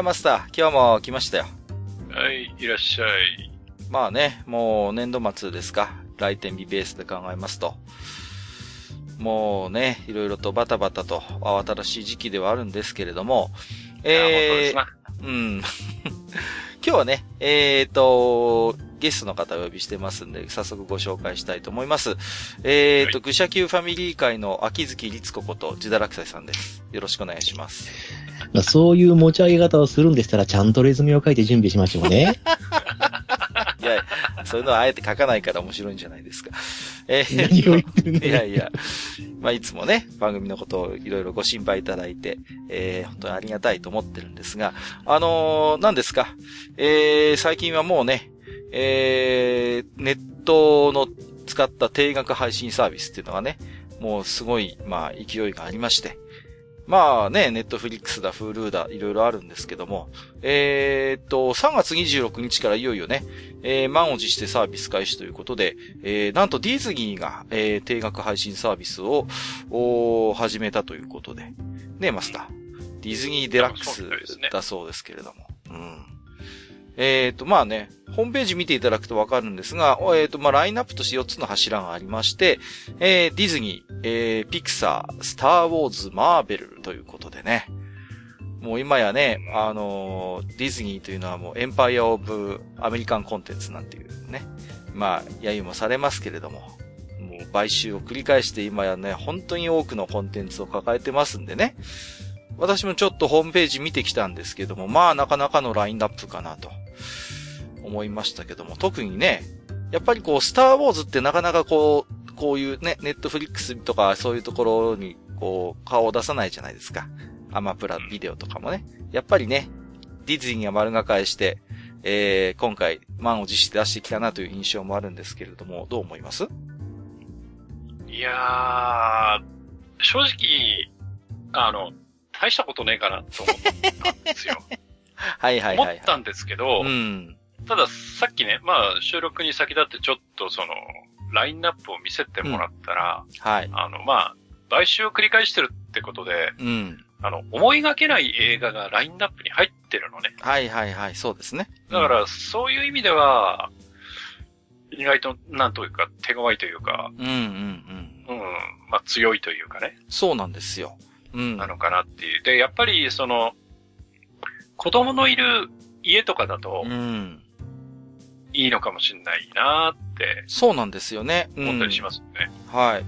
いやいや、マスター、今日も来ましたよ。はい、いらっしゃい。まあね、もう年度末ですか。来店日ベースで考えますと。もうね、いろいろとバタバタと慌ただしい時期ではあるんですけれども、えー、うん。今日はね、えーと、ゲストの方をお呼びしてますんで、早速ご紹介したいと思います。えーと、愚者級ファミリー会の秋月律子こと、ジダラクサイさんです。よろしくお願いします。まあそういう持ち上げ方をするんでしたら、ちゃんとレズメを書いて準備しましょうね。いや、そういうのはあえて書かないから面白いんじゃないですか。えー何を言ってるんだいやいや、まあ、いつもね、番組のことをいろいろご心配いただいて、えー、本当にありがたいと思ってるんですが、あのー、何ですか、えー、最近はもうね、えー、ネットの使った定額配信サービスっていうのがね、もうすごい、まあ、勢いがありまして、まあね、ネットフリックスだ、フールーだ、いろいろあるんですけども、えーっと、3月26日からいよいよね、えー、満を持してサービス開始ということで、えー、なんとディズニーが、えー、定額配信サービスを、始めたということで。ね、マスター。ディズニーデラックスだそうですけれども。うん。えーと、まあね、ホームページ見ていただくとわかるんですが、おえーと、まあ、ラインナップとして4つの柱がありまして、えー、ディズニー、えー、ピクサー、スターウォーズ、マーベルということでね。もう今やね、あのディズニーというのはもうエンパイアオブアメリカンコンテンツなんていうね。まあ、揶揄もされますけれども、もう買収を繰り返して今やね、本当に多くのコンテンツを抱えてますんでね。私もちょっとホームページ見てきたんですけども、まあなかなかのラインナップかなと思いましたけども、特にね、やっぱりこう、スターウォーズってなかなかこう、こういうね、ネットフリックスとかそういうところにこう、顔を出さないじゃないですか。アマプラビデオとかもね。やっぱりね、ディズニーが丸が返して、えー、今回、満を持して出してきたなという印象もあるんですけれども、どう思います？いやー、正直、あの、大したことねえかなと思ったんですよ。はいはいはい、はい。思ったんですけど、うん。たださっきね、まあ収録に先立ってちょっとその、ラインナップを見せてもらったら、はい。あの、まあ、買収を繰り返してるってことで、うん。あの、思いがけない映画がラインナップに入ってるのね。はいはいはい、そうですね。だから、そういう意味では、意外と、なんというか、手強いというか、うん、うん、うん。うん、まあ強いというかね、そうなんですよ。うん。なのかなっていう。で、やっぱり、その、子供のいる家とかだとう、ん。いいのかもしれないなってそうなんですよね。うん思ったりしますよね。はい。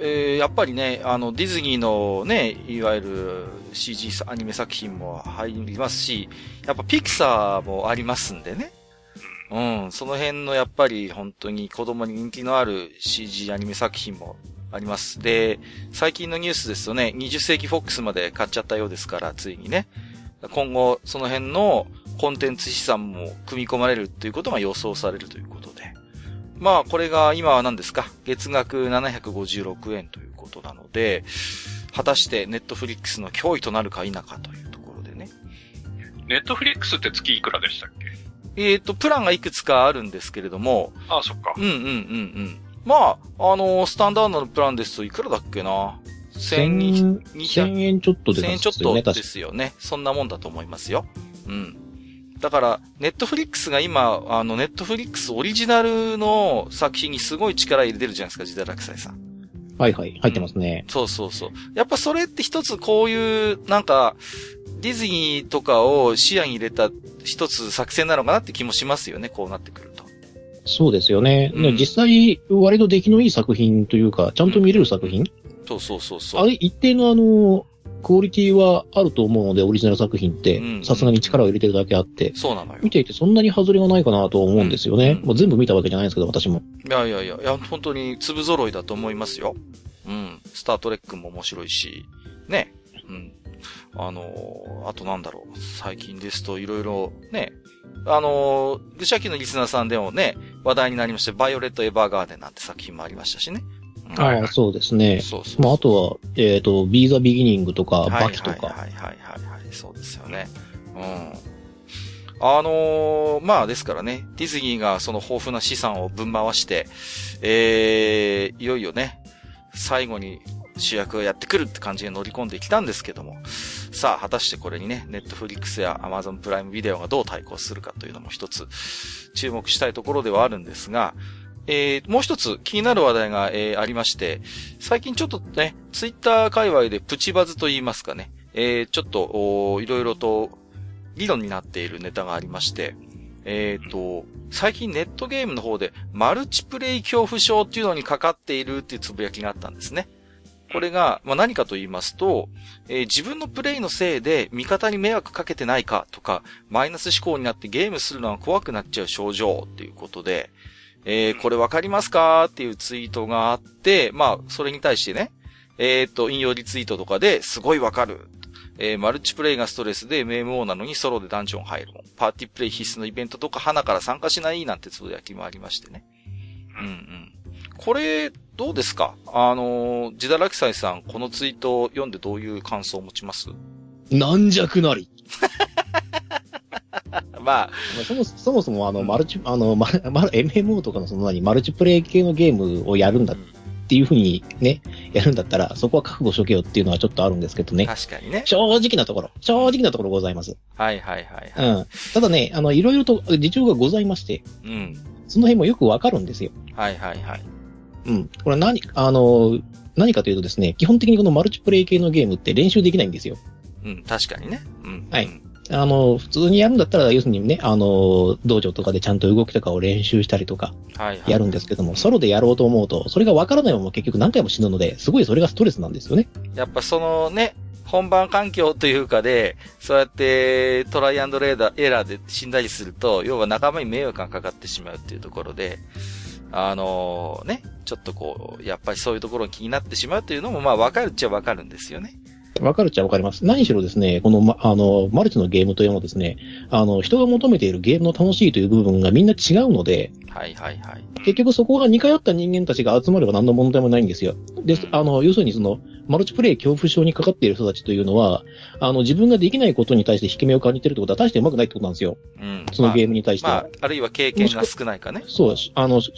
えーやっぱりね、あの、ディズニーのね、いわゆる CG アニメ作品も入りますし、やっぱピクサーもありますんでね。うん、その辺のやっぱり本当に子供に人気のある CG アニメ作品もあります。で、最近のニュースですとね、20世紀フォックスまで買っちゃったようですから、ついにね。今後、その辺のコンテンツ資産も組み込まれるということが予想されるということで。まあ、これが今は何ですか？月額756円ということなので、果たしてネットフリックスの脅威となるか否かというところでね。ネットフリックスって月いくらでしたっけ？えっ、と、プランがいくつかあるんですけれども、ああ、そっかうん。うんうんうん。まあ、あのスタンダードのプランですといくらだっけな？千1200 1000円ちょっとで1000円ちょっとですよね。そんなもんだと思いますよ。うん。だから、ネットフリックスが今、あの、ネットフリックスオリジナルの作品にすごい力入れてるじゃないですか、ジダラクサイさん。はいはい、入ってますね。そうそうそう。やっぱそれって一つこういう、なんか、ディズニーとかを視野に入れた一つ作戦なのかなって気もしますよね、こうなってくると。そうですよね。うんで実際、割と出来のいい作品というか、ちゃんと見れる作品、そうそうそうそう。あれ、一定のあの、クオリティはあると思うので、オリジナル作品っうんて、さすがに力を入れてるだけあって、そうなのよ。見ていてそんなに外れがないかなと思うんですよね。うんもう全部見たわけじゃないんですけど、私も。いやいやいや、いや、本当に粒揃いだと思いますよ。うん。スタートレックも面白いし、ね。うん。あのーあとなんだろう。最近ですといろいろ、ね。あのー、愚者記のリスナーさんでもね、話題になりまして、バイオレット・エヴァーガーデンなんて作品もありましたしね。うんはいああ、そうですね。そうそう。まあ、あとは、えっ、と、ビーザ・ビギニングとか、バキとか。はいはいはいはいはいはい。そうですよね。うん。あのーまあですからね、ディズニーがその豊富な資産をぶん回して、えー、いよいよね、最後に主役がやってくるって感じで乗り込んできたんですけども、さあ、果たしてこれにね、ネットフリックスやアマゾンプライムビデオがどう対抗するかというのも一つ注目したいところではあるんですが、えー、もう一つ気になる話題が、えー、ありまして、最近ちょっとね、ツイッター界隈でプチバズと言いますかね、えー、ちょっと、おーいろいろと議論になっているネタがありまして、えっ、と、最近ネットゲームの方でマルチプレイ恐怖症っていうのにかかっているっていうつぶやきがあったんですね。これが、まあ、何かと言いますと、えー自分のプレイのせいで味方に迷惑かけてないかとか、マイナス思考になってゲームするのが怖くなっちゃう症状っていうことで、えーこれわかりますか？っていうツイートがあって、まあ、それに対してね、えっ、と、引用リツイートとかですごいわかる。えーマルチプレイがストレスで MMO なのにソロでダンジョン入るもん。パーティープレイ必須のイベントとか花から参加しないなんてつぶやきもありましてね。うんうん。これ、どうですか？あのー、ジダラキサイさん、このツイートを読んでどういう感想を持ちます？軟弱なり。まあ、そもそもそもあの、マルチ、あの、ま、ま、MMO とかのその何、マルチプレイ系のゲームをやるんだっていうふうにね、やるんだったら、そこは覚悟しとけよっていうのはちょっとあるんですけどね。確かにね。正直なところ、正直なところございます。はいはいはいはい。うん。ただね、あの、いろいろと事情がございまして、うん。その辺もよくわかるんですよ。はいはいはい。うん。これ何、あの、何かというとですね、基本的にこのマルチプレイ系のゲームって練習できないんですよ。うん、確かにね。うん。はいうんあの、普通にやるんだったら、要するにね、あの、道場とかでちゃんと動きとかを練習したりとか、はいはい。やるんですけども、ソロでやろうと思うと、それがわからないまま結局何回も死ぬので、すごいそれがストレスなんですよね。やっぱそのね、本番環境というかで、そうやってトライアンドレーダー、エラーで死んだりすると、要は仲間に迷惑がかかってしまうっていうところで、あのーね、ちょっとこう、やっぱりそういうところに気になってしまうというのも、まあわかるっちゃわかるんですよね。わかるっちゃわかります。何しろですね、この、ま、あの、マルチのゲームというのはですね、あの、人が求めているゲームの楽しいという部分がみんな違うので、はいはいはい。結局そこが似通った人間たちが集まれば何の問題もないんですよ。で、あの、要するにその、マルチプレイ恐怖症にかかっている人たちというのは、あの、自分ができないことに対して引け目を感じてるってことは大して上手くないってことなんですよ。うん。そのゲームに対しては。まあ、まあ、あるいは経験が少ないかね。そう、しあの、少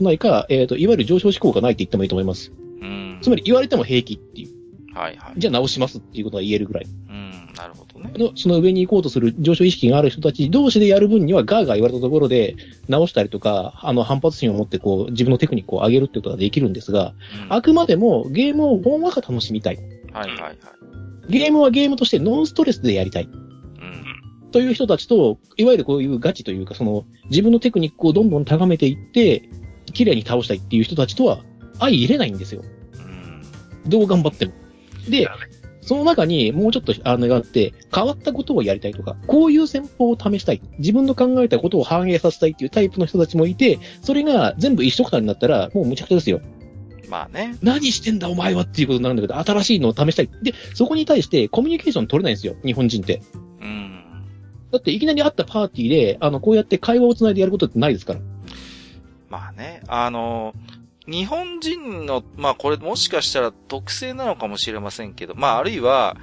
ないか、えっ、と、いわゆる上昇志向がないって言ってもいいと思います。うん。つまり言われても平気っていう。はいはい。じゃあ直しますっていうことが言えるぐらい。うん、なるほどね。のその上に行こうとする上昇意識がある人たち同士でやる分にはガーガー言われたところで直したりとか、あの反発心を持ってこう自分のテクニックを上げるってことができるんですが、うんあくまでもゲームをほんわか楽しみたい。はいはいはい。ゲームはゲームとしてノンストレスでやりたい。うん。という人たちと、いわゆるこういうガチというか、その自分のテクニックをどんどん高めていって、綺麗に倒したいっていう人たちとは相入れないんですよ。うん。どう頑張っても。でその中にもうちょっとあのがあって、変わったことをやりたいとか、こういう戦法を試したい。自分の考えたことを反映させたいっていうタイプの人たちもいて、それが全部一緒くたになったら、もう無茶苦茶ですよ。まあね。何してんだお前はっていうことになるんだけど、新しいのを試したい。で、そこに対してコミュニケーション取れないんですよ、日本人って。うん。だっていきなり会ったパーティーで、あの、こうやって会話をつないでやることってないですから。まあね、あの、日本人の、まあこれもしかしたら特性なのかもしれませんけど、まああるいは、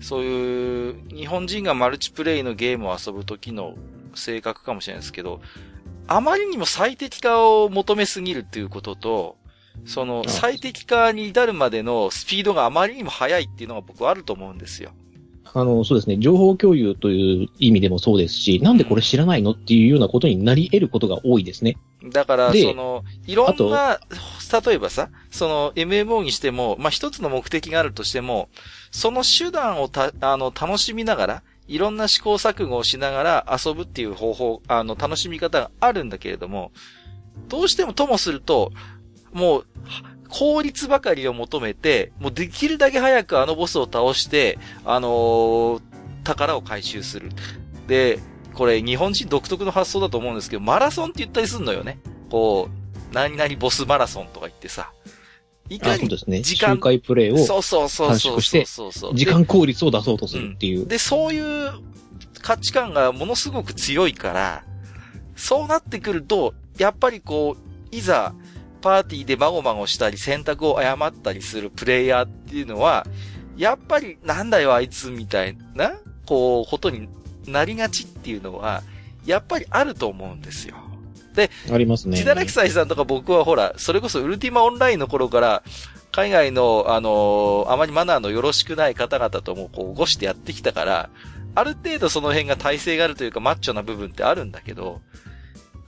そういう日本人がマルチプレイのゲームを遊ぶ時の性格かもしれないですけど、あまりにも最適化を求めすぎるっていうことと、そのあ最適化に至るまでのスピードがあまりにも速いっていうのが僕はあると思うんですよ。あの、そうですね、情報共有という意味でもそうですし、なんでこれ知らないのっていうようなことになり得ることが多いですね。だから、でその、いろんあな、例えばさ、その MMO にしても、まあ、一つの目的があるとしても、その手段をた、あの、楽しみながら、いろんな試行錯誤をしながら遊ぶっていう方法、あの、楽しみ方があるんだけれども、どうしてもともすると、もう、は効率ばかりを求めて、もうできるだけ早くあのボスを倒して、あのー宝を回収する。で、これ日本人独特の発想だと思うんですけど、マラソンって言ったりすんのよね。こう、何々ボスマラソンとか言ってさ。いあかにそうですね。時間周回プレイを、そうそうそうそうそうそうそう。時間効率を出そうとするっていう。で、そういう価値観がものすごく強いから、そうなってくると、やっぱりこう、いざ、パーティーでまごまごしたり選択を誤ったりするプレイヤーっていうのは、やっぱりなんだよあいつみたいな、こう、ことになりがちっていうのは、やっぱりあると思うんですよ。ありますね。ジダラキサイさんとか僕はほら、それこそウルティマオンラインの頃から、海外の、あのーあまりマナーのよろしくない方々ともこう、ごしてやってきたから、ある程度その辺が体制があるというか、マッチョな部分ってあるんだけど、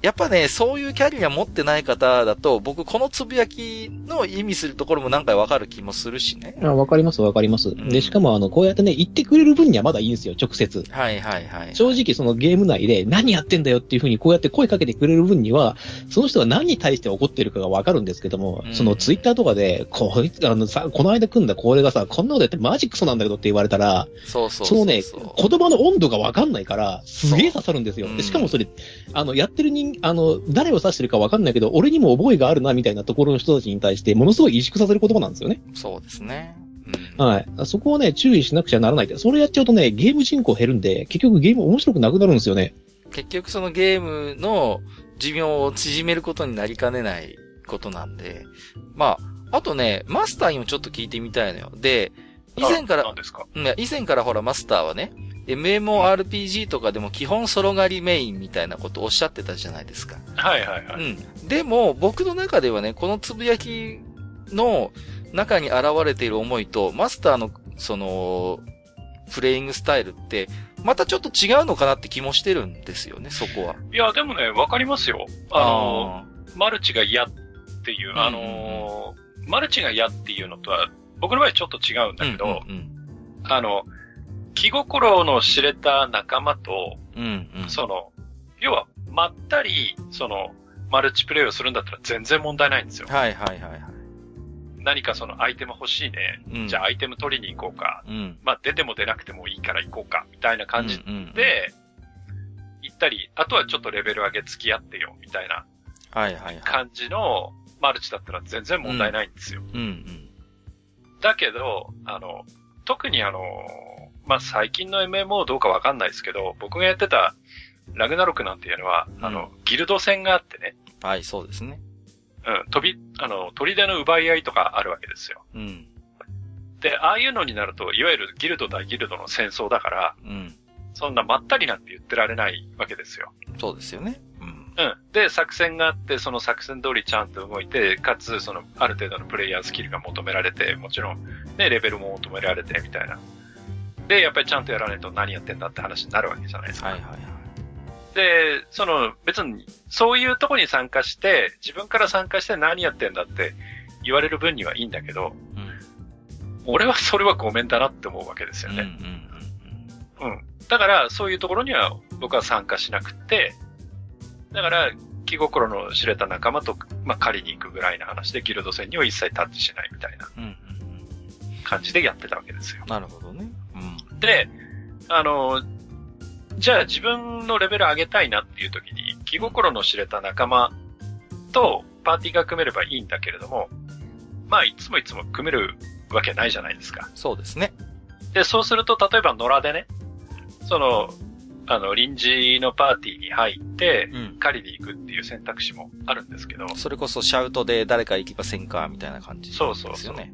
やっぱね、そういうキャリア持ってない方だと、僕このつぶやきの意味するところもなんかわかる気もするしね。あわかります、わかります。んで、しかも、あの、こうやってね、言ってくれる分にはまだいいんですよ、直接。はいはいはい。正直、そのゲーム内で何やってんだよっていうふうにこうやって声かけてくれる分には、その人が何に対して怒ってるかがわかるんですけども、うんそのツイッターとかで、こいつ、あのさ、この間組んだこれがさ、こんなことやってマジクソなんだけどって言われたら、そうそうそのね、言葉の温度がわかんないから、すげえ刺さるんですよ。でしかもそれ、あの、やってる人、あの、誰を指してるかわかんないけど、俺にも覚えがあるな、みたいなところの人たちに対して、ものすごい萎縮させる言葉なんですよね。そうですね。うんはい。そこをね、注意しなくちゃならないって。それやっちゃうとね、ゲーム人口減るんで、結局ゲーム面白くなくなるんですよね。結局そのゲームの寿命を縮めることになりかねないことなんで。まあ、あとね、マスターにもちょっと聞いてみたいのよ。で、以前からか？うん以前からほらマスターはね、MMORPG とかでも基本ソロ狩りメインみたいなことをおっしゃってたじゃないですか。はいはいはい。うん。でも、僕の中ではね、このつぶやきの中に現れている思いと、マスターの、その、プレイングスタイルって、またちょっと違うのかなって気もしてるんですよね、そこは。いや、でもね、わかりますよ。あの、マルチが嫌っていう、うんあの、マルチが嫌っていうのとは、僕の場合ちょっと違うんだけど、うんうんあの、気心の知れた仲間と、うん。うんうん。その、要は、まったり、その、マルチプレイをするんだったら全然問題ないんですよ。はいはいはいはい。何かそのアイテム欲しいね。うんじゃあアイテム取りに行こうか。うん。まあ出ても出なくてもいいから行こうか。みたいな感じうんうん、で、行ったり、あとはちょっとレベル上げ付き合ってよ。みたいなはいはいはい。感じのマルチだったら全然問題ないんですよ。うんうん。だけど、あの、特にあの、まあ、最近の MMO どうかわかんないですけど、僕がやってたラグナロクなんていうのは、うんあの、ギルド戦があってね、はい、そうですね。うん、飛び、あの、砦の奪い合いとかあるわけですよ。うん。で、ああいうのになると、いわゆるギルド対ギルドの戦争だから、うん。そんなまったりなんて言ってられないわけですよ。そうですよね。うん。うん。で、作戦があって、その作戦通りちゃんと動いて、かつ、その、ある程度のプレイヤースキルが求められて、もちろん、ね、レベルも求められて、みたいな。で、やっぱりちゃんとやらないと何やってんだって話になるわけじゃないですか。はいはいはい。で、その、別に、そういうとこに参加して、自分から参加して何やってんだって言われる分にはいいんだけど、うん。俺はそれはごめんだなって思うわけですようんうんね。うん。だから、そういうところには僕は参加しなくって、だから、気心の知れた仲間と、まあ、借りに行くぐらいな話で、ギルド戦には一切タッチしないみたいな感じでやってたわけですよ。なるほどね。うん。で、あの、じゃあ自分のレベル上げたいなっていう時に、気心の知れた仲間とパーティーが組めればいいんだけれども、まあ、いつもいつも組めるわけないじゃないですか。そうですね。で、そうすると、例えば野良でね、その、あの、臨時のパーティーに入って、うん。狩りに行くっていう選択肢もあるんですけど、それこそシャウトで誰か行きませんかみたいな感じですよね。そうそうそう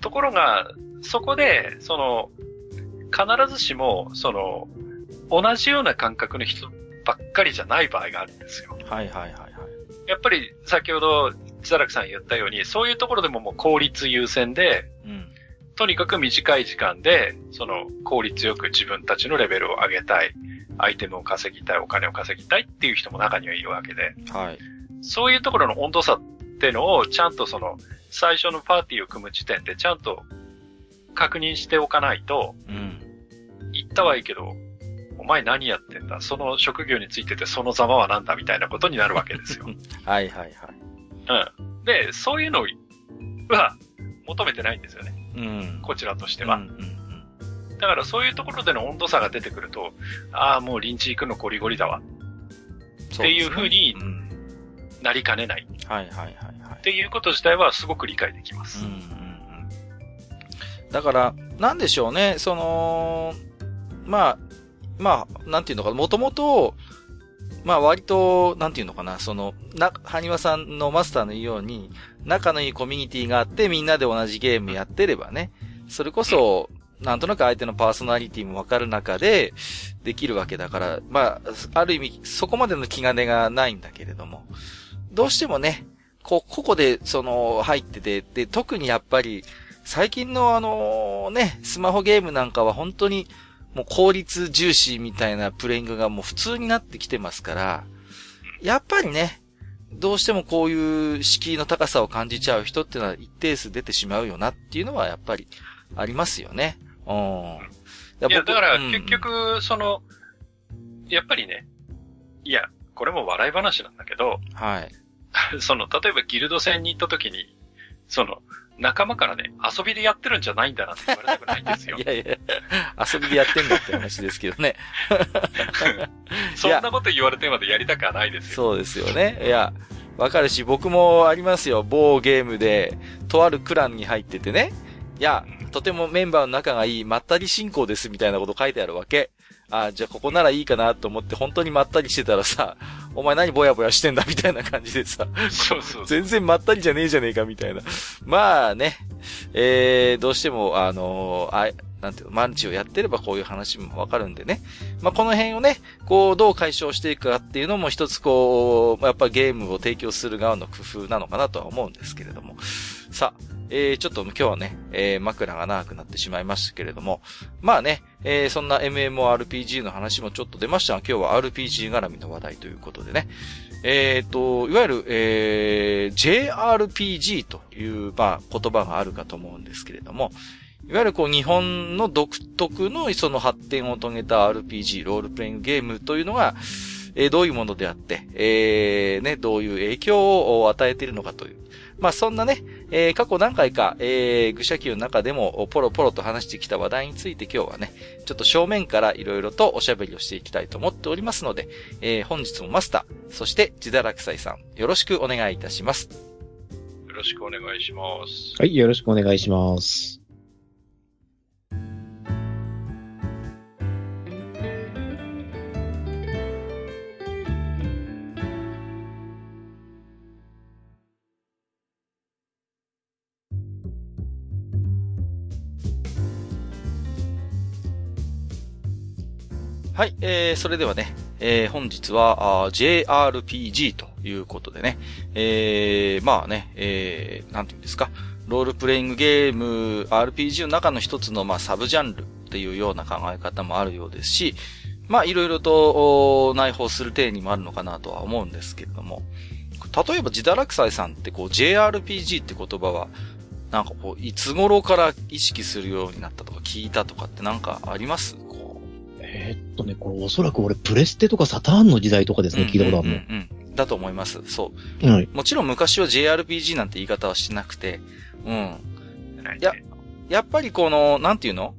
ところが、そこで、その、必ずしも、その、同じような感覚の人ばっかりじゃない場合があるんですよ。はいはいはいはい。やっぱり、先ほど、千田さん言ったように、そういうところでももう効率優先で、うん。とにかく短い時間で、その効率よく自分たちのレベルを上げたい、アイテムを稼ぎたい、お金を稼ぎたいっていう人も中にはいるわけで、はい。そういうところの温度差ってのをちゃんとその最初のパーティーを組む時点でちゃんと確認しておかないと、うん。言ったはいいけど、お前何やってんだ？その職業についててそのざまはなんだみたいなことになるわけですよ。はいはいはい。うん。で、そういうのは求めてないんですよね。うん。こちらとしては。うんうんだからそういうところでの温度差が出てくると、ああ、もうリンチ行くのゴリゴリだわ。うん。っていう風にうんなりかねない。はいはいはいはいっ。ていうこと自体はすごく理解できます。うんだから、なんでしょうね、その、まあ、まあ、なんていうのかな、もともと、まあ割と、なんていうのかな、その、な、はにわさんのマスターのように、仲のいいコミュニティがあって、みんなで同じゲームやってればね、それこそ、なんとなく相手のパーソナリティもわかる中で、できるわけだから、まあ、ある意味、そこまでの気兼ねがないんだけれども、どうしてもね、こう、個々で、その、入ってて、で、特にやっぱり、最近のあのね、スマホゲームなんかは本当にもう効率重視みたいなプレイングがもう普通になってきてますから、やっぱりね、どうしてもこういう敷居の高さを感じちゃう人っていうのは一定数出てしまうよなっていうのはやっぱりありますよね。うん。いいや、だからうん結局、その、やっぱりね、いや、これも笑い話なんだけど、はい。その、例えばギルド戦に行った時に、その、仲間からね、遊びでやってるんじゃないんだなって言われたくないんですよ い。やいや、遊びでやってんだって話ですけどね。そんなこと言われてまでやりたくはないですよ。そうですよね。いや、わかるし、僕もありますよ。某ゲームで、とあるクランに入っててね。いや、とてもメンバーの仲がいい、まったり進行ですみたいなこと書いてあるわけ。あじゃあここならいいかなと思って、本当にまったりしてたらさ、お前何ぼやぼやしてんだみたいな感じでさ、そうそう。全然まったりじゃねえじゃねえかみたいな。まあね、えー、どうしても、あのーあなんていうの、マルチをやってればこういう話もわかるんでね。まあ、この辺をね、こう、どう解消していくかっていうのも一つこう、やっぱゲームを提供する側の工夫なのかなとは思うんですけれども。さあ、えー、ちょっと今日はね、えー、枕が長くなってしまいましたけれども。まあね、えー、そんな MMORPG の話もちょっと出ましたが、今日は RPG 絡みの話題ということでね。えっ、と、いわゆる、えー、JRPG という、まあ、言葉があるかと思うんですけれども、いわゆるこう日本の独特のその発展を遂げた RPG、ロールプレイングゲームというのが、えーどういうものであって、えーね、どういう影響を与えているのかという。まあそんなね、えー過去何回か、えー、愚者級の中でもポロポロと話してきた話題について今日はね、ちょっと正面からいろいろとおしゃべりをしていきたいと思っておりますので、えー本日もマスター、そして自堕落斎さん、よろしくお願いいたします。よろしくお願いします。はい、よろしくお願いします。はい、えー、それではね、えー、本日は、あ JRPG ということでね、えー、まあね、えー、なんていうんですか、ロールプレイングゲーム、RPG の中の一つの、まあ、サブジャンルっていうような考え方もあるようですし、まあ、いろいろと、お内包する体にもあるのかなとは思うんですけれども、例えば、自堕落斎さんってこう、JRPG って言葉は、なんかこう、いつ頃から意識するようになったとか聞いたとかってなんかあります？えーっとね、これおそらく俺プレステとかサターンの時代とかですね、聞いたことあるうんうんうんだと思います。そう。の。はい。もちろん昔は JRPG なんて言い方はしなくて、うん。ややっぱりこの、なんていうの？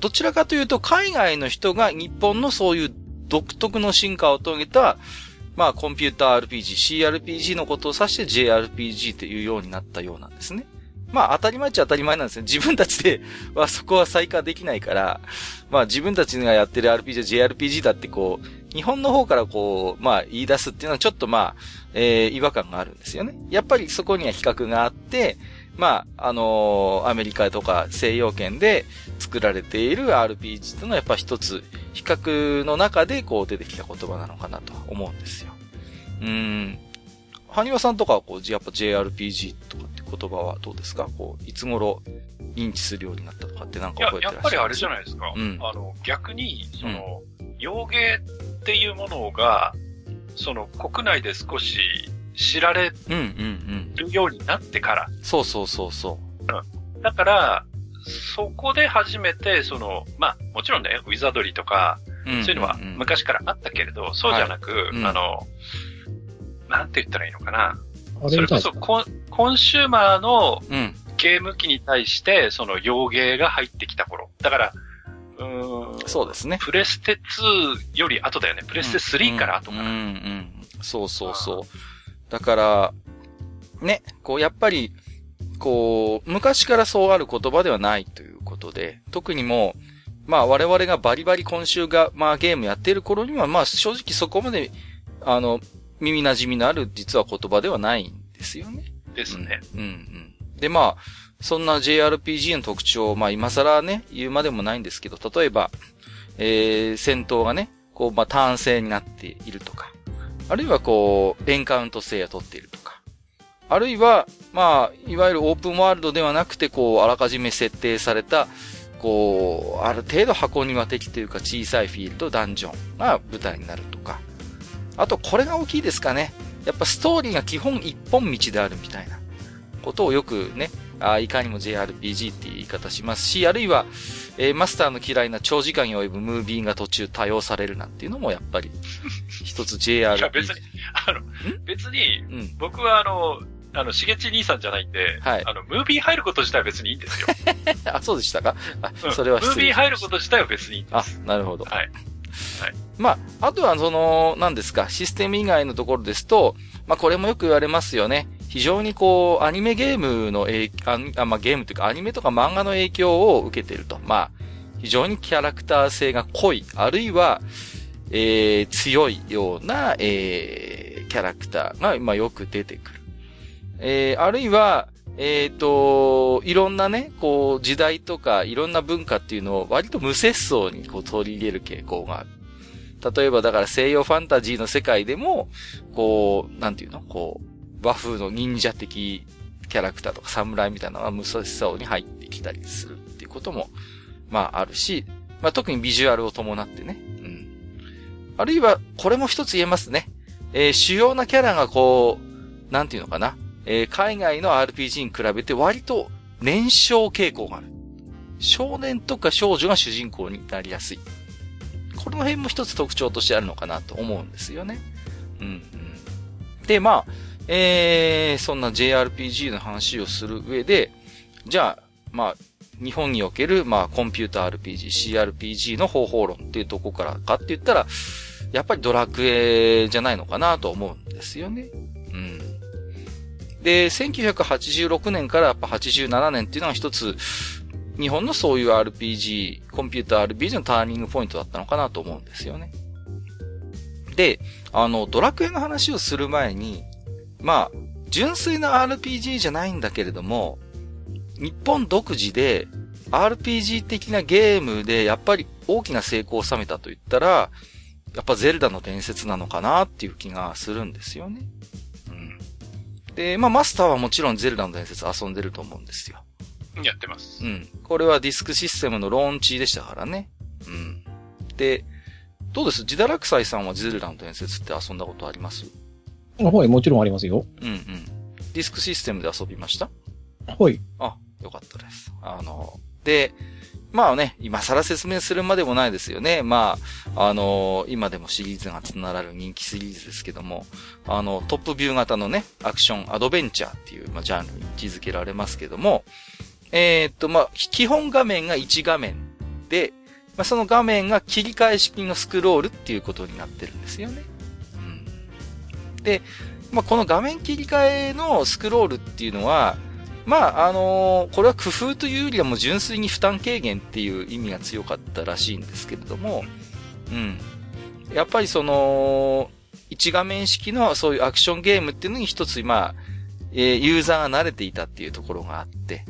どちらかというと、海外の人が日本のそういう独特の進化を遂げた、まあ、コンピューター RPG、CRPG のことを指して JRPG っていうようになったようなんですね。まあ、当たり前っちゃ当たり前なんですね。自分たちではそこは再化できないから、まあ、自分たちがやってる RPG、JRPG だってこう、日本の方からこう、まあ、言い出すっていうのはちょっとまあ、えー、違和感があるんですよね。やっぱりそこには比較があって、まあ、あのーアメリカとか西洋圏で作られている RPG というのはやっぱ一つ、比較の中でこう出てきた言葉なのかなと思うんですよ。うん。はにわさんとかはこう、やっぱ JRPG とかって言葉はどうですか？こう、いつ頃認知するようになったとかってなんか覚えてらっしゃるやっぱりあれじゃいないですか。うんあの、逆に、その、洋芸っていうものが、その、国内で少し知られうんうんうん。るようになってから。そうそうそうそだから、そこで初めて、その、まあ、もちろんね、ウィザードリーとか、う。んんんそういうのは昔からあったけれど、そうじゃなく、うんあの、なんて言ったらいいのかな。あそれこそコン、コンシューマーのうん。ゲーム機に対して、その洋芸が入ってきた頃。だから、うーん。そうですね。プレステ2より後だよね。プレステ3から後かな。うん、うん、うん。そうそうそう。だから、ね、こう、やっぱり、こう、昔からそうある言葉ではないということで、特にもう、まあ我々がバリバリ今週が、まあゲームやっている頃には、まあ正直そこまで、あの、耳馴染みのある実は言葉ではないんですよね。ですね。うん、うん、うん。で、まあ、そんな JRPG の特徴、まあ今更ね、言うまでもないんですけど、例えば、えー、戦闘がね、こう、まあ単性になっているとか、あるいはこう、エンカウント性を取っているとか、あるいは、まあ、いわゆるオープンワールドではなくて、こう、あらかじめ設定された、こう、ある程度箱庭的というか小さいフィールド、ダンジョンが舞台になるとか。あと、これが大きいですかね。やっぱストーリーが基本一本道であるみたいなことをよくね、あいかにも JRPG っていう言い方しますし、あるいは、えーマスターの嫌いな長時間に及ぶムービーが途中多用されるなんていうのもやっぱり、一つ JRPG。いや別にあの、別に、うん。僕はあの、あの、しげち兄さんじゃないんで、はいあの、ムービー入ること自体は別にいいんですよ。あ、そうでしたか？あう、んそれはムービー入ること自体は別にいいんであす。、なるほど。はい。はい。まあ、あとはその、何ですか、システム以外のところですと、まあこれもよく言われますよね。非常にこう、アニメゲームの影あ、まあゲームというかアニメとか漫画の影響を受けていると。まあ、非常にキャラクター性が濃い、あるいは、えー、強いような、えー、キャラクターが、まあよく出てくる。えー、あるいは、えっ、と、いろんなね、こう、時代とか、いろんな文化っていうのを割と無節操にこう取り入れる傾向がある。例えばだから西洋ファンタジーの世界でも、こう、なんていうの？こう、和風の忍者的キャラクターとか侍みたいなのが無節操に入ってきたりするっていうことも、まああるし、まあ特にビジュアルを伴ってね。うん。あるいは、これも一つ言えますね。えー主要なキャラがこう、なんていうのかな？えー海外の RPG に比べて割と年少傾向がある。少年とか少女が主人公になりやすい。この辺も一つ特徴としてあるのかなと思うんですよね。うん、うん。で、まあ、えー、そんな JRPG の話をする上で、じゃあ、まあ、日本における、まあ、コンピュータ RPG、CRPG の方法論っていうとこからかって言ったら、やっぱりドラクエじゃないのかなと思うんですよね。うん。で、1986年からやっぱ87年っていうのが一つ、日本のそういう RPG、コンピューター RPG のターニングポイントだったのかなと思うんですよね。で、あの、ドラクエの話をする前に、まあ、純粋な RPG じゃないんだけれども、日本独自で RPG 的なゲームでやっぱり大きな成功を収めたと言ったら、やっぱゼルダの伝説なのかなっていう気がするんですよね。うん。で、まあマスターはもちろんゼルダの伝説遊んでると思うんですよ。やってますう。ん。これはディスクシステムのローンチでしたからね。うん。で、どうです？自堕落斎さんはゼルダの伝説って遊んだことあります？はい、もちろんありますよ。うんうん。ディスクシステムで遊びました？はい。あ、よかったです。あの、で、まあね、今更説明するまでもないですよね。まあ、あの、今でもシリーズがつながる人気シリーズですけども、あの、トップビュー型のね、アクション、アドベンチャーっていう、まあ、ジャンルに位置づけられますけども、えーっと、まあ、基本画面が1画面で、まあ、その画面が切り替え式のスクロールっていうことになってるんですよね。うん。で、まあ、この画面切り替えのスクロールっていうのは、まあ、あのこれは工夫というよりはもう純粋に負担軽減っていう意味が強かったらしいんですけれども、うん。やっぱりその、一画面式のそういうアクションゲームっていうのに一つ、まあ、えーユーザーが慣れていたっていうところがあって、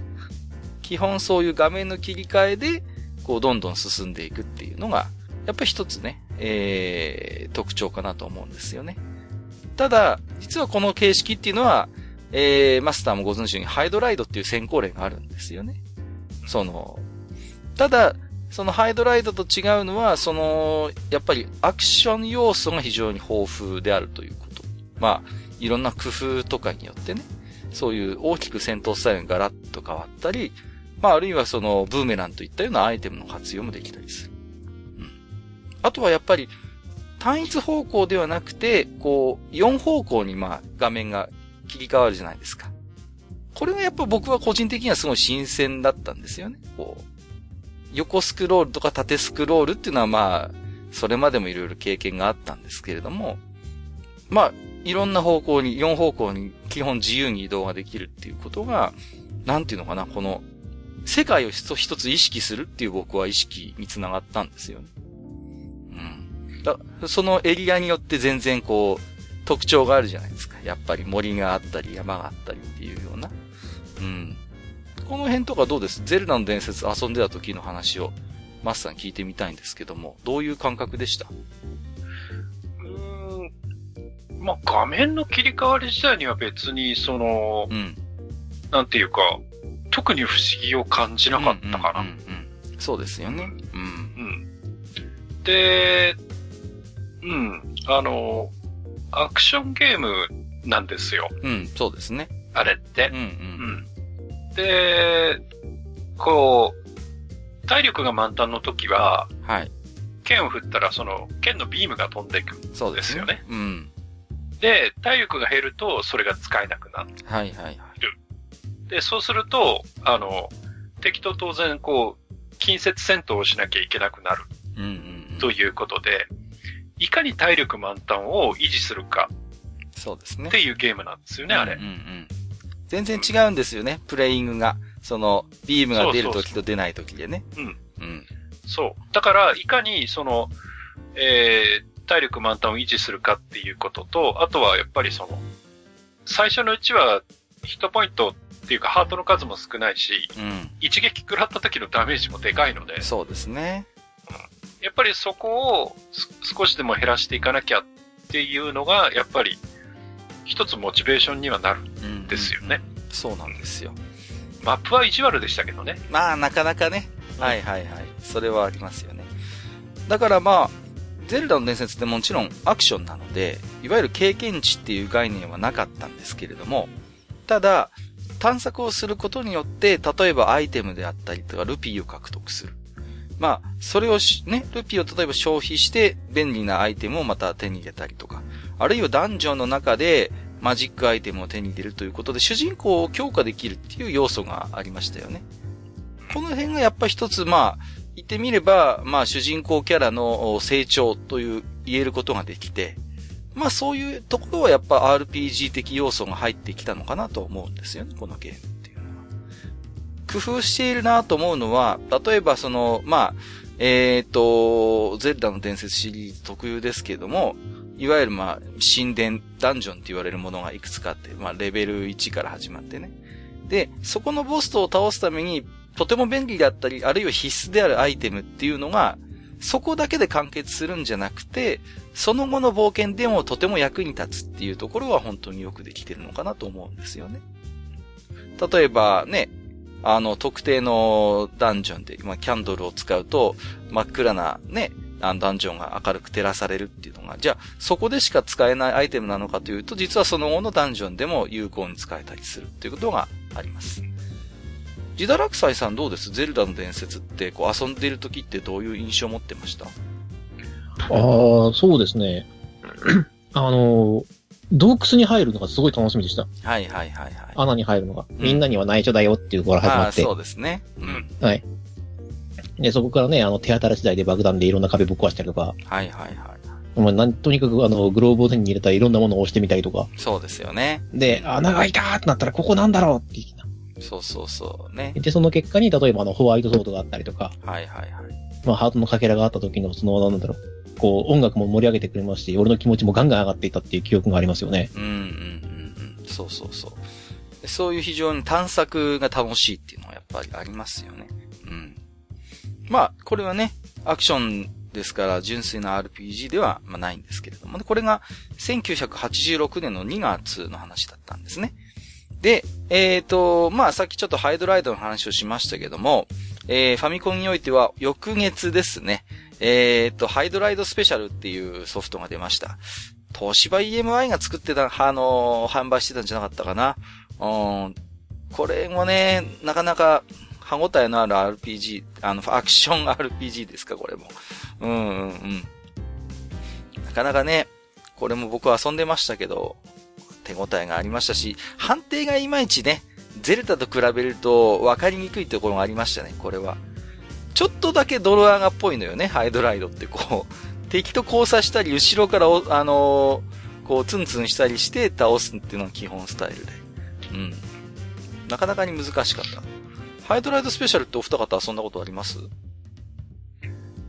基本そういう画面の切り替えで、こう、どんどん進んでいくっていうのが、やっぱり一つね、えー、特徴かなと思うんですよね。ただ、実はこの形式っていうのは、えー、マスターもご存知のように、ハイドライドっていう先行例があるんですよね。その、ただ、そのハイドライドと違うのは、その、やっぱりアクション要素が非常に豊富であるということ。まあ、いろんな工夫とかによってね、そういう大きく戦闘スタイルがガラッと変わったり、まあ、あるいはその、ブーメランといったようなアイテムの活用もできたりする。うん。あとはやっぱり、単一方向ではなくて、こう、4方向にまあ、画面が切り替わるじゃないですか。これがやっぱ僕は個人的にはすごい新鮮だったんですよね。こう、横スクロールとか縦スクロールっていうのはまあ、それまでもいろいろ経験があったんですけれども、まあ、いろんな方向に、4方向に基本自由に移動ができるっていうことが、なんていうのかな、この、世界を一つ意識するっていう僕は意識につながったんですよね。うん。だそのエリアによって全然こう、特徴があるじゃないですか。やっぱり森があったり山があったりっていうような。うん。この辺とかどうです？ゼルダの伝説遊んでた時の話を、マスさん聞いてみたいんですけども、どういう感覚でした？うーん。まあ、画面の切り替わり自体には別に、その、うん。なんていうか、特に不思議を感じなかったかな。うんうんうんうんそうですよね。うん。うん。で、うん。あの、アクションゲームなんですよ。うん、そうですね。あれってうん。う。うんん。で、こう、体力が満タンの時は、はい。剣を振ったら、その、剣のビームが飛んでいく。そうですですよね。うん。で、体力が減ると、それが使えなくなる。はいはいはい。で、そうすると、あの、敵と当然、こう、近接戦闘をしなきゃいけなくなるうんうんうん。ということで、いかに体力満タンを維持するかそうですねっ。ていうゲームなんですよね、あれうん。うんうん。全然違うんですよね、プレイングが。その、ビームが出るときと出ないときでね。うん。うん。そう。だから、いかに、その、えー、体力満タンを維持するかっていうことと、あとはやっぱりその、最初のうちは、ヒットポイントっていうか、ハートの数も少ないし、うん。一撃食らった時のダメージもでかいので、そうですね。やっぱりそこをす少しでも減らしていかなきゃっていうのが、やっぱり、一つモチベーションにはなる。うん。ですよね。そうなんですよ。マップは意地悪でしたけどね。まあ、なかなかね。はいはいはい。それはありますよね。だからまあ、ゼルダの伝説ってもちろんアクションなので、いわゆる経験値っていう概念はなかったんですけれども、ただ、探索をすることによって、例えばアイテムであったりとか、ルピーを獲得する。まあ、それをし、ね、ルピーを例えば消費して、便利なアイテムをまた手に入れたりとか、あるいはダンジョンの中で、マジックアイテムを手に入れるということで、主人公を強化できるっていう要素がありましたよね。この辺がやっぱ一つ、まあ、言ってみれば、まあ主人公キャラの成長という言えることができて、まあそういうところはやっぱ RPG 的要素が入ってきたのかなと思うんですよね、このゲーム。工夫しているなと思うのは、例えばその、まあ、えっ、と、ゼルダの伝説シリーズ特有ですけども、いわゆるまあ、神殿、ダンジョンって言われるものがいくつかあって、まあレベル1から始まってね。で、そこのボストを倒すために、とても便利だったり、あるいは必須であるアイテムっていうのが、そこだけで完結するんじゃなくて、その後の冒険でもとても役に立つっていうところは本当によくできてるのかなと思うんですよね。例えばね、あの、特定のダンジョンで、まあ、キャンドルを使うと、真っ暗なね、ダンジョンが明るく照らされるっていうのが、じゃあ、そこでしか使えないアイテムなのかというと、実はその後のダンジョンでも有効に使えたりするっていうことがあります。ジダラクサイさんどうです？ゼルダの伝説って、こう遊んでいる時ってどういう印象を持ってました？ああ、そうですね。あの、洞窟に入るのがすごい楽しみでした。はいはいはいはい。穴に入るのが。んみんなには内緒だよっていうから始まって。ああそうですね。うん。はい。で、そこからね、あの、手当たり次第で爆弾でいろんな壁ぶっ壊したりとか、はいはいはい。もうなんとにかくあの、グローブを手に入れたらいろんなものを押してみたりとか。そうですよね。で、穴が開いたーってなったらここなんだろうって。そうそうそうね。で、その結果に、例えばあの、ホワイトソードがあったりとか、はいはいはい。まあ、ハートのかけらがあった時の、その、なんだろう、こう、音楽も盛り上げてくれますし、俺の気持ちもガンガン上がっていたっていう記憶がありますよね。うんうんうんうん。そうそうそう。そういう非常に探索が楽しいっていうのはやっぱりありますよね。うん。まあ、これはね、アクションですから純粋な RPG ではまあないんですけれどもね。これが1986年の2月の話だったんですね。で、えっ、と、まあさっきちょっとハイドライドの話をしましたけども、えー、ファミコンにおいては翌月ですね。えっ、と、ハイドライドスペシャルっていうソフトが出ました。東芝 EMI が作ってた、あのー販売してたんじゃなかったかな。うん。これもね、なかなか歯応えのある RPG、あの、アクション RPG ですか、これも。うんうんうん。なかなかね、これも僕遊んでましたけど、手応えがありましたし、判定がいまいちね、ゼルダと比べると分かりにくいところがありましたね、これは。ちょっとだけドロアガっぽいのよね、ハイドライドってこう、敵と交差したり、後ろからお、あのー、こう、ツンツンしたりして倒すっていうのが基本スタイルで。うん。なかなかに難しかった。ハイドライドスペシャルってお二方遊んだことあります？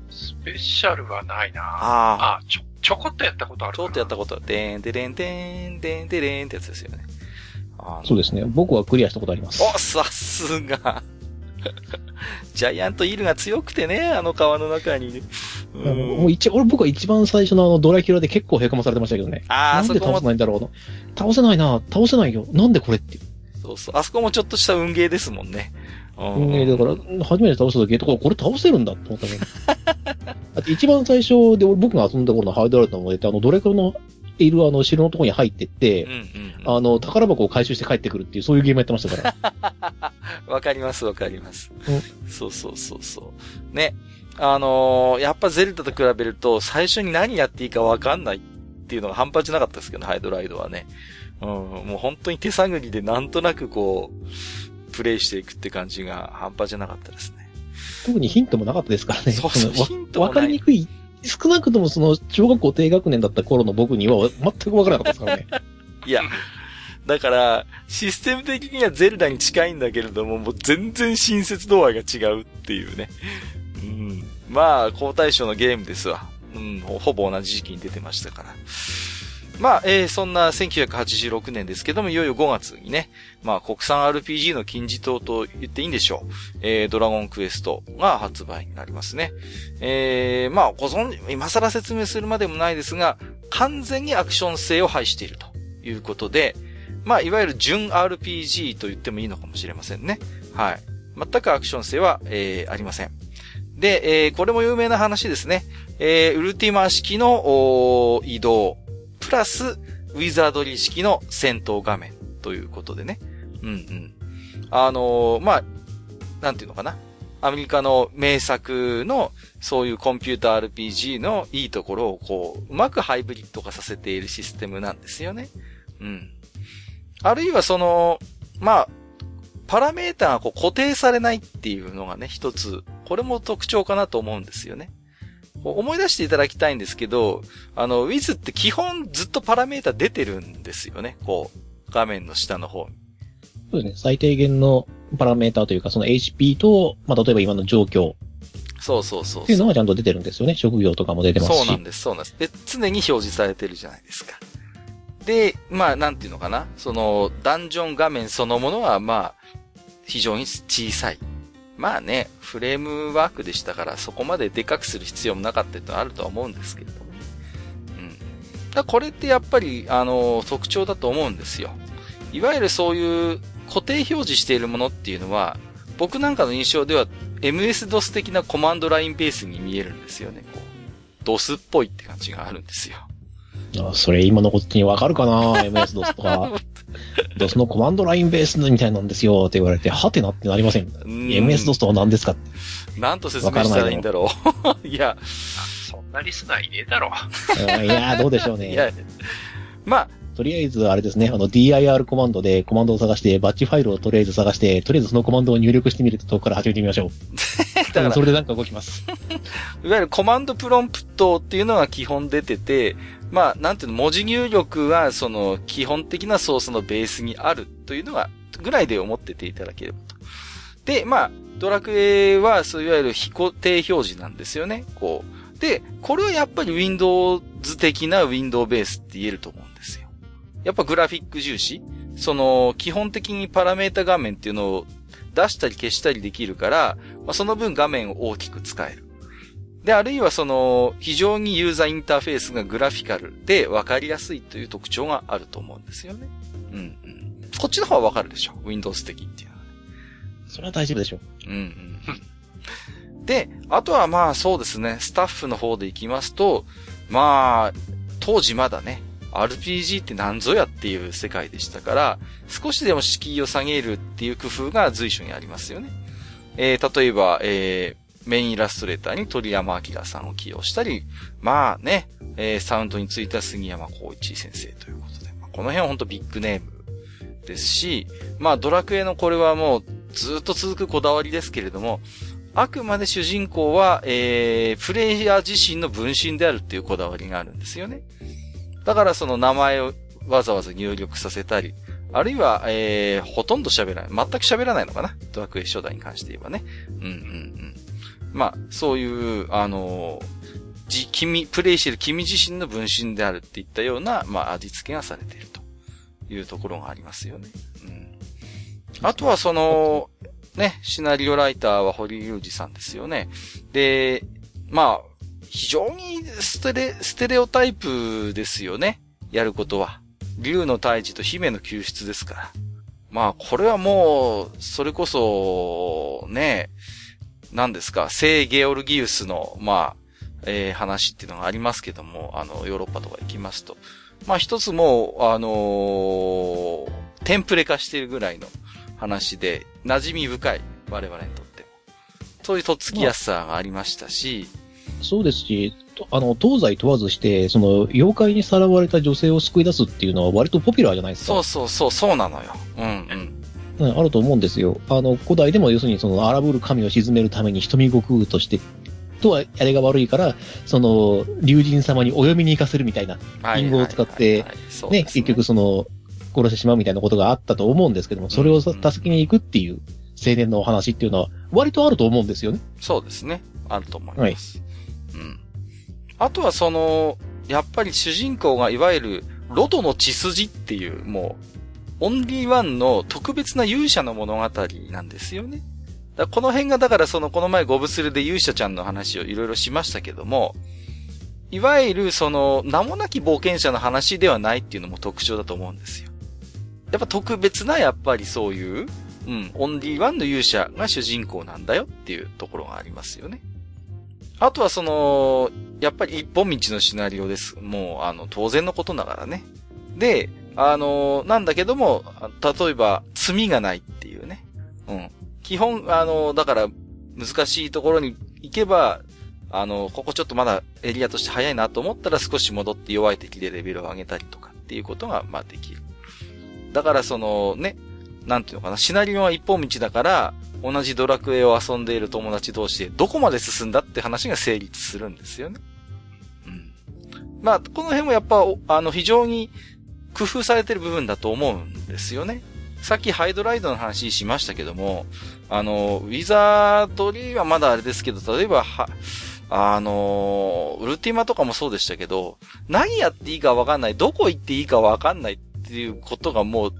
スペシャルはないなああ。ちょ、ちょこっとやったことあるちょっとやったことは、でーん、でれん、でーん、でーん、でれんってやつですよね。そうですね。僕はクリアしたことあります。お、さすが。ジャイアントイールが強くてね、あの川の中にね。うん、もう一、俺僕は一番最初のあのドラキュラで結構凹まされてましたけどね。ああ、なんで倒せないんだろうな。倒せないな、倒せないよ。なんでこれってそうそう。あそこもちょっとした運ゲーですもんね。運ゲーだから、初めて倒した時とか、これ倒せるんだって思ったね。あと一番最初で僕が遊んだ頃のハイドライトの思いって、あの、ドラキュラのいるあの城のところに入ってって、うんうんうん、あの、宝箱を回収して帰ってくるっていう、そういうゲームやってましたから。わかります、わかります、うん。そうそうそうそう。ね。あのー、やっぱゼルダと比べると、最初に何やっていいかわかんないっていうのが半端じゃなかったですけど、ハイドライドはね。うん、もう本当に手探りでなんとなくこう、プレイしていくって感じが半端じゃなかったですね。特にヒントもなかったですからね。そうそう、ヒントもわかりにくい少なくともその、小学校低学年だった頃の僕には全くわからなかったですからね。いや、だから、システム的にはゼルダに近いんだけれども、もう全然親切度合いが違うっていうね。うん。まあ、高対象のゲームですわ。うん、ほぼ同じ時期に出てましたから。まあ、えー、そんな1986年ですけども、いよいよ5月にね、まあ、国産 RPG の金字塔と言っていいんでしょう。えー、ドラゴンクエストが発売になりますね。えー、まあ、ご存知、今更説明するまでもないですが、完全にアクション性を排しているということで、まあ、いわゆる純 RPG と言ってもいいのかもしれませんね。はい。全くアクション性は、えー、ありません。で、えー、これも有名な話ですね。えー、ウルティマ式の移動。プラス、ウィザードリー式の戦闘画面ということでね。うんうん。あのー、まあ、なんていうのかな。アメリカの名作の、そういうコンピューター RPG のいいところをこう、うまくハイブリッド化させているシステムなんですよね。うん。あるいはその、まあ、パラメーターがこう固定されないっていうのがね、一つ、これも特徴かなと思うんですよね。思い出していただきたいんですけど、あの、Wiz って基本ずっとパラメータ出てるんですよね。こう、画面の下の方に。そうですね。最低限のパラメータというか、その HP と、まあ、例えば今の状況。そうそうそうっていうのはちゃんと出てるんですよね。職業とかも出てますし。そうなんです、そうなんです。で、常に表示されてるじゃないですか。で、まあ、なんていうのかな。その、ダンジョン画面そのものは、まあ、非常に小さい。まあね、フレームワークでしたからそこまででかくする必要もなかったってのはあるとは思うんですけれど。うん。だこれってやっぱり、あの、特徴だと思うんですよ。いわゆるそういう固定表示しているものっていうのは、僕なんかの印象では MS-DOS 的なコマンドラインベースに見えるんですよね。こう、DOS っぽいって感じがあるんですよ。あそれ今のこっちにわかるかな ?MS-DOS とか。DOS のコマンドラインベースみたいなんですよって言われて、はてなってなりません。MS-DOS とは何ですかなんと説明したらいいんだろう。いや。そんなリスナーいねえだろう。いや、どうでしょうね。いや、まあ、とりあえず、あれですね、あの、DIR コマンドでコマンドを探して、バッチファイルをとりあえず探して、とりあえずそのコマンドを入力してみるとこから始めてみましょう。だから、それでなんか動きます。いわゆるコマンドプロンプトっていうのが基本出てて、まあ、なんていうの、文字入力は、その、基本的なソースのベースにあるというのが、ぐらいで思ってていただければと。で、まあ、ドラクエは、そういわゆる非固定表示なんですよね。こう。で、これはやっぱり Windows 的な Windows ベースって言えると思うんですよ。やっぱグラフィック重視その、基本的にパラメータ画面っていうのを出したり消したりできるから、まあ、その分画面を大きく使える。で、あるいはその、非常にユーザーインターフェースがグラフィカルで分かりやすいという特徴があると思うんですよね。うん、うん。こっちの方は分かるでしょ ?Windows 的っていうのは、ね。それは大丈夫でしょう。うん、うん。で、あとはまあそうですね、スタッフの方で行きますと、まあ、当時まだね、RPG って何ぞやっていう世界でしたから、少しでも敷居を下げるっていう工夫が随所にありますよね。えー、例えば、えー、メインイラストレーターに鳥山明さんを起用したり、まあね、えー、サウンドについた杉山光一先生ということで、まあ、この辺は本当ビッグネームですし、まあドラクエのこれはもうずっと続くこだわりですけれども、あくまで主人公は、えー、プレイヤー自身の分身であるっていうこだわりがあるんですよね。だからその名前をわざわざ入力させたり、あるいは、えー、ほとんど喋らない。全く喋らないのかな？ドラクエ初代に関して言えばね。うんうんうん。まあ、そういう、あの、じ、君、プレイしてる君自身の分身であるっていったような、まあ、味付けがされているというところがありますよね。うん。あとはその、ね、シナリオライターは堀裕二さんですよね。で、まあ、非常にステレ、ステレオタイプですよね。やることは。竜の退治と姫の救出ですから。まあ、これはもう、それこそ、ね、何ですか、聖ゲオルギウスの、まあ、えー、話っていうのがありますけども、あの、ヨーロッパとか行きますと。まあ、一つもう、あのー、テンプレ化しているぐらいの話で、馴染み深い、我々にとっても。そういうとっつきやすさがありましたし、まあ、そうですし、あの、東西問わずして、その、妖怪にさらわれた女性を救い出すっていうのは割とポピュラーじゃないですか。そうそうそう、そうなのよ。うんうん。うん、あると思うんですよ。あの、古代でも要するにその荒ぶる神を鎮めるために瞳悟空として、とはあれが悪いから、その、竜神様にお読みに行かせるみたいな、隠語を使って、ね、結局その、殺してしまうみたいなことがあったと思うんですけども、それを助けに行くっていう青年のお話っていうのは、割とあると思うんですよね。そうですね。あると思います。はい、うん。あとはその、やっぱり主人公がいわゆる、ロドの血筋っていう、もう、オンリーワンの特別な勇者の物語なんですよね。だこの辺がだからそのこの前ゴブスルで勇者ちゃんの話をいろいろしましたけども、いわゆるその名もなき冒険者の話ではないっていうのも特徴だと思うんですよ。やっぱ特別なやっぱりそういう、うん、オンリーワンの勇者が主人公なんだよっていうところがありますよね。あとはその、やっぱり一本道のシナリオです。もう、あの、当然のことながらね。で、あの、なんだけども、例えば、罪がないっていうね。うん。基本、あの、だから、難しいところに行けば、あの、ここちょっとまだエリアとして早いなと思ったら少し戻って弱い敵でレベルを上げたりとかっていうことが、まあできる。だからそのね、なんていうのかな、シナリオは一本道だから、同じドラクエを遊んでいる友達同士でどこまで進んだって話が成立するんですよね。うん。まあ、この辺もやっぱ、あの、非常に工夫されてる部分だと思うんですよね。さっきハイドライドの話しましたけども、あの、ウィザードリーはまだあれですけど、例えば、は、あの、ウルティマとかもそうでしたけど、何やっていいかわかんない、どこ行っていいかわかんないっていうことがもう、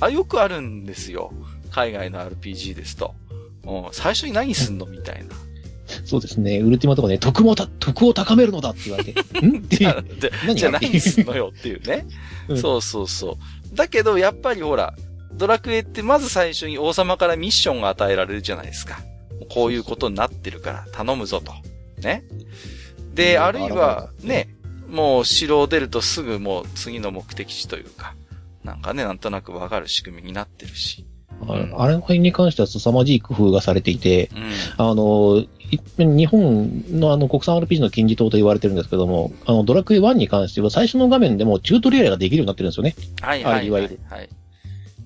あ、よくあるんですよ。海外の RPG ですと。うん、最初に何すんのみたいな。そうですね。ウルティマとかね、徳もた、徳を高めるのだって言われて。ん？ってじゃあ、じゃあ何すんのよっていうね。うん、そうそうそう。だけど、やっぱりほら、ドラクエってまず最初に王様からミッションが与えられるじゃないですか。こういうことになってるから頼むぞと。ね。で、あるいは、ね、もう城を出るとすぐもう次の目的地というか、なんかね、なんとなくわかる仕組みになってるし。あれの辺に関しては凄まじい工夫がされていて、うん、あの、日本のあの国産 RPG の金字塔と言われてるんですけども、あの、ドラクエ1に関しては最初の画面でもチュートリアルができるようになってるんですよね。はいはいはい、はい。いわゆる。はい。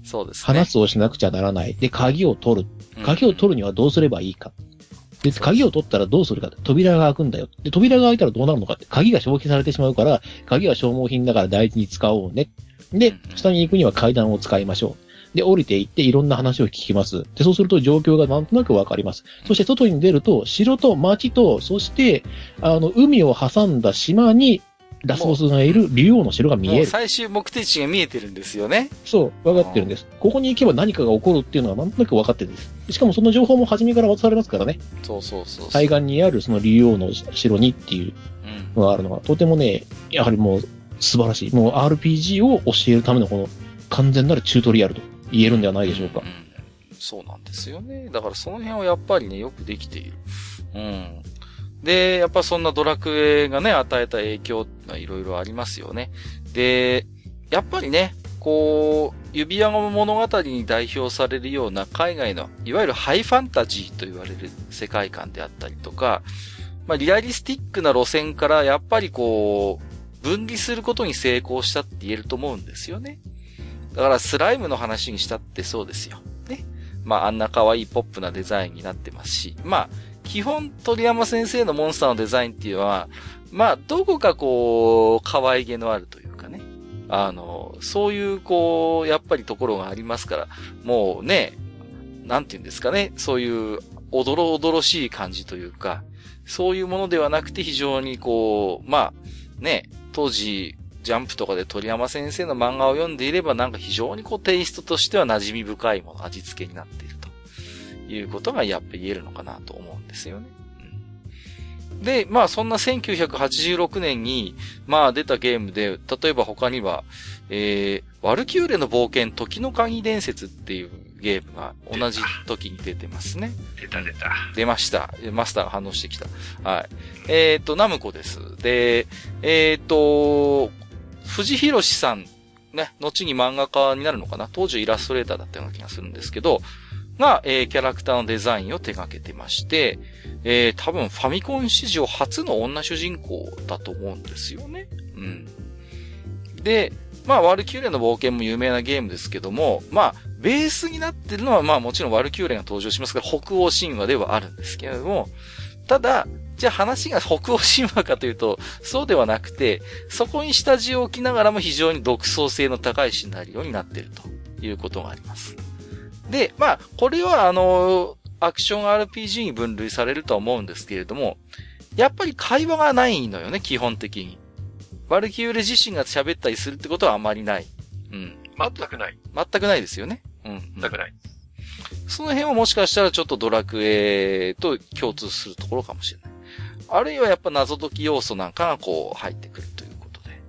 そうですね。話すをしなくちゃならない。で、鍵を取る。鍵を取るにはどうすればいいか。で、鍵を取ったらどうするか扉が開くんだよ。で、扉が開いたらどうなるのかって。鍵が消費されてしまうから、鍵は消耗品だから大事に使おうね。で、下に行くには階段を使いましょう。で、降りていっていろんな話を聞きます。で、そうすると状況がなんとなくわかります。そして外に出ると、城と町と、そして、あの、海を挟んだ島にラスボスがいる竜王の城が見える。最終目的地が見えてるんですよね。そう、分かってるんです。ここに行けば何かが起こるっていうのはなんとなく分かってるんです。しかもその情報も初めから渡されますからね。そうそうそう海岸にあるその竜王の城にっていうのがあるのが、とてもね、やはりもう素晴らしい。もう RPG を教えるためのこの完全なるチュートリアルと言えるんではないでしょうか。うん、うん、そうなんですよね。だからその辺はやっぱりね、よくできている。うん。で、やっぱそんなドラクエがね、与えた影響がいろいろありますよね。で、やっぱりね、こう、指輪の物語に代表されるような海外の、いわゆるハイファンタジーと言われる世界観であったりとか、まあ、リアリスティックな路線から、やっぱりこう、分離することに成功したって言えると思うんですよね。だからスライムの話にしたってそうですよ。ね。まああんな可愛いポップなデザインになってますし、まあ基本鳥山先生のモンスターのデザインっていうのは、まあどこかこう、可愛げのあるというかね。あの、そういうこう、やっぱりところがありますから、もうね、なんて言うんですかね、そういう、おどろおどろしい感じというか、そういうものではなくて非常にこう、まあ、ね、当時、ジャンプとかで鳥山先生の漫画を読んでいればなんか非常にこうテイストとしては馴染み深いもの、味付けになっているということがやっぱ言えるのかなと思うんですよね。うん、で、まあそんな1986年に、まあ出たゲームで、例えば他には、えー、ワルキューレの冒険時の鍵伝説っていうゲームが同じ時に出てますね。出た出た。出ました。マスターが反応してきた。はい。えっ、ー、と、ナムコです。で、えっ、ー、と、藤広さん、ね、後に漫画家になるのかな？当時イラストレーターだったような気がするんですけど、が、えー、キャラクターのデザインを手掛けてまして、えー、多分ファミコン史上初の女主人公だと思うんですよね。うん。で、まあ、ワルキューレの冒険も有名なゲームですけども、まあ、ベースになってるのは、まあもちろんワルキューレが登場しますが、北欧神話ではあるんですけれども、ただ、じゃあ話が北欧神話かというと、そうではなくて、そこに下地を置きながらも非常に独創性の高いシナリオになっているということがあります。で、まあ、これはあの、アクション RPG に分類されるとは思うんですけれども、やっぱり会話がないのよね、基本的に。ワルキューレ自身が喋ったりするってことはあまりない。うん。全くない。全くないですよね。うん。全くない。その辺はもしかしたらちょっとドラクエと共通するところかもしれない。あるいはやっぱ謎解き要素なんかがこう入ってくるということで。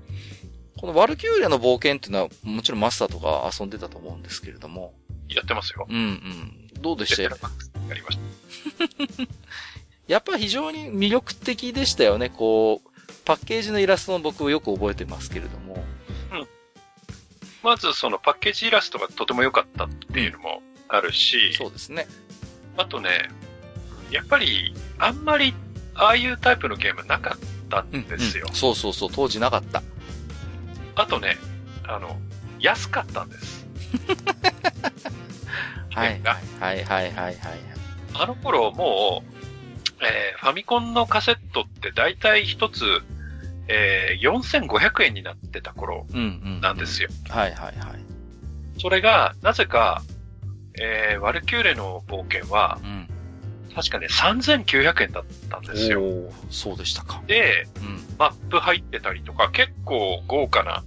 このワルキューレの冒険っていうのはもちろんマスターとか遊んでたと思うんですけれども。やってますよ。うんうん。どうでした？やりました。やっぱ非常に魅力的でしたよね。こう、パッケージのイラストの僕をよく覚えてますけれども。うん。まずそのパッケージイラストがとても良かったっていうのもあるし。そうですね。あとね、やっぱり、あんまり、ああいうタイプのゲームなかったんですよ。うんうん、そうそうそう、当時なかった。あとね、あの、安かったんです。はい。はいはいはいはい。あの頃もう、えー、ファミコンのカセットって大体一つ、えー、4500円になってた頃なんですよ。うんうん、はいはいはい。それが、なぜか、えー、ワルキューレの冒険は、うん、確かね、3900円だったんですよ。そうでしたか。で、うん、マップ入ってたりとか、結構豪華な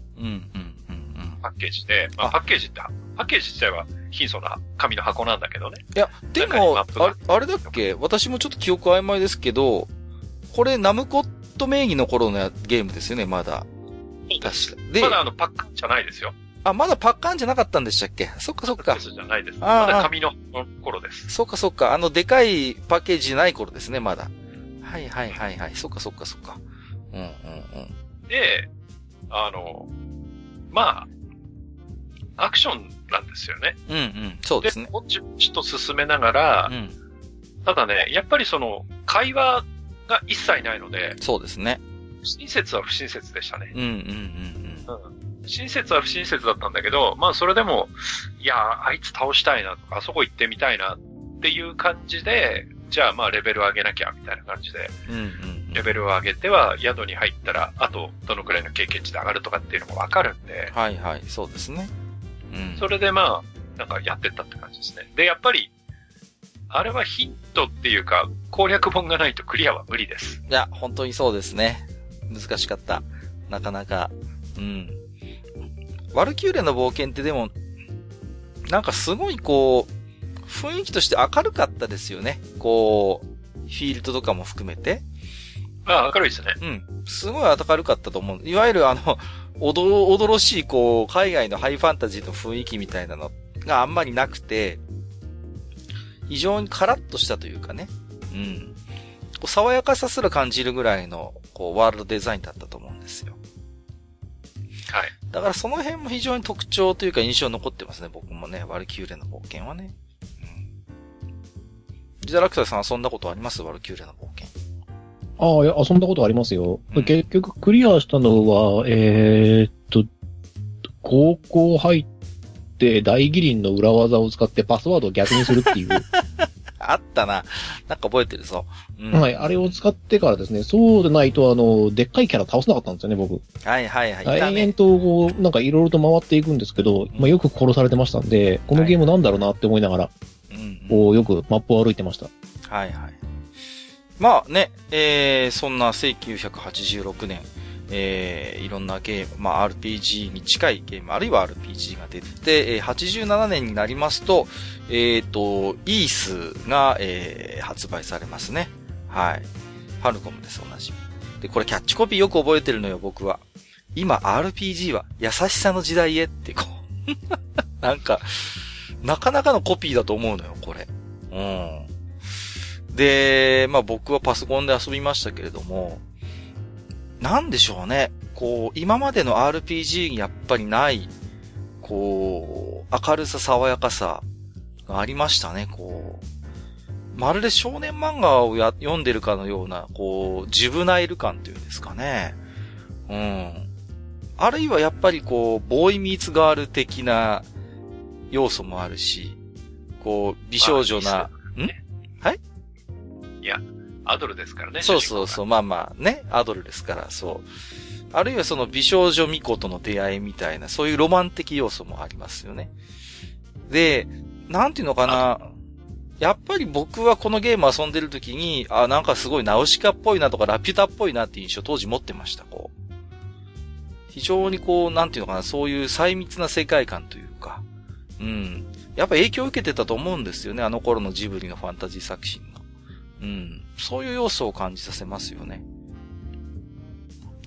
パッケージで、まあ、パッケージって、パッケージ自体は貧相な紙の箱なんだけどね。いや、でも、ああれだっけ？私もちょっと記憶曖昧ですけど、これナムコット名義の頃のゲームですよね、まだ。確か。で、まだあの、パッカンじゃないですよ。あ、まだパッカンじゃなかったんでしたっけ？そっかそっか。パッカンじゃないです。まだ紙の頃です。そっかそっか。あの、でかいパッケージない頃ですね、まだ。はいはいはいはい。そっかそっかそっか。うんうんうん。で、あの、まあ、アクションなんですよね。うんうん。そうですね。ぼちぼちと進めながら、うん、ただね、やっぱりその、会話が一切ないので、そうですね。不親切は不親切でしたね。うんうんうんうん。うん不親切は不親切だったんだけど、まあそれでも、いや、あいつ倒したいなとか、あそこ行ってみたいなっていう感じで、じゃあまあレベル上げなきゃみたいな感じで、うんうん、レベルを上げては宿に入ったら、あとどのくらいの経験値で上がるとかっていうのもわかるんで。はいはい、そうですね。それでまあ、なんかやってったって感じですね。で、やっぱり、あれはヒントっていうか、攻略本がないとクリアは無理です。いや、本当にそうですね。難しかった。なかなか。うん。ワルキューレの冒険ってでも、なんかすごいこう、雰囲気として明るかったですよね。こう、フィールドとかも含めて。ああ、明るいですね。うん。すごい明るかったと思う。いわゆるあの、おど、おどろしい、こう、海外のハイファンタジーの雰囲気みたいなのがあんまりなくて、非常にカラッとしたというかね。うん。こう爽やかさすら感じるぐらいの、こう、ワールドデザインだったと思うんですよ。はい。だからその辺も非常に特徴というか印象残ってますね、僕もね。ワルキューレの冒険はね。うん。ジダラクターさんはそんなことあります？ワルキューレの冒険。ああ、いや、遊んだことありますよ。うん結局、クリアしたのは、えーっと、高校入って大義林の裏技を使ってパスワードを逆にするっていう。あったな。なんか覚えてるぞ。うん。はい、あれを使ってからですね、そうでないと、あの、でっかいキャラ倒せなかったんですよね、僕。はいはいはい。いたね延々。と、こう、なんかいろいろと回っていくんですけど、まあ、よく殺されてましたんで、このゲームなんだろうなって思いながら、こう、よくマップを歩いてました。はいはい。まあね、えー、そんな1986年、えー、いろんなゲーム、まあ RPG に近いゲーム、あるいは RPG が出て、え、87年になりますと、えーと、イースが、えー、発売されますね。はい。ファルコムです、おなじみ。で、これキャッチコピーよく覚えてるのよ、僕は。今 RPG は優しさの時代へって、こう。なんか、なかなかのコピーだと思うのよ、これ。うん。で、まあ僕はパソコンで遊びましたけれども、なんでしょうね。こう、今までの RPG にやっぱりない、こう、明るさ、爽やかさがありましたね、こう。まるで少年漫画をや読んでるかのような、こう、ジュブナイル感というんですかね。うん。あるいはやっぱりこう、ボーイミーツガール的な要素もあるし、こう、美少女な、ん？いや、アドルですからね。そうそうそう、まあまあね、アドルですから、そう。あるいはその美少女巫女との出会いみたいな、そういうロマン的要素もありますよね。で、なんていうのかな、やっぱり僕はこのゲーム遊んでる時に、あ、なんかすごいナウシカっぽいなとかラピュタっぽいなっていう印象当時持ってました、こう。非常にこう、なんていうのかな、そういう細密な世界観というか、うん。やっぱ影響を受けてたと思うんですよね、あの頃のジブリのファンタジー作品の。うん。そういう要素を感じさせますよね。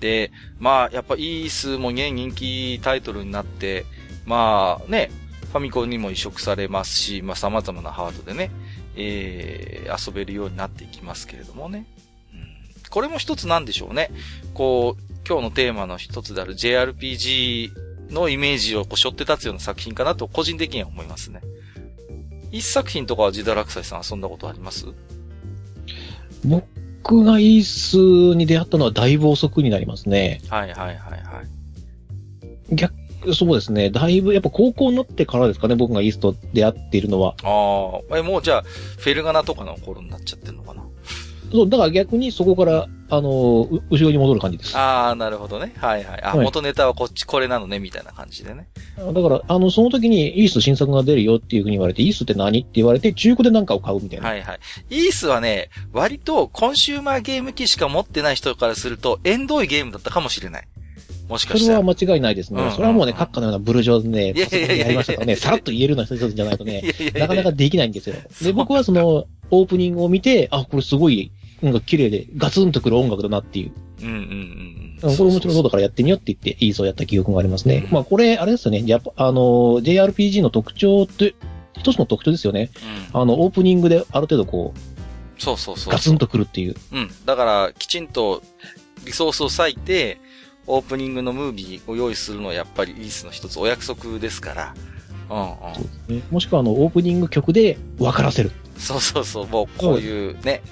で、まあ、やっぱイースもね、人気タイトルになって、まあね、ファミコンにも移植されますし、まあ様々なハードでね、えー、遊べるようになっていきますけれどもね。うん、これも一つなんでしょうね。こう、今日のテーマの一つである JRPG のイメージをこう背負って立つような作品かなと個人的には思いますね。一作品とかはジダラクサイさん遊んだことあります？僕がイースに出会ったのはだいぶ遅くになりますね。はいはいはいはい。逆、そうですね。だいぶ、やっぱ高校になってからですかね、僕がイースと出会っているのは。ああ、え、もうじゃあ、フェルガナとかの頃になっちゃってるのかな？そう、だから逆にそこから、あの、う後ろに戻る感じです。ああ、なるほどね。はいはい。あ、はい元ネタはこっち、これなのね、みたいな感じでね。だから、あの、その時にイース新作が出るよっていうふうに言われて、イースって何って言われて、中古で何かを買うみたいな。はいはい。イースはね、割とコンシューマーゲーム機しか持ってない人からすると、縁遠いゲームだったかもしれない。もしかしたら。それは間違いないですね。うんうんうんそれはもうね、閣下のようなブルジョーでね、パソコンでやりましたからね、さらっと言えるような人じゃないとね、いやいやいやなかなかできないんですよ。で、僕はその、オープニングを見て、あ、これすごい、なんか綺麗で、ガツンとくる音楽だなっていう。うんうんうんうんこれもちろんそうだからやってみようって言って、イースをやった記憶がありますね。うんまあこれ、あれですよね、やっぱ、あの、JRPG の特徴って、一つの特徴ですよね。うん。あの、オープニングである程度こそうそうそう。う、ガツンとくるっていう。うん。だから、きちんとリソースを割いて、オープニングのムービーを用意するのはやっぱりイースの一つお約束ですから。うんうん。そうですね。もしくはあの、オープニング曲で分からせる。そうそうそう。もうこういうね、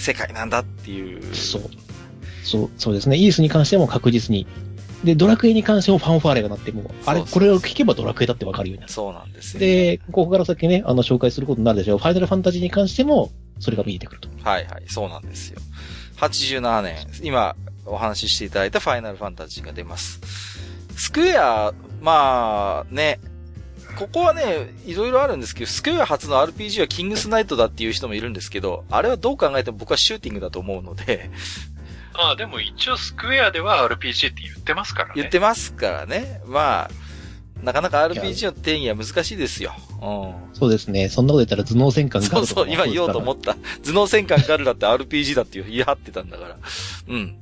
世界なんだっていう。そう。そう、そうですね。イースに関しても確実に。で、ドラクエに関してもファンファーレが鳴っても、あれ、これを聞けばドラクエだって分かるようになる。そうなんですよ。で、ここから先ね、あの、紹介することになるでしょう。ファイナルファンタジーに関しても、それが見えてくると。はいはい、そうなんですよ。87年、今お話ししていただいたファイナルファンタジーが出ます。スクエア、まあね、ここはね、いろいろあるんですけど、スクエア初の RPG はキングスナイトだっていう人もいるんですけど、あれはどう考えても僕はシューティングだと思うので、ああ、でも一応スクエアでは RPG って言ってますからね。言ってますからね。まあ、なかなか RPG の定義は難しいですよ。うん。そうですね。そんなこと言ったら頭脳戦艦ガそうそう、今言おうと思っった。頭脳戦艦ガルだって RPG だって言い張ってたんだから。うん。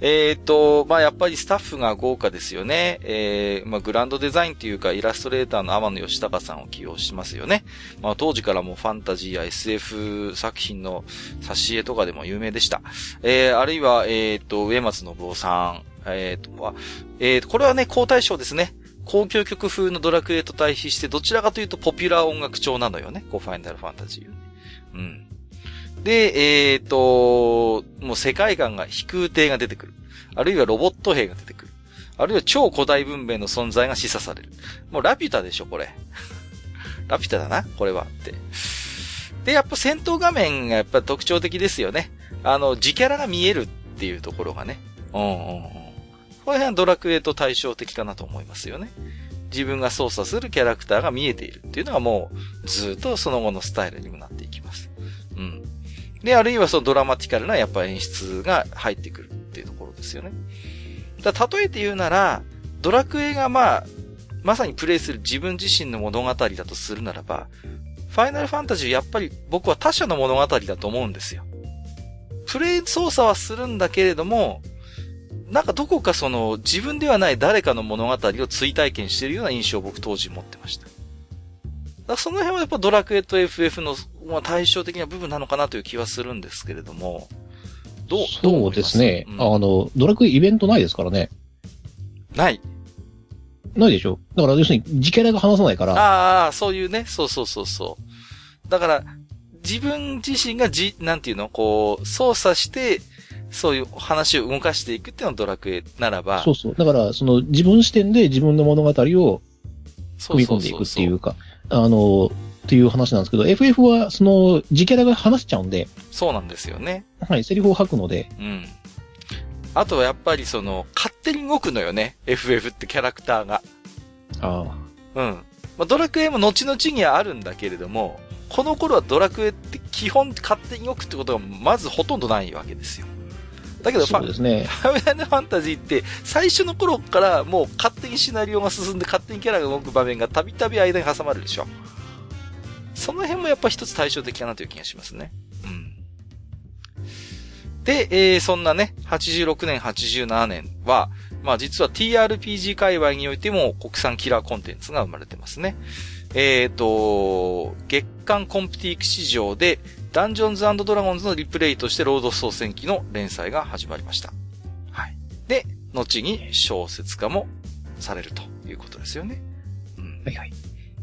えっ、と、まあ、やっぱりスタッフが豪華ですよね。えー、まあ、グランドデザインというか、イラストレーターの天野義隆さんを起用しますよね。まあ、当時からもファンタジーや SF 作品の挿絵とかでも有名でした。えー、あるいは、えっ、と、上松信夫さん。えっ、と、はえー、これはね、高大賞ですね。公共曲風のドラクエと対比して、どちらかというとポピュラー音楽調なのよね。こう、ファイナルファンタジー。うん。で、えっ、と、もう世界観が飛空艇が出てくる。あるいはロボット兵が出てくる。あるいは超古代文明の存在が示唆される。もうラピュタでしょ、これ。ラピュタだな、これは。って。で、やっぱ戦闘画面がやっぱ特徴的ですよね。あの、自キャラが見えるっていうところがね。うんうんうん。この辺はドラクエと対照的かなと思いますよね。自分が操作するキャラクターが見えているっていうのがもうずっとその後のスタイルにもなっていきます。で、あるいはそのドラマティカルなやっぱ演出が入ってくるっていうところですよね。だ例えて言うなら、ドラクエがまあ、まさにプレイする自分自身の物語だとするならば、ファイナルファンタジーやっぱり僕は他者の物語だと思うんですよ。プレイ操作はするんだけれども、なんかどこかその自分ではない誰かの物語を追体験しているような印象を僕当時持ってました。だその辺はやっぱドラクエと FF の、まあ、対照的な部分なのかなという気はするんですけれども、どうそうですね、うん、あの、ドラクエイベントないですからね。ない。ないでしょ？だから要するに自キャラが話さないから。ああ、そういうね。そうそうそうそう。だから、自分自身がじ、なんていうの？こう、操作して、そういう話を動かしていくっていうのはドラクエならば。そうそう。だから、その自分視点で自分の物語を組み込んでいくっていうか、あの、っていう話なんですけど、FF はその自キャラが話しちゃうんで。そうなんですよね。はい、セリフを吐くので。うん。あとはやっぱりその、勝手に動くのよね。FF ってキャラクターが。ああ。うん。まあ、ドラクエも後々にはあるんだけれども、この頃はドラクエって基本勝手に動くってことがまずほとんどないわけですよ。だけど、そうですね。ファイナルファンタジーって、最初の頃からもう勝手にシナリオが進んで勝手にキャラが動く場面がたびたび間に挟まるでしょ。その辺もやっぱ一つ対照的かなという気がしますね。うん。で、えー、そんなね、86年、87年は、まあ実は TRPG 界隈においても国産キラーコンテンツが生まれてますね。えっ、ー、と、月間コンプティーク市場でダンジョンズドラゴンズのリプレイとしてロード総戦記の連載が始まりました。はい。で、後に小説化もされるということですよね。うん。はいはい。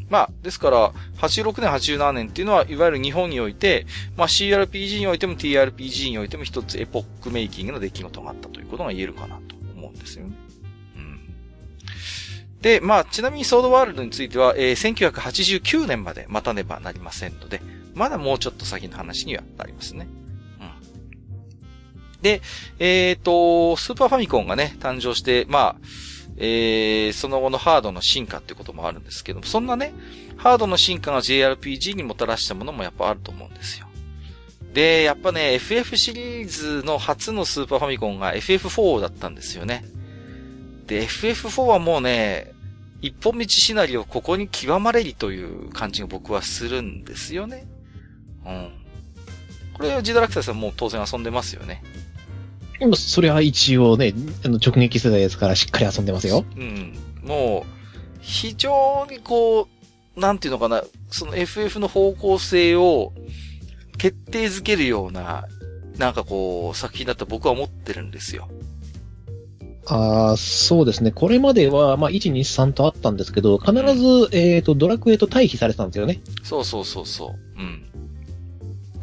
まあ、ですから、86年、87年っていうのは、いわゆる日本において、まあ CRPG においても TRPG においても一つエポックメイキングの出来事があったということが言えるかなと思うんですよね。うん。で、まあ、ちなみにソードワールドについては、えー、1989年まで待たねばなりませんので、まだもうちょっと先の話にはなりますね。うん。で、えっ、ー、と、スーパーファミコンがね、誕生して、まあ、えー、その後のハードの進化ってこともあるんですけども、そんなね、ハードの進化が JRPG にもたらしたものもやっぱあると思うんですよ。で、やっぱね、FF シリーズの初のスーパーファミコンが FF4 だったんですよね。で、FF4 はもうね、一本道シナリオここに極まれりという感じが僕はするんですよね。うん。これ、ジダラクタさんも当然遊んでますよね。それは一応ね、あの直撃世代ですからしっかり遊んでますよ。うん。もう、非常にこう、なんていうのかな、その FF の方向性を決定づけるような、なんかこう、作品だと僕は思ってるんですよ。ああ、そうですね。これまでは、まあ、1、2、3とあったんですけど、必ず、えっ、ー、と、ドラクエと対比されてたんですよね。そうそうそうそう。うん。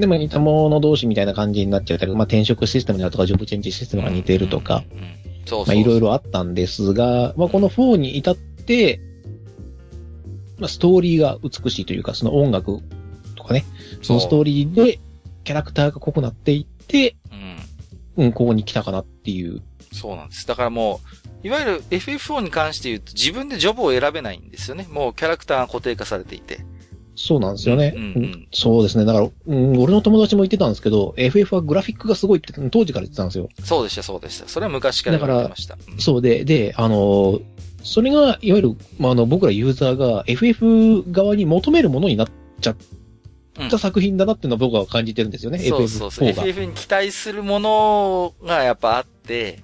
でも似た者同士みたいな感じになっちゃったり、まあ、転職システムだとか、ジョブチェンジシステムが似ているとか、まあ、いろいろあったんですが、まあ、この4に至って、まあ、ストーリーが美しいというか、その音楽とかね、そのストーリーでキャラクターが濃くなっていって、うん、うん、ここに来たかなっていう。そうなんです。だからもう、いわゆる FF4 に関して言うと自分でジョブを選べないんですよね。もうキャラクターが固定化されていて。そうなんですよね。うんうん、そうですね。だから、うん、俺の友達も言ってたんですけど、FF はグラフィックがすごいって当時から言ってたんですよ。そうでした、そうでした。それは昔から言ってました。うん、そうで、で、あの、それが、いわゆる、まあ、あの、僕らユーザーが FF 側に求めるものになっちゃった作品だなっていうのは僕は感じてるんですよね、うん、FF4 そうそう FF に期待するものがやっぱあって、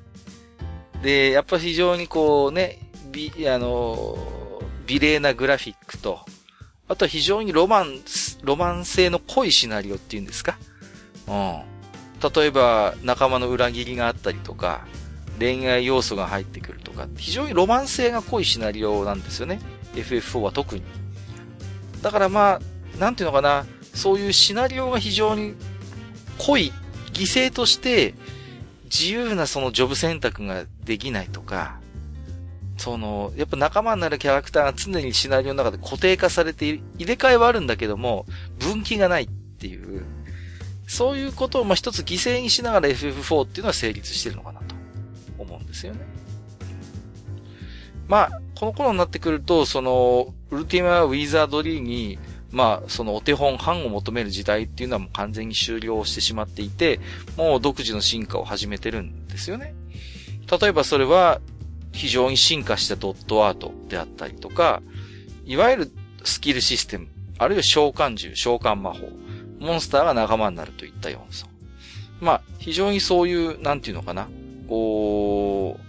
で、やっぱ非常にこうね、び、あの、美麗なグラフィックと、あとは非常にロマン、ロマン性の濃いシナリオっていうんですか？うん。例えば、仲間の裏切りがあったりとか、恋愛要素が入ってくるとか、非常にロマン性が濃いシナリオなんですよね。FF4 は特に。だからまあ、なんていうのかな、そういうシナリオが非常に濃い犠牲として、自由なそのジョブ選択ができないとか、その、やっぱ仲間になるキャラクターが常にシナリオの中で固定化されている、入れ替えはあるんだけども、分岐がないっていう、そういうことをまあ一つ犠牲にしながら FF4 っていうのは成立してるのかなと思うんですよね。まあ、この頃になってくると、その、ウルティマ・ウィザードリーに、まあ、そのお手本、版を求める時代っていうのはもう完全に終了してしまっていて、もう独自の進化を始めてるんですよね。例えばそれは、非常に進化したドットアートであったりとか、いわゆるスキルシステム、あるいは召喚獣、召喚魔法、モンスターが仲間になるといった要素。まあ、非常にそういう、なんていうのかな、こう、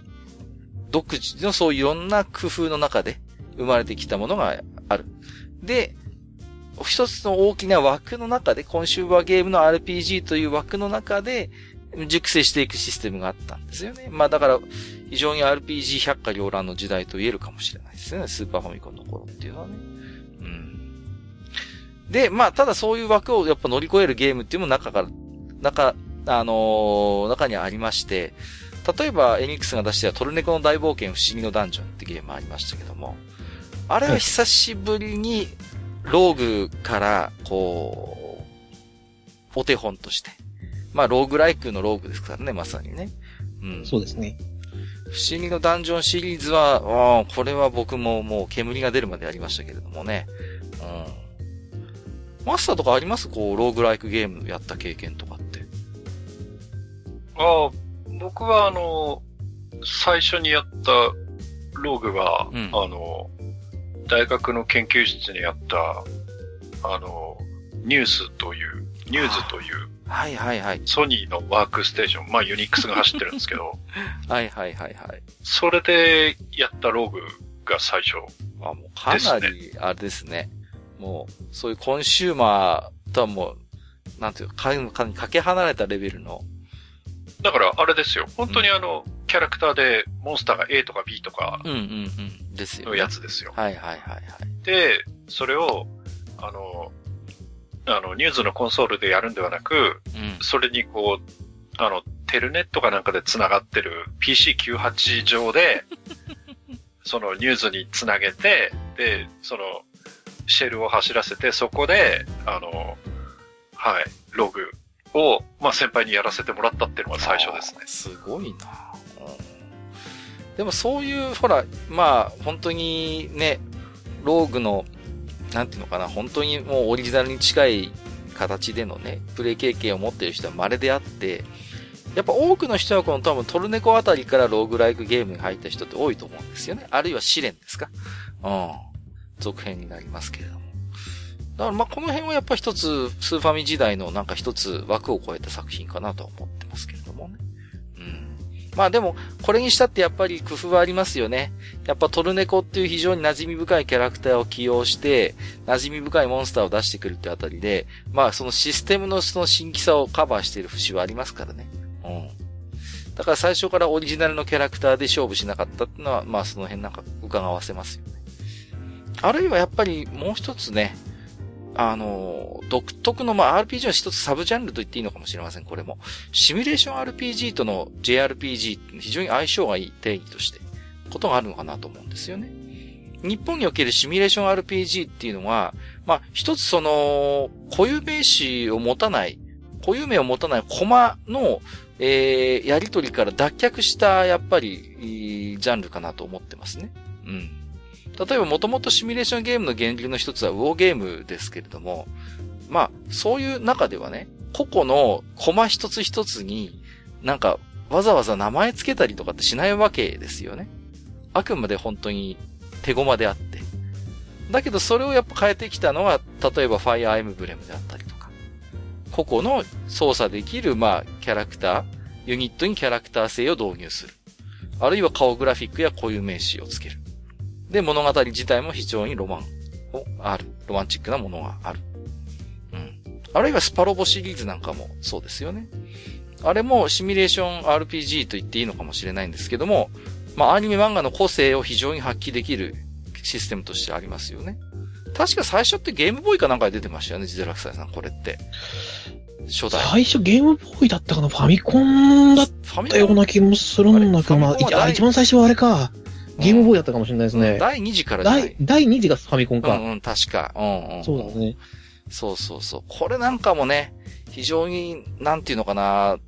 独自のそういういろんな工夫の中で生まれてきたものがある。で、一つの大きな枠の中で、コンシューバーゲームの RPG という枠の中で、熟成していくシステムがあったんですよね。まあだから、非常に RPG 百花繚乱の時代と言えるかもしれないですね。スーパーファミコンの頃っていうのはね。うん。で、まあただそういう枠をやっぱ乗り越えるゲームっていうのも中から、中、あのー中にありまして、例えばエニックスが出してたトルネコの大冒険不思議のダンジョンってゲームありましたけども、あれは久しぶりにローグから、こう、お手本として。まあ、ローグライクのローグですからね、まさにね。うん。そうですね。不思議のダンジョンシリーズは、あーこれは僕ももう煙が出るまでやりましたけれどもね。うん。マスターとかあります？こう、ローグライクゲームやった経験とかって。ああ、僕はあの、最初にやったローグは、うんあの、大学の研究室にあった、あの、ニュースという、ニューズというはいはいはい。ソニーのワークステーション、まあ UNIX が走ってるんですけど、はいはいはいはい。それでやったローグが最初。あ、もうかなり、あれですね。もう、そういうコンシューマーとはもう、なんていうか、かけ離れたレベルの。だからあれですよ、本当にあの、キャラクターでモンスターが A とか B とかうんうんうん。ですよ、のやつですよ。はいはいはいはい。で、それを、あの、あの、ニューズのコンソールでやるんではなく、うん。それにこう、あの、テルネットかなんかで繋がってる PC98 上で、そのニューズに繋げて、で、その、シェルを走らせて、そこで、あの、はい、ログを、まあ、先輩にやらせてもらったっていうのが最初ですね。すごいな、うんでもそういう、ほら、まあ、本当にね、ローグの、なんていうのかな、本当にもうオリジナルに近い形でのね、プレイ経験を持ってる人は稀であって、やっぱ多くの人はこの多分トルネコあたりからローグライクゲームに入った人って多いと思うんですよね。あるいは試練ですかうん。続編になりますけれども。だからまあこの辺はやっぱ一つ、スーファミ時代のなんか一つ枠を超えた作品かなと思ってますけど。まあでも、これにしたってやっぱり工夫はありますよね。やっぱトルネコっていう非常に馴染み深いキャラクターを起用して、馴染み深いモンスターを出してくるってあたりで、まあそのシステムのその新規さをカバーしている節はありますからね。うん。だから最初からオリジナルのキャラクターで勝負しなかったっていうのは、まあその辺なんか伺わせますよね。あるいはやっぱりもう一つね、あの、独特の、まあ、RPG の一つサブジャンルと言っていいのかもしれません、これも。シミュレーション RPG との JRPG 非常に相性がいい定義として、ことがあるのかなと思うんですよね。日本におけるシミュレーション RPG っていうのは、まあ、一つその、固有名詞を持たない、固有名を持たないコマの、えー、やりとりから脱却した、やっぱり、ジャンルかなと思ってますね。うん。例えばもともとシミュレーションゲームの源流の一つはウォーゲームですけれども、まあ、そういう中ではね、個々のコマ一つ一つに、なんか、わざわざ名前つけたりとかってしないわけですよね。あくまで本当に手駒であって。だけどそれをやっぱ変えてきたのは、例えばファイアーエムブレムであったりとか、個々の操作できる、まあ、キャラクター、ユニットにキャラクター性を導入する。あるいは顔グラフィックや固有名詞をつける。で、物語自体も非常にロマンをある。ロマンチックなものがある。うん。あるいはスパロボシリーズなんかもそうですよね。あれもシミュレーション RPG と言っていいのかもしれないんですけども、まあアニメ漫画の個性を非常に発揮できるシステムとしてありますよね。確か最初ってゲームボーイかなんかで出てましたよね、ジゼラクサイさん、これって。初代。最初ゲームボーイだったかな？ファミコンだったような気もするんだけど、まあ一番最初はあれか。ゲームボーイだったかもしれないですね。第2次からじゃない第、第2次がファミコンか。うんうん、確か。うんうん。そうだね。そうそうそう。これなんかもね、非常に、なんていうのかな、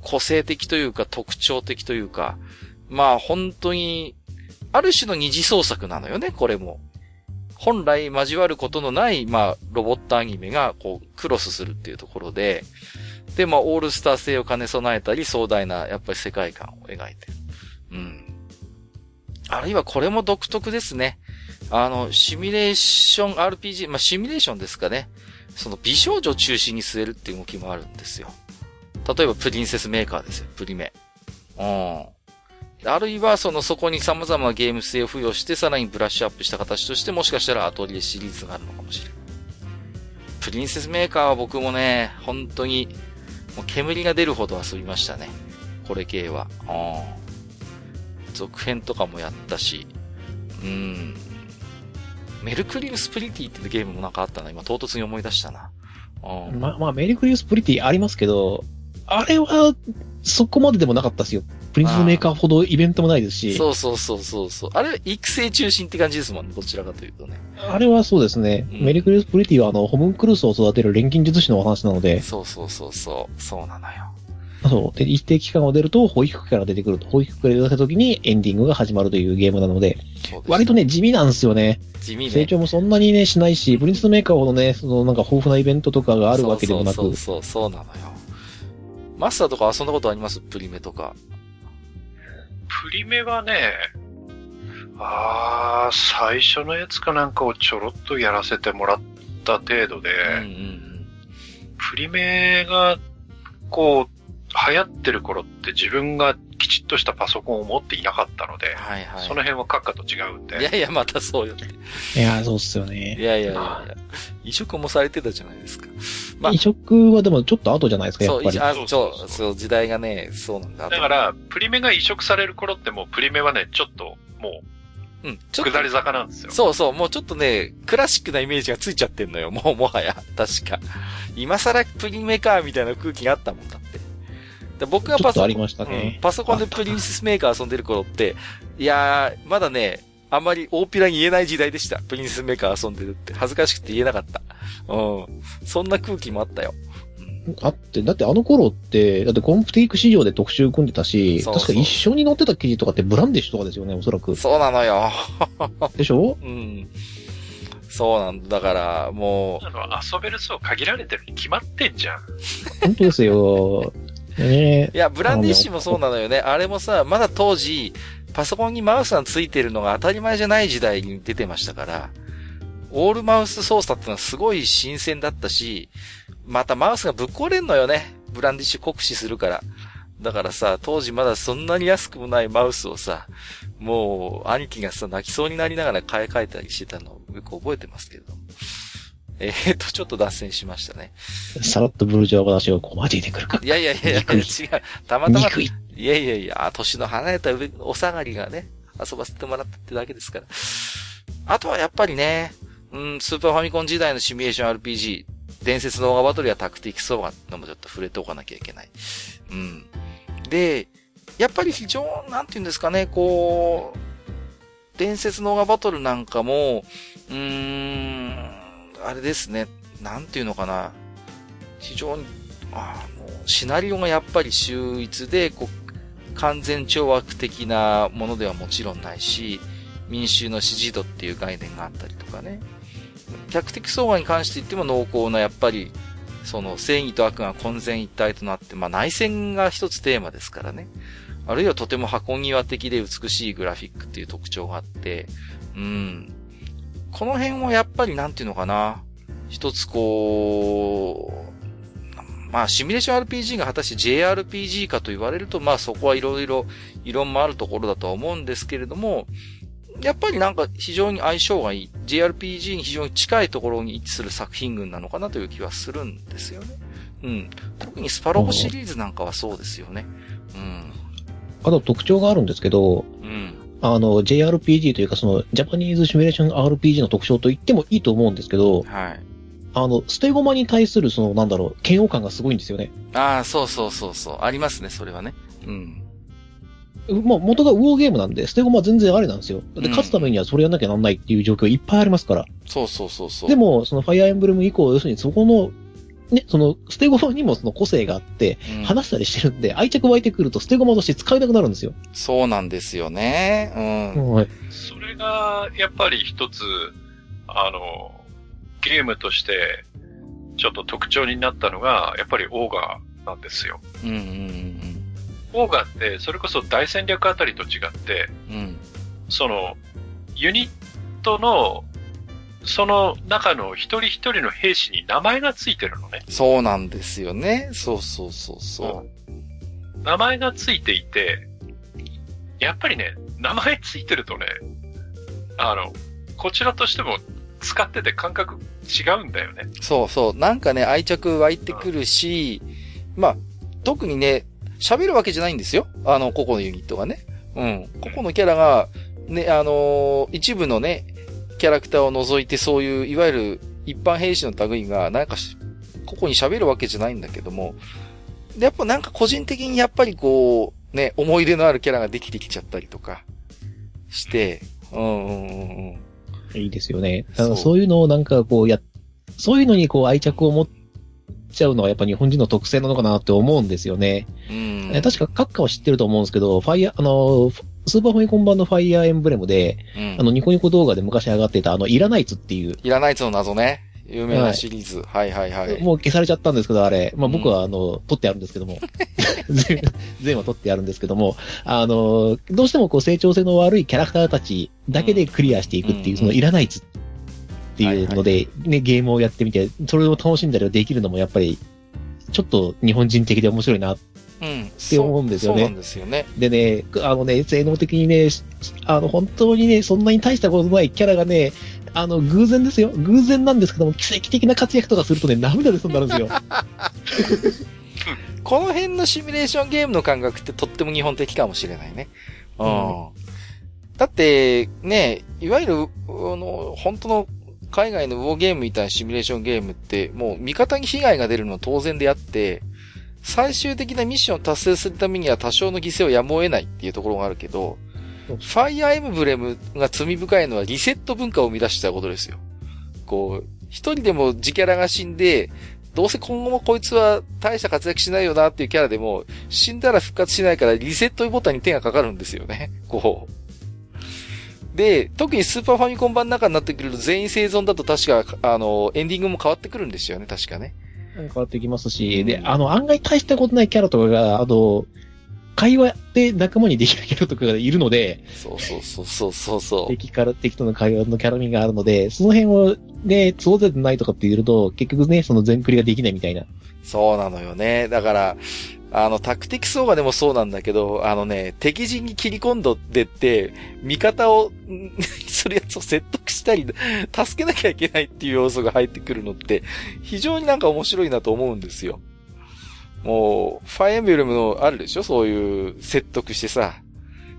個性的というか特徴的というか、まあ本当に、ある種の二次創作なのよね、これも。本来交わることのない、まあ、ロボットアニメが、こう、クロスするっていうところで、で、まあ、オールスター性を兼ね備えたり、壮大な、やっぱり世界観を描いてる。うん。あるいはこれも独特ですね。あの、シミュレーション RPG、まあ、シミュレーションですかね。その美少女中心に据えるっていう動きもあるんですよ。例えばプリンセスメーカーですよ、プリメ。うん。あるいは、その、そこに様々なゲーム性を付与して、さらにブラッシュアップした形として、もしかしたらアトリエシリーズがあるのかもしれない。プリンセスメーカーは僕もね、本当に、もう煙が出るほど遊びましたね。これ系は。うん。続編とかもやったし、うん。メルクリウスプリティっていうゲームもなんかあったな。今唐突に思い出したな。うん。ま、まあ、メリークリウスプリティありますけど、あれは、そこまででもなかったですよ。プリンスメーカーほどイベントもないですし、そうそうそうそうそう。あれ、育成中心って感じですもんね。どちらかというとね。あれはそうですね。うんメリークリウスプリティはあの、ホムンクルースを育てる錬金術師のお話なので、そうそうそうそう。そうなのよ。そう。で、一定期間を出ると、保育から出てくると。保育から出た時にエンディングが始まるというゲームなので、です割とね、地味なんですよね。地味ね。成長もそんなにね、しないし、プリンスメーカーほどね、そのなんか豊富なイベントとかがあるわけでもなくそう、そうそう、そうなのよ。マスターとか遊んだことあります？プリメとか。プリメはね、あー、最初のやつかなんかをちょろっとやらせてもらった程度で、うんうんうん。プリメが、こう、流行ってる頃って自分がきちっとしたパソコンを持っていなかったので、はいはい。その辺は閣下と違うんで。いやいや、またそうよね。いや、そうっすよいね。やいやいやいや。移植もされてたじゃないですか。まあ移植はでもちょっと後じゃないですか、やそう、っぱり。あそうそそうう、そう、時代がね、そうなんだ。だから、プリメが移植される頃ってもうプリメはね、ちょっと、もうん、う、ちょっと下り坂なんですよ。そうそう、もうちょっとね、クラシックなイメージがついちゃってんのよ、もうもはや。確か。今更プリメカーみたいな空気があったもんだって。で僕がパソねうんパソコンでプリンセスメーカー遊んでる頃って、いやー、まだね、あんまり大っぴらに言えない時代でした。プリンセスメーカー遊んでるって。恥ずかしくて言えなかった。うん。そんな空気もあったよ。あって、だってあの頃って、だってコンプティーク市場で特集組んでたし、そうそう確か一緒に載ってた記事とかってブランディッシュとかですよね、おそらく。そうなのよ。でしょ？うん。そうなんだ。だから、もう、遊べる層限られてるに決まってんじゃん。本当ですよ。いや、ブランディッシュもそうなのよね。あれもさ、まだ当時、パソコンにマウスがついてるのが当たり前じゃない時代に出てましたから、オールマウス操作ってのはすごい新鮮だったし、またマウスがぶっ壊れんのよね。ブランディッシュ酷使するから。だからさ、当時まだそんなに安くもないマウスをさ、もう、兄貴がさ、泣きそうになりながら買い替えたりしてたのをよく覚えてますけど。えー、と、ちょっと脱線しましたね。さらっとブルジョア話をこう交えてくるか。いやいやいや、違う。たまたま、憎い。いやいやいや、年の離れた上、お下がりがね、遊ばせてもらったってだけですから。あとはやっぱりね、うん、スーパーファミコン時代のシミュレーション RPG、伝説のオーガバトルやタクティクスオーガのもちょっと触れておかなきゃいけない。うん。で、やっぱり非常、なんて言うんですかね、こう、伝説のオーガバトルなんかも、うーん、あれですね、なんていうのかな、非常に、あの、シナリオがやっぱり秀逸で、こう、完全懲悪的なものではもちろんないし、民衆の支持度っていう概念があったりとかね。客的相和に関して言っても濃厚な、やっぱり、その正義と悪が混然一体となって、まあ内戦が一つテーマですからね。あるいはとても箱庭的で美しいグラフィックっていう特徴があって、うん。この辺はやっぱりなんていうのかな。一つこう、まあシミュレーション RPG が果たして JRPG かと言われると、まあそこはいろいろ異論もあるところだとは思うんですけれども、やっぱりなんか非常に相性がいい、JRPG に非常に近いところに位置する作品群なのかなという気はするんですよね。うん。特にスパロボシリーズなんかはそうですよね。うん。あと特徴があるんですけど、うん。あの、JRPG というかその、ジャパニーズシミュレーション RPG の特徴と言ってもいいと思うんですけど、はい。あの、捨て駒に対するその、なんだろう、嫌悪感がすごいんですよね。ああ、そうそうそうそう。ありますね、それはね。うん。まあ、元がウォーゲームなんで、捨て駒は全然ありなんですよ。で、うん勝つためにはそれやんなきゃなんないっていう状況いっぱいありますから。そうそうそうそう。でも、そのファイアーエンブレム以降、要するにそこの、ね、その、捨て駒にもその個性があって、うん話したりしてるんで、愛着湧いてくると捨て駒として使いたくなるんですよ。そうなんですよね。うん。はい。それが、やっぱり一つ、あの、ゲームとして、ちょっと特徴になったのが、やっぱりオーガーなんですよ。うんうんオーガーって、それこそ大戦略あたりと違って、うんうん。うん。その、ユニットの、その中の一人一人の兵士に名前がついてるのね。そうなんですよね。そうそうそうそ名前がついていて、やっぱりね、名前ついてるとね、あの、こちらとしても使ってて感覚違うんだよね。う。そうそう。なんかね、愛着湧いてくるし、まあ、特にね、喋るわけじゃないんですよ。あの、個々のユニットがね。うん。個々のキャラが、ね、あのー一部のね、キャラクターを除いてそういう、いわゆる一般兵士の類が、なんかし、個々に喋るわけじゃないんだけども、で、やっぱなんか個人的にやっぱりこう、ね、思い入れのあるキャラができてきちゃったりとか、して、うんうんうんうん。いいですよね。そうあのそういうのをなんかこうや、そういうのにこう愛着を持っちゃうのはやっぱ日本人の特性なのかなって思うんですよね。うん。え確か閣下は知ってると思うんですけど、ファイア、あの、スーパーファミコン版のファイアーエンブレムで、うんあの、ニコニコ動画で昔上がってたあの、いらないつっていう、いらないつの謎ね。有名なシリーズ。はい、はい、はいもう消されちゃったんですけど、あれ。まあ僕うんはあの、撮ってあるんですけども。全全は撮ってあるんですけども、あの、どうしてもこう成長性の悪いキャラクターたちだけでクリアしていくっていう、うんそのいらないつっていうので、ね、ゲームをやってみて、それを楽しんだりできるのもやっぱり、ちょっと日本人的で面白いな。うん。て思うんですよねそうんですよね。でね、あのね、性能的にね、あの、本当にね、そんなに大したことないキャラがね、あの、偶然ですよ。偶然なんですけども、奇跡的な活躍とかするとね、涙出そうになるんですよ。この辺のシミュレーションゲームの感覚ってとっても日本的かもしれないね。うん。だって、ね、いわゆる、あの、本当の海外のウォーゲームみたいなシミュレーションゲームって、もう味方に被害が出るのは当然であって、最終的なミッションを達成するためには多少の犠牲をやむを得ないっていうところがあるけど、ファイアーエムブレムが罪深いのはリセット文化を生み出したことですよ。こう、一人でも自キャラが死んで、どうせ今後もこいつは大した活躍しないよなっていうキャラでも、死んだら復活しないからリセットボタンに手がかかるんですよね。こう。で、特にスーパーファミコン版の中になってくると全員生存だと確か、あの、エンディングも変わってくるんですよね、確かね。変わってきますし、で、あの、案外大したことないキャラとかが、あの、会話で仲間にできるキャラとかがいるので、そうそうそうそうそうそう。敵から、敵との会話のキャラミがあるので、その辺をね、都合でないとかって言うと、結局ね、その全クリができないみたいな。そうなのよね。だから、あの、タクティクスオーガでもそうなんだけど、あのね、敵陣に切り込んどってって、味方を、んするやつを説得したり、助けなきゃいけないっていう要素が入ってくるのって、非常になんか面白いなと思うんですよ。もう、ファイエンブレムのあるでしょ？そういう説得してさ。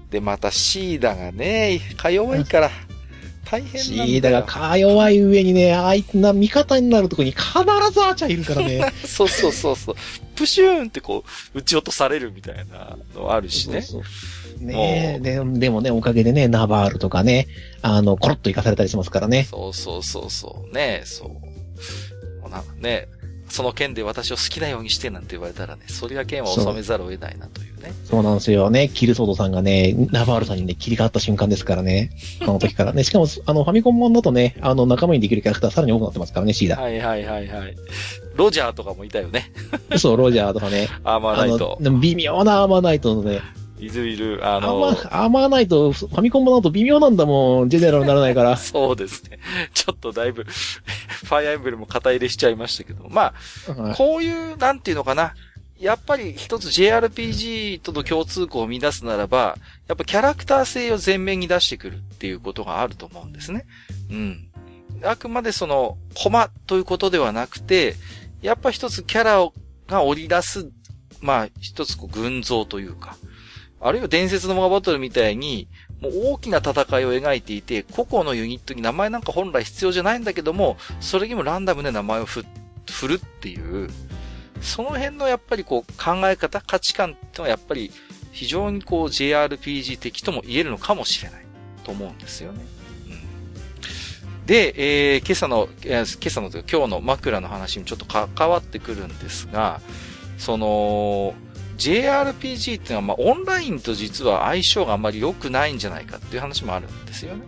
で、またシーダがね、か弱いから、大変シなんだよ。ーダがか弱い上にね、あいつな味方になるとこに必ずアーチャーいるからね。そうそうそうそう。プシューンってこう、撃ち落とされるみたいなのあるしね。そうそうねえ、で、でもね、おかげでね、ナバールとかね、あの、コロッと生かされたりしますからね。そうそうそうそう。ねそう。もうなんかね、その剣で私を好きなようにしてなんて言われたらね、それは剣は収めざるを得ないなというね。そうなんですよね。キルソードさんがね、ナバールさんにね、切り替わった瞬間ですからね。この時からね。しかも、あの、ファミコン版だとね、あの、仲間にできるキャラクターさらに多くなってますからね、シーダ。はいはいはいはい。ロジャーとかもいたよね。そう、ロジャーとかね。アーマーナあイトの、。でも微妙なアーマーナイトのね、いるいる。あの、ー、アーマーナイト、ファミコン版だと微妙なんだもん、ジェネラルにならないから。そうですね。ちょっとだいぶ、ファイアーエンブレムも肩入れしちゃいましたけど。まあ、こういう、なんていうのかな。やっぱり一つ JRPG との共通項を見出すならば、やっぱキャラクター性を前面に出してくるっていうことがあると思うんですね。うん。あくまでその、コマということではなくて、やっぱ一つキャラをが織り出す、まあ一つこう群像というか、あるいは伝説のモアバトルみたいに、もう大きな戦いを描いていて、個々のユニットに名前なんか本来必要じゃないんだけども、それにもランダムで名前を振るっていう、その辺のやっぱりこう考え方、価値観ってのはやっぱり非常にこう JRPG 的とも言えるのかもしれないと思うんですよね。うん、で、えー、今朝の、えー、今朝の今日の枕の話にちょっと関わってくるんですが、その、JRPG っていうのは、まあ、オンラインと実は相性があまり良くないんじゃないかっていう話もあるんですよね。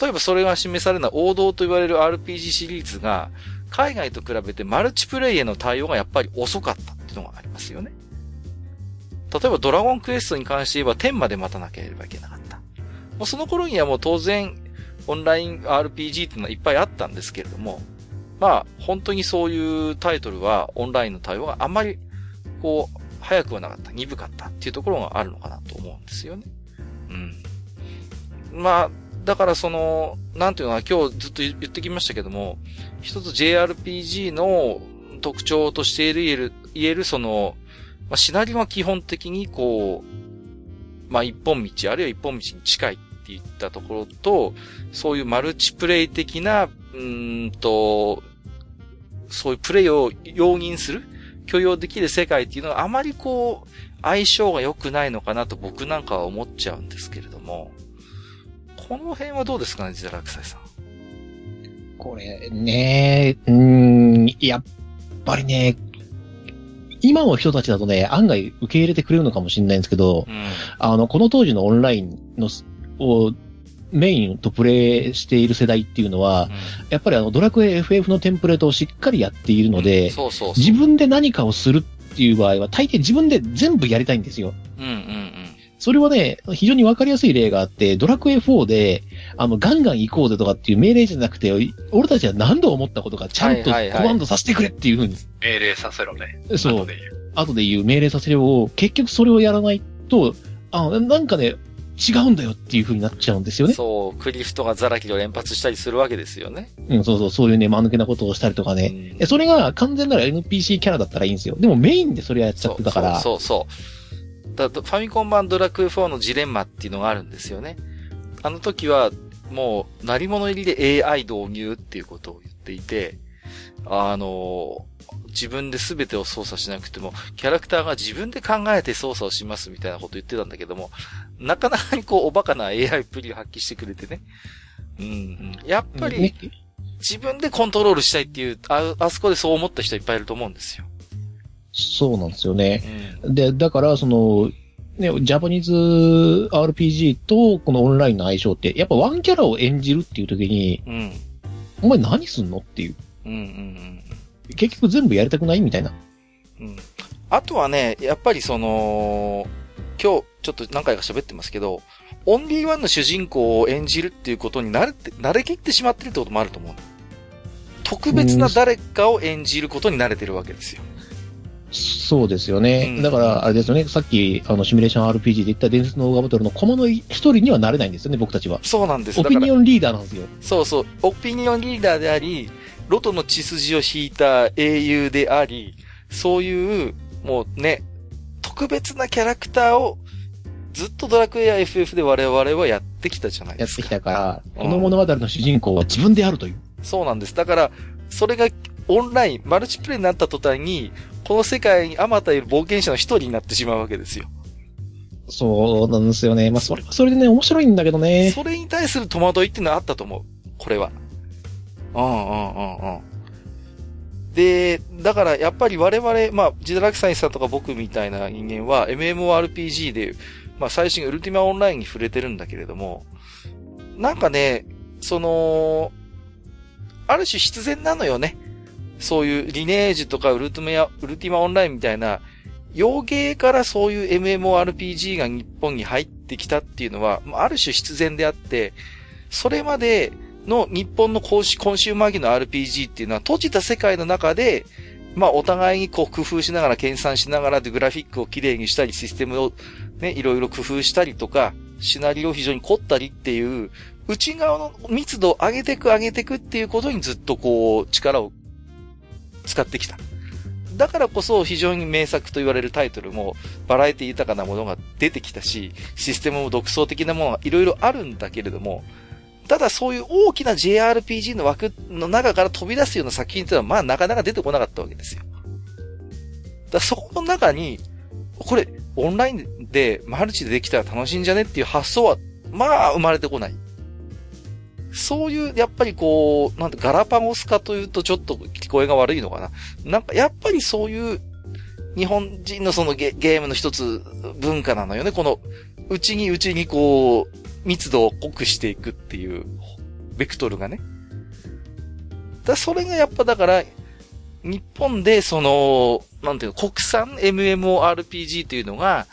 例えばそれが示されるのは王道と言われる RPG シリーズが、海外と比べてマルチプレイへの対応がやっぱり遅かったっていうのがありますよね。例えばドラゴンクエストに関して言えば10まで待たなければいけなかった。もうその頃にはもう当然オンライン RPG っていうのはいっぱいあったんですけれども、まあ本当にそういうタイトルはオンラインの対応があんまりこう早くはなかった、鈍かったっていうところがあるのかなと思うんですよね。うん。まあ、だからその、なんていうのは今日ずっと言ってきましたけども、一つ JRPG の特徴として言える、言えるその、まあ、シナリオは基本的にこう、まあ、一本道、あるいは一本道に近いっていったところと、そういうマルチプレイ的な、うんと、そういうプレイを容認する、許容できる世界っていうのはあまりこう、相性が良くないのかなと僕なんかは思っちゃうんですけれども、この辺はどうですかね、ジダラクサイさん。これね、うん、やっぱりね、今の人たちだとね、案外受け入れてくれるのかもしれないんですけど、うん、あの、この当時のオンラインの、をメインとプレイしている世代っていうのは、うん、やっぱりあの、ドラクエ FF のテンプレートをしっかりやっているので、自分で何かをするっていう場合は、大抵自分で全部やりたいんですよ。うんうんうん。それはね、非常にわかりやすい例があって、ドラクエ4で、あの、ガンガン行こうぜとかっていう命令じゃなくて、俺たちは何度思ったことか、ちゃんとコマンドさせてくれっていうふうに。命令させろね。そう。後で言う。後で言う命令させるを、結局それをやらないと、あ、なんかね、違うんだよっていう風になっちゃうんですよね。そう、クリフトがザラキを連発したりするわけですよね。うん、そうそう、そういうね、間抜けなことをしたりとかね。うん、それが完全なら NPC キャラだったらいいんですよ。でもメインでそれやっちゃってたから。そうそうだファミコン版ドラクエ4のジレンマっていうのがあるんですよね。あの時は、もう、鳴り物入りで AI 導入っていうことを言っていて、あの、自分で全てを操作しなくても、キャラクターが自分で考えて操作をしますみたいなこと言ってたんだけども、なかなかにこう、おバカな AI っぷりを発揮してくれてね。うん。やっぱり、自分でコントロールしたいっていう、あ、あそこでそう思った人いっぱいいると思うんですよ。そうなんですよね。うん、で、だから、その、ね、ジャパニーズ RPG とこのオンラインの相性って、やっぱワンキャラを演じるっていう時に、うん、お前何すんのっていう。うんうんうん結局全部やりたくないみたいな。うん。あとはね、やっぱりその、今日ちょっと何回か喋ってますけど、オンリーワンの主人公を演じるっていうことに慣れて、慣れきってしまってるってこともあると思う。特別な誰かを演じることに慣れてるわけですよ。そうですよね。うん、だから、あれですよね、さっき、あの、シミュレーション RPG で言った伝説のオーガバトルの駒の一人にはなれないんですよね、僕たちは。そうなんです。オピニオンリーダーなんですよ。そうそう。オピニオンリーダーであり、ロトの血筋を引いた英雄であり、そういう、もうね、特別なキャラクターをずっとドラクエや FF で我々はやってきたじゃないですか。やってきたから、この物語の主人公は自分であるという。そうなんです。だから、それがオンライン、マルチプレイになった途端に、この世界にあまたいる冒険者の一人になってしまうわけですよ。そうなんですよね。まあ、それはそれでね、面白いんだけどね。それに対する戸惑いっていうのはあったと思う。これは。うんうんうんうん。で、だからやっぱり我々、まあ、ジダラクサインさんとか僕みたいな人間は MMORPG で、まあ最新ウルティマオンラインに触れてるんだけれども、なんかね、その、ある種必然なのよね。そういうリネージュとかウルティマ、ウルティマオンラインみたいな、洋芸からそういう MMORPG が日本に入ってきたっていうのは、ある種必然であって、それまでの日本のコンシューマー機の RPG っていうのは閉じた世界の中で、まあお互いにこう工夫しながら計算しながらでグラフィックをきれいにしたりシステムをね、いろいろ工夫したりとか、シナリオを非常に凝ったりっていう、内側の密度を上げてく上げてくっていうことにずっとこう力を使ってきた。だからこそ非常に名作と言われるタイトルもバラエティ豊かなものが出てきたし、システムも独創的なものがいろいろあるんだけれども、ただそういう大きな JRPG の枠の中から飛び出すような作品っていうのはまあなかなか出てこなかったわけですよ。だそこの中に、これオンラインでマルチでできたら楽しいんじゃね？っていう発想はまあ生まれてこない。そういう、やっぱりこう、なんてガラパゴス化というとちょっと聞こえが悪いのかな。なんかやっぱりそういう日本人のそのゲゲームの一つ文化なのよね。この、うちにうちにこう、密度を濃くしていくっていう、ベクトルがね。だそれがやっぱだから、日本でその、なんていうの、国産 MMORPG っていうのが、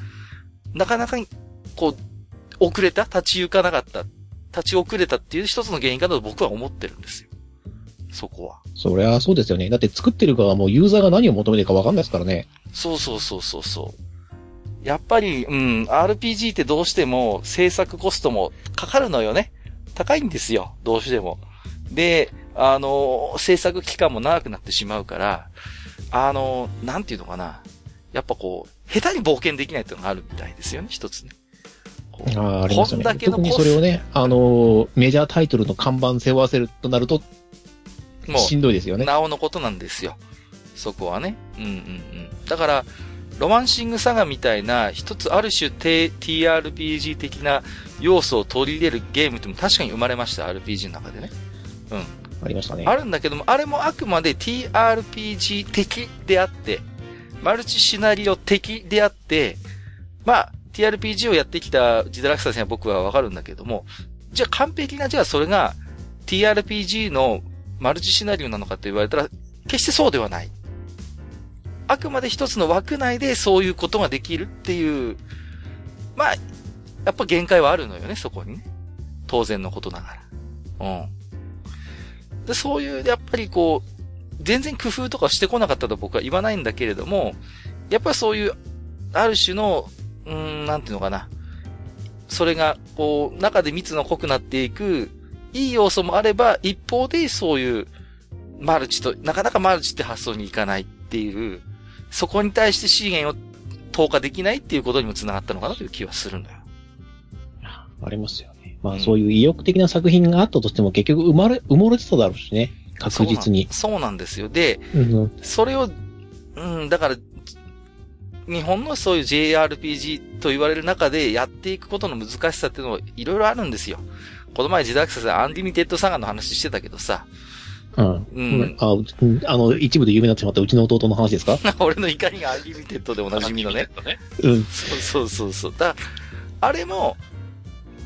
なかなか、こう、遅れた立ち行かなかった立ち遅れたっていう一つの原因かと僕は思ってるんですよ。そこは。そりゃそうですよね。だって作ってる側もユーザーが何を求めてるかわかんないですからね。そうそうそうそうそう。やっぱり、うん、RPG ってどうしても制作コストもかかるのよね。高いんですよ。どうしても。で、あの、制作期間も長くなってしまうから、あの、なんていうのかな。やっぱこう、下手に冒険できないっていうのがあるみたいですよね、一つね。ああ、ありますよね。特にそれをね、あの、メジャータイトルの看板背負わせるとなると、もう、しんどいですよね。なおのことなんですよ。そこはね。うんうんうん。だから、ロマンシングサガみたいな、一つある種 TRPG 的な要素を取り入れるゲームっても確かに生まれました、RPG の中でね。うん。ありましたね。あるんだけども、あれもあくまで TRPG 的であって、マルチシナリオ的であって、まあ、TRPG をやってきたジダラクサ先は僕はわかるんだけども、じゃあ完璧な、じゃあそれが TRPG のマルチシナリオなのかと言われたら、決してそうではない。あくまで一つの枠内でそういうことができるっていう、まあ、やっぱ限界はあるのよね、そこにね。当然のことながら。うん。で、そういう、やっぱりこう、全然工夫とかしてこなかったと僕は言わないんだけれども、やっぱりそういう、ある種のうん、なんていうのかな。それが、こう、中で密の濃くなっていく、いい要素もあれば、一方でそういう、マルチと、なかなかマルチって発想にいかないっていう、そこに対して資源を投下できないっていうことにも繋がったのかなという気はするんだよ。ありますよね。まあ、そういう意欲的な作品があったとしても、結局生まれ、埋もれてただろうしね。確実に。そうなんですよ。で、うん、それを、うん、だから、日本のそういう JRPG と言われる中でやっていくことの難しさっていうのもいろいろあるんですよ。この前自宅さアンリミテッドサガの話してたけどさ。うん。うん。あ、あの、一部で有名になってしまったうちの弟の話ですか？俺の怒りがアンリミテッドでおなじみのね。ねうん。そうそうそうそう。だあれも、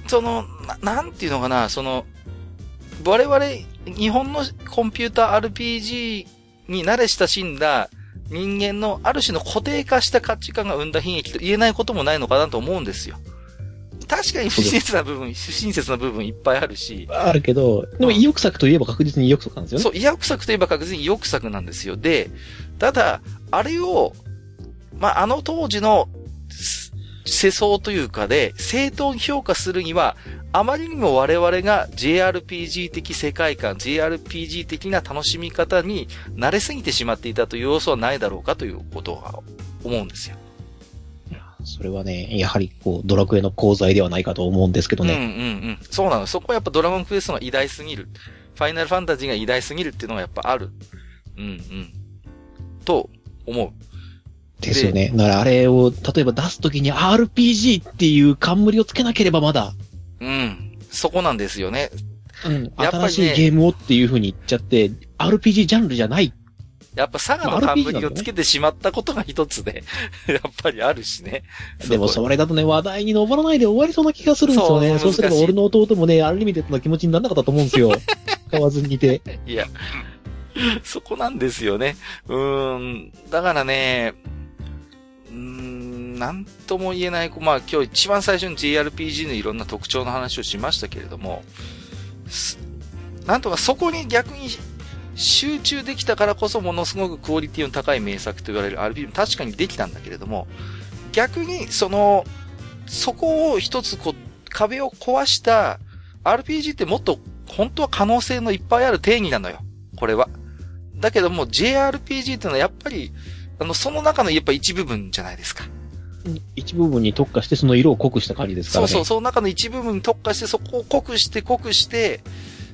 そのな、なんていうのかな、その、我々、日本のコンピューター RPG に慣れ親しんだ人間のある種の固定化した価値観が生んだ悲劇と言えないこともないのかなと思うんですよ。確かに不親切な部分、不親切な部分いっぱいあるし。あるけど、でも意欲作といえば確実に意欲作なんですよね。そう、意欲作といえば確実に意欲作なんですよ。で、ただ、あれを、まあ、あの当時の世相というかで、正当に評価するには、あまりにも我々が JRPG 的世界観、JRPG 的な楽しみ方に慣れすぎてしまっていたという要素はないだろうかということは思うんですよ。それはね、やはりこう、ドラクエの功罪ではないかと思うんですけどね。うんうんうん。そうなの。そこはやっぱドラゴンクエストが偉大すぎる。ファイナルファンタジーが偉大すぎるっていうのがやっぱある。うんうん。と、思う。ですよね。だからあれを、例えば出すときに RPG っていう冠をつけなければまだ。うん。そこなんですよね。うん。やっぱり、ね、新しいゲームをっていう風に言っちゃって、RPG ジャンルじゃない。やっぱ佐賀の冠をつけてしまったことが一つで、やっぱりあるしね。でもそれだとね、話題に上らないで終わりそうな気がするんですよね。そうすれば俺の弟もね、アンリミテッドな気持ちにならなかったと思うんですよ。買わずにいて。いや、そこなんですよね。うーん。だからね、うーん、なんとも言えない、まあ今日一番最初に JRPG のいろんな特徴の話をしましたけれども、なんとかそこに逆に集中できたからこそものすごくクオリティの高い名作と言われる RPG も確かにできたんだけれども、逆にその、そこを一つこう、壁を壊した RPG ってもっと本当は可能性のいっぱいある定義なのよ。これは。だけども JRPG っていうのはやっぱりあの、その中のやっぱ一部分じゃないですか。一部分に特化してその色を濃くした感じですからね。そうそう、その中の一部分に特化して、そこを濃くして濃くして、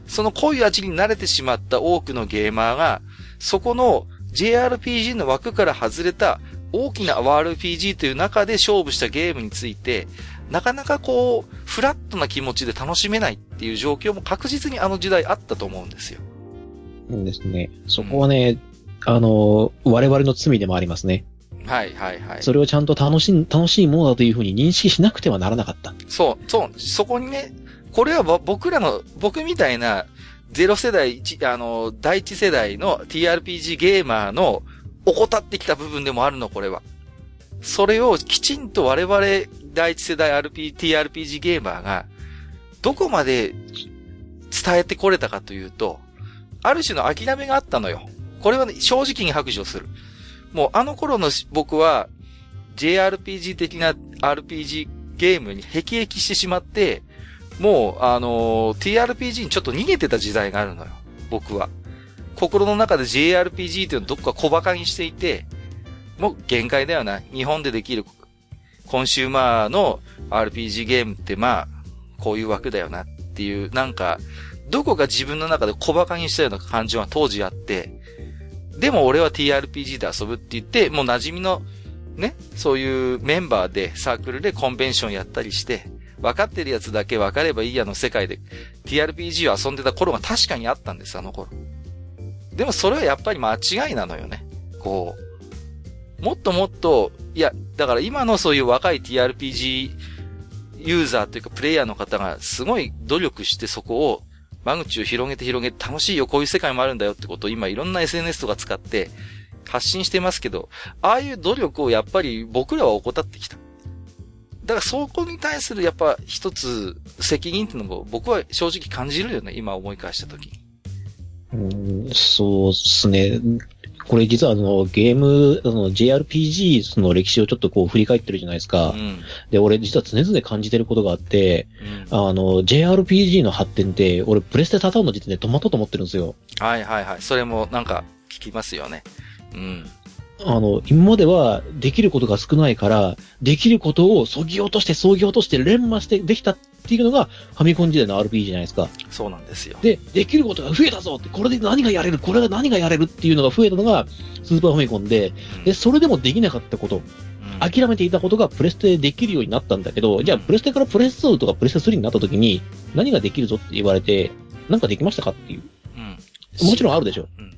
その濃い味に慣れてしまった多くのゲーマーが、そこの JRPG の枠から外れた大きな RPG という中で勝負したゲームについて、なかなかこう、フラットな気持ちで楽しめないっていう状況も確実にあの時代あったと思うんですよ。うんですね。そこはね、あの、我々の罪でもありますね。はいはいはい。それをちゃんと楽しい、楽しいものだというふうに認識しなくてはならなかった。そう、そう、そこにね、これは僕らの、僕みたいな、ゼロ世代、一あの、第一世代の TRPG ゲーマーの怠ってきた部分でもあるの、これは。それをきちんと我々第一世代 RP、TRPG ゲーマーが、どこまで伝えてこれたかというと、ある種の諦めがあったのよ。これはね、正直に白状する。もうあの頃の僕は、JRPG 的な RPG ゲームに辟易してしまって、もう、あのー TRPG にちょっと逃げてた時代があるのよ。僕は。心の中で JRPG っていうのをどっか小馬鹿にしていて、もう限界だよな。日本でできるコンシューマーの RPG ゲームってまあ、こういう枠だよなっていう、なんか、どこか自分の中で小馬鹿にしたような感じは当時あって、でも俺は TRPG で遊ぶって言って、もう馴染みの、ね、そういうメンバーでサークルでコンベンションやったりして、分かってるやつだけ分かればいいやの世界で TRPG を遊んでた頃が確かにあったんです、あの頃。でもそれはやっぱり間違いなのよね。こう。もっともっと、いや、だから今のそういう若い TRPG ユーザーというかプレイヤーの方がすごい努力してそこを間口を広げて広げて楽しいよ、こういう世界もあるんだよってことを今いろんな SNS とか使って発信してますけど、ああいう努力をやっぱり僕らは怠ってきた。だからそこに対するやっぱ一つ責任っていうのも僕は正直感じるよね、今思い返した時に。うん、そうですね。これ実はあの、ゲーム、あの、JRPG の歴史をちょっとこう振り返ってるじゃないですか。うん。で、俺実は常々感じてることがあって、うんあの、JRPG の発展って、俺プレステタタンの時点で止まったと思ってるんですよ。はいはいはい。それもなんか聞きますよね。うん。あの、今まではできることが少ないから、できることをそぎ落として、そぎ落として連磨してできたっていうのがファミコン時代の RPG じゃないですか。そうなんですよ。で、できることが増えたぞって、これで何がやれる、これが何がやれるっていうのが増えたのがスーパーファミコンで、で、それでもできなかったこと、うん諦めていたことがプレステでできるようになったんだけど、じゃあプレステからプレステ2とかプレステ3になった時に何ができるぞって言われて、なんかできましたかっていう。うん。もちろんあるでしょ。うん。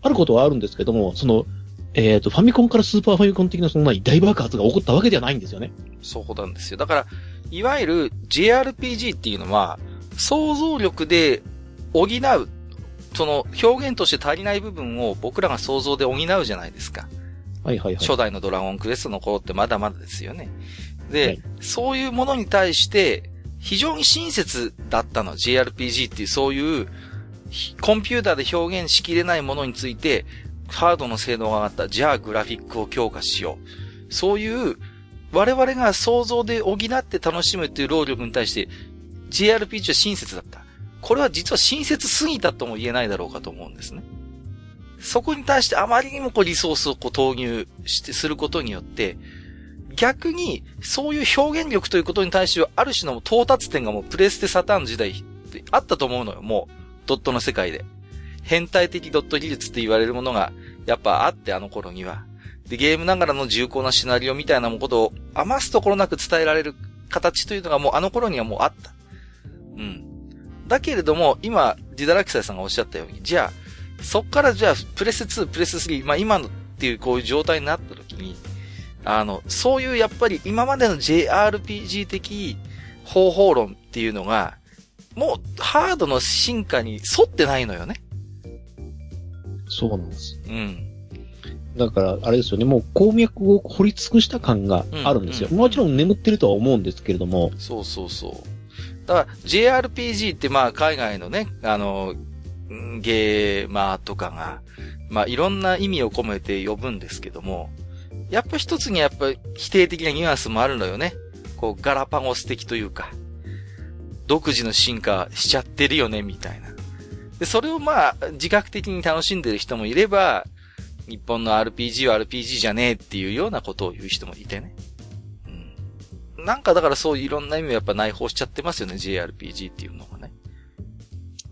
あることはあるんですけども、その、えっ、と、ファミコンからスーパーファミコン的なそんな大爆発が起こったわけではないんですよね。そうなんですよ。だから、いわゆる JRPG っていうのは、想像力で補う、その表現として足りない部分を僕らが想像で補うじゃないですか。はいはいはい。初代のドラゴンクエストの頃ってまだまだですよね。で、はいそういうものに対して、非常に親切だったの。JRPG っていうそういう、ひコンピューターで表現しきれないものについて、ハードの性能が上がった。じゃあグラフィックを強化しよう。そういう、我々が想像で補って楽しむっていう労力に対して、JRPG は親切だった。これは実は親切すぎたとも言えないだろうかと思うんですね。そこに対してあまりにもこうリソースをこう投入して、することによって、逆に、そういう表現力ということに対しては、ある種の到達点がもうプレステサタン時代ってあったと思うのよ、もう、ドットの世界で。変態的ドット技術って言われるものが、やっぱあって、あの頃には。で、ゲームながらの重厚なシナリオみたいなことを余すところなく伝えられる形というのがもうあの頃にはもうあった。うん。だけれども、今、ジダラキサイさんがおっしゃったように、じゃあ、そっからじゃあ、プレス2、プレス3、まあ今のっていうこういう状態になった時に、あの、そういうやっぱり今までの JRPG 的方法論っていうのが、もうハードの進化に沿ってないのよね。そうなんです。うん。だから、あれですよね、もう鉱脈を掘り尽くした感があるんですよ。うんもちろん眠ってるとは思うんですけれども、そうそうそう。だから JRPG ってまあ海外のね、あの、んゲーマーとかが、まあいろんな意味を込めて呼ぶんですけども、やっぱ一つにやっぱ否定的なニュアンスもあるのよね。こうガラパゴス的というか、独自の進化しちゃってるよね、みたいな。で、それをまあ自覚的に楽しんでる人もいれば、日本の RPG は RPG じゃねえっていうようなことを言う人もいてね。うん。なんかだからそういろんな意味をやっぱ内包しちゃってますよね、JRPG っていうのがね。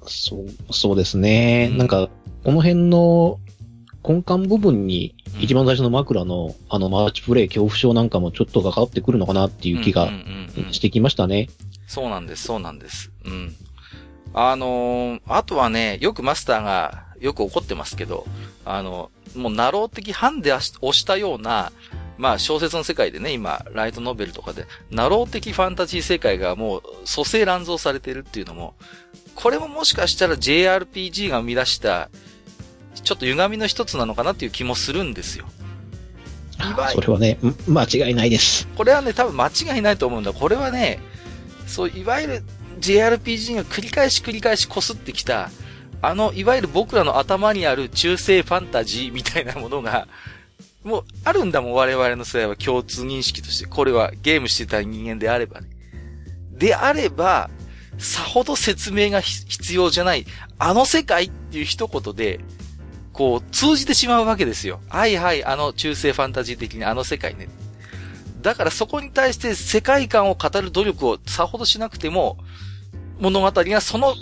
そう、そうですね。うんなんか、この辺の根幹部分に、一番最初の枕の、あの、マルチプレイ恐怖症なんかもちょっと関わってくるのかなっていう気がうんうんうんうんしてきましたね。そうなんです、そうなんです。うん。あのーあとはね、よくマスターが、よく怒ってますけど、あの、もう、なろう的判で押したような、まあ、小説の世界でね、今、ライトノベルとかで、なろう的ファンタジー世界がもう、粗製乱造されてるっていうのも、これももしかしたら JRPG が生み出した、ちょっと歪みの一つなのかなっていう気もするんですよ。それはね、ん間違いないです。これはね、多分間違いないと思うんだ。これはね、そう、いわゆる JRPG が繰り返し繰り返し擦ってきた、あの、いわゆる僕らの頭にある中世ファンタジーみたいなものが、もうあるんだもん、我々の世代は共通認識として。これはゲームしてた人間であればね。であれば、さほど説明が必要じゃない、あの世界っていう一言で、こう、通じてしまうわけですよ。はいはい、あの中世ファンタジー的にあの世界ね。だからそこに対して世界観を語る努力をさほどしなくても、物語がその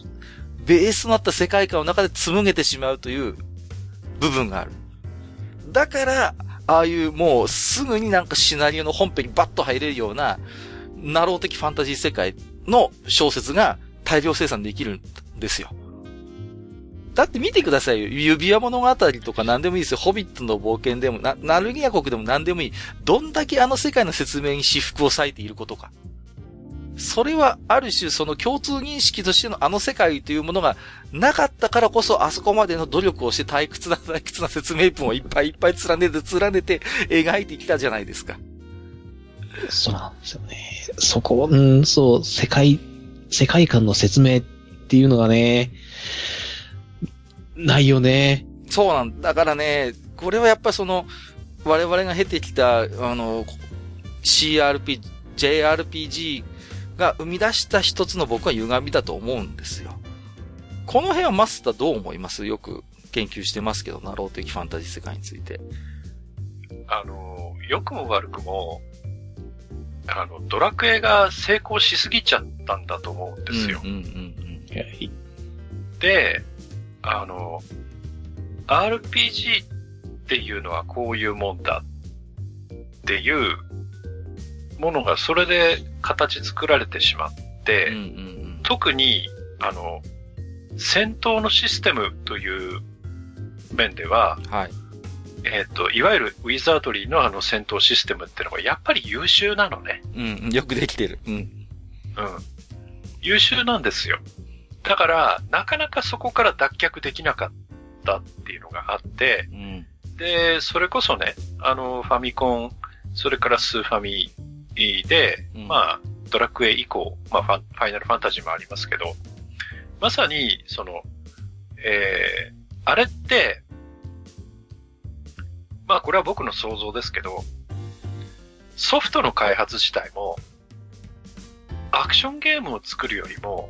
ベースとなった世界観の中で紡げてしまうという部分がある。だから、ああいうもうすぐになんかシナリオの本編にバッと入れるような、ナロー的ファンタジー世界の小説が大量生産できるんですよ。だって見てくださいよ。指輪物語とか何でもいいですよ。ホビットの冒険でも、な、ナルギア国でも何でもいい。どんだけあの世界の説明に私服を割いていることか。それはある種その共通認識としてのあの世界というものがなかったからこそあそこまでの努力をして退屈な退屈な説明文をいっぱいいっぱい連ねて連ねて描いてきたじゃないですか。そうなんですよね。そこ、うん、そう、世界、世界観の説明っていうのがね、ないよね。そうなんだからね、これはやっぱその、我々が経てきた、あの、CRP、JRPG が生み出した一つの僕は歪みだと思うんですよ。この辺はマスターどう思います？よく研究してますけど、ナロー的ファンタジー世界について。あの、良くも悪くも、あの、ドラクエが成功しすぎちゃったんだと思うんですよ。うんうんで、あの、RPG っていうのはこういうもんだっていうものがそれで形作られてしまって、うん。うんうん特に、あの、戦闘のシステムという面では、うん。はい。えっ、と、いわゆるウィザードリーのあの戦闘システムっていうのがやっぱり優秀なのね。うん、よくできてる。うん。うん。優秀なんですよ。だから、なかなかそこから脱却できなかったっていうのがあって、うん。で、それこそね、あの、ファミコン、それからスーファミで、うんまあ、ドラクエ以降、まあファン、ファイナルファンタジーもありますけど、まさに、その、えー、あれって、まあこれは僕の想像ですけど、ソフトの開発自体も、アクションゲームを作るよりも、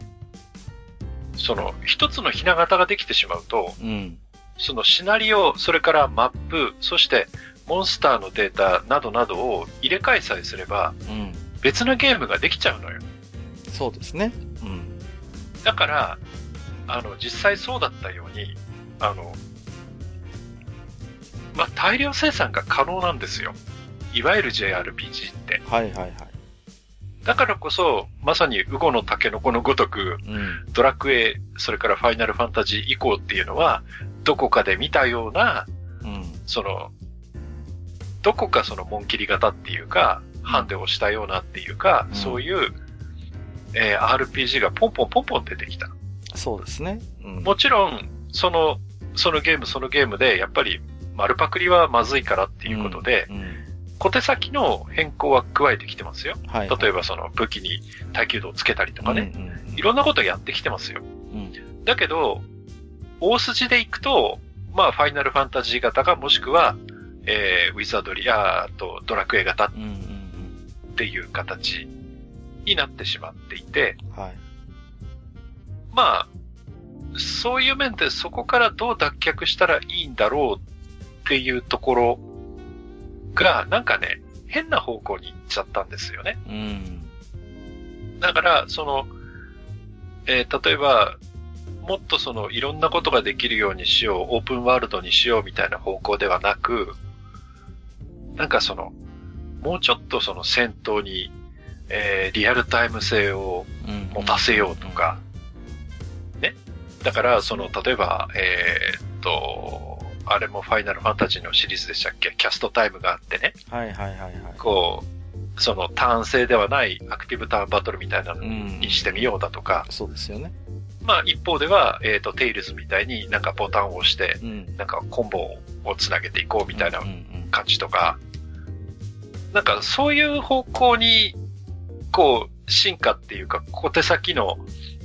その、一つのひな形ができてしまうと、うん。そのシナリオ、それからマップ、そしてモンスターのデータなどなどを入れ替えさえすればうん。別のゲームができちゃうのよ。そうですね。うん。だから、あの、実際そうだったように、あの、まあ、大量生産が可能なんですよ。いわゆる JRPG って。はいはいはい。だからこそ、まさにウゴのタケノコのごとく、うん。ドラクエ、それからファイナルファンタジー以降っていうのは、どこかで見たような、うん。その、どこかその紋切り型っていうか、ハンデをしたようなっていうか、うんそういう、えー RPG がポンポンポンポン出てきた。そうですね。うん。もちろん、その、そのゲームそのゲームで、やっぱり、丸パクリはまずいからっていうことで、うん。小手先の変更は加えてきてますよ。はい。例えばその武器に耐久度をつけたりとかね、うんうんいろんなことやってきてますよ。うん。だけど、大筋でいくと、まあ、ファイナルファンタジー型か、もしくは、えー、ウィザードリア、あと、ドラクエ型っていう形になってしまっていて、うん。はい。まあ、そういう面でそこからどう脱却したらいいんだろうっっていうところが、なんかね、変な方向に行っちゃったんですよね。うん。だから、その、えー例えば、もっとその、いろんなことができるようにしよう、オープンワールドにしようみたいな方向ではなく、なんかその、もうちょっとその戦闘に、えーリアルタイム性をうん。持たせようとか、ね。だから、その、例えば、えーっと、あれもファイナルファンタジーのシリーズでしたっけ？キャストタイムがあってね。はいはいはいはい。こう、その、ターン制ではないアクティブターンバトルみたいなのうんにしてみようだとか、そうですよね。まあ一方では、えっ、と、テイルズみたいになんかボタンを押して、うん。なんかコンボをつなげていこうみたいな感じとか、なんかそういう方向に、こう、進化っていうか、小手先の、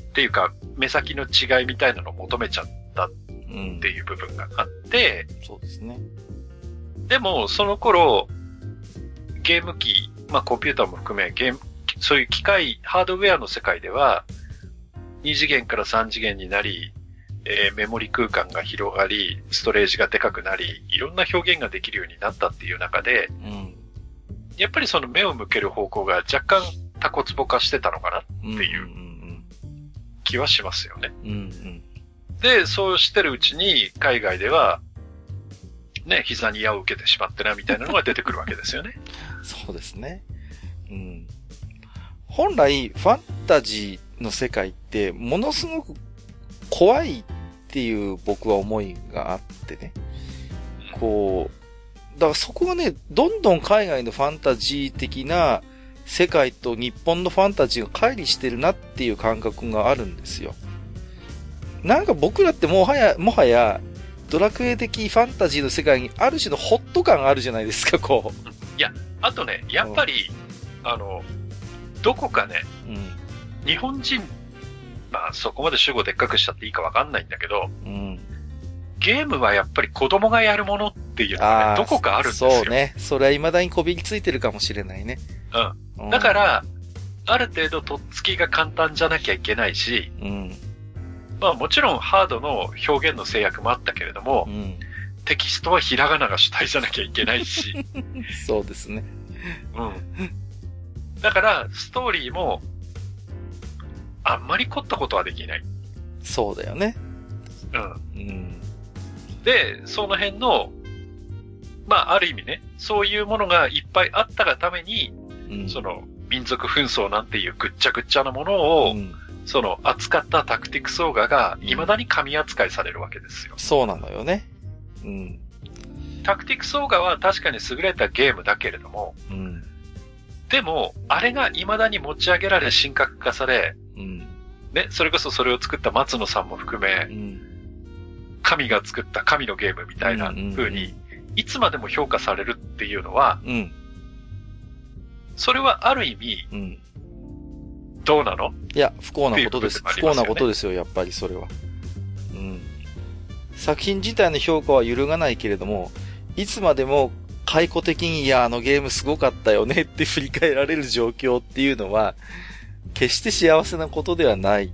っていうか、目先の違いみたいなのを求めちゃったっうん。ていう部分があって、そうですね。でも、その頃、ゲーム機、まあコンピューターも含め、ゲーム、そういう機械、ハードウェアの世界では、2次元から3次元になり、えーメモリ空間が広がり、ストレージがでかくなり、いろんな表現ができるようになったっていう中で、うん。やっぱりその目を向ける方向が若干タコツボ化してたのかなっていう気はしますよね。うんうん。で、そうしてるうちに、海外では、ね、膝に矢を受けてしまってな、みたいなのが出てくるわけですよね。そうですね。うん。本来、ファンタジーの世界って、ものすごく怖いっていう僕は思いがあってね。こう、だからそこがね、どんどん海外のファンタジー的な世界と日本のファンタジーが乖離してるなっていう感覚があるんですよ。なんか僕らってもはや、もはや、ドラクエ的ファンタジーの世界にある種のホット感があるじゃないですか、こあとね、やっぱり、あの、どこかね、う。うん。日本人、まあそこまで主語でっかくしたっていいかわかんないんだけど、うん。ゲームはやっぱり子供がやるものっていうのがね、どこかあるんですよ。そうね。それは未だにこびりついてるかもしれないね。うん。うん。だか、ら、ある程度とっつきが簡単じゃなきゃいけないし、うん。まあもちろんハードの表現の制約もあったけれどもう、ん。テキストはひらがなが主体じゃなきゃいけないし、そうですね。うん。だから、ストーリーも、あんまり凝ったことはできない。そうだよね。うん。うん。で、その辺の、まあ、ある意味ね、そういうものがいっぱいあったがために、うん。その、民族紛争なんていうぐっちゃぐっちゃなものを、うんその、扱ったタクティクスオーガが、未だに神扱いされるわけですよ。そうなのよね。うん。タクティクスオーガは確かに優れたゲームだけれども、うん。でも、あれが未だに持ち上げられ、神格化され、うん。ね、それこそそれを作った松野さんも含めう、ん。神が作った神のゲームみたいな風に、いつまでも評価されるっていうのは、うん。それはある意味、うん。どうなの？いや、不幸なことです。不幸なことですよ、やっぱりそれは。うん。作品自体の評価は揺るがないけれども、いつまでも解雇的に、いや、あのゲームすごかったよねって振り返られる状況っていうのは、決して幸せなことではない、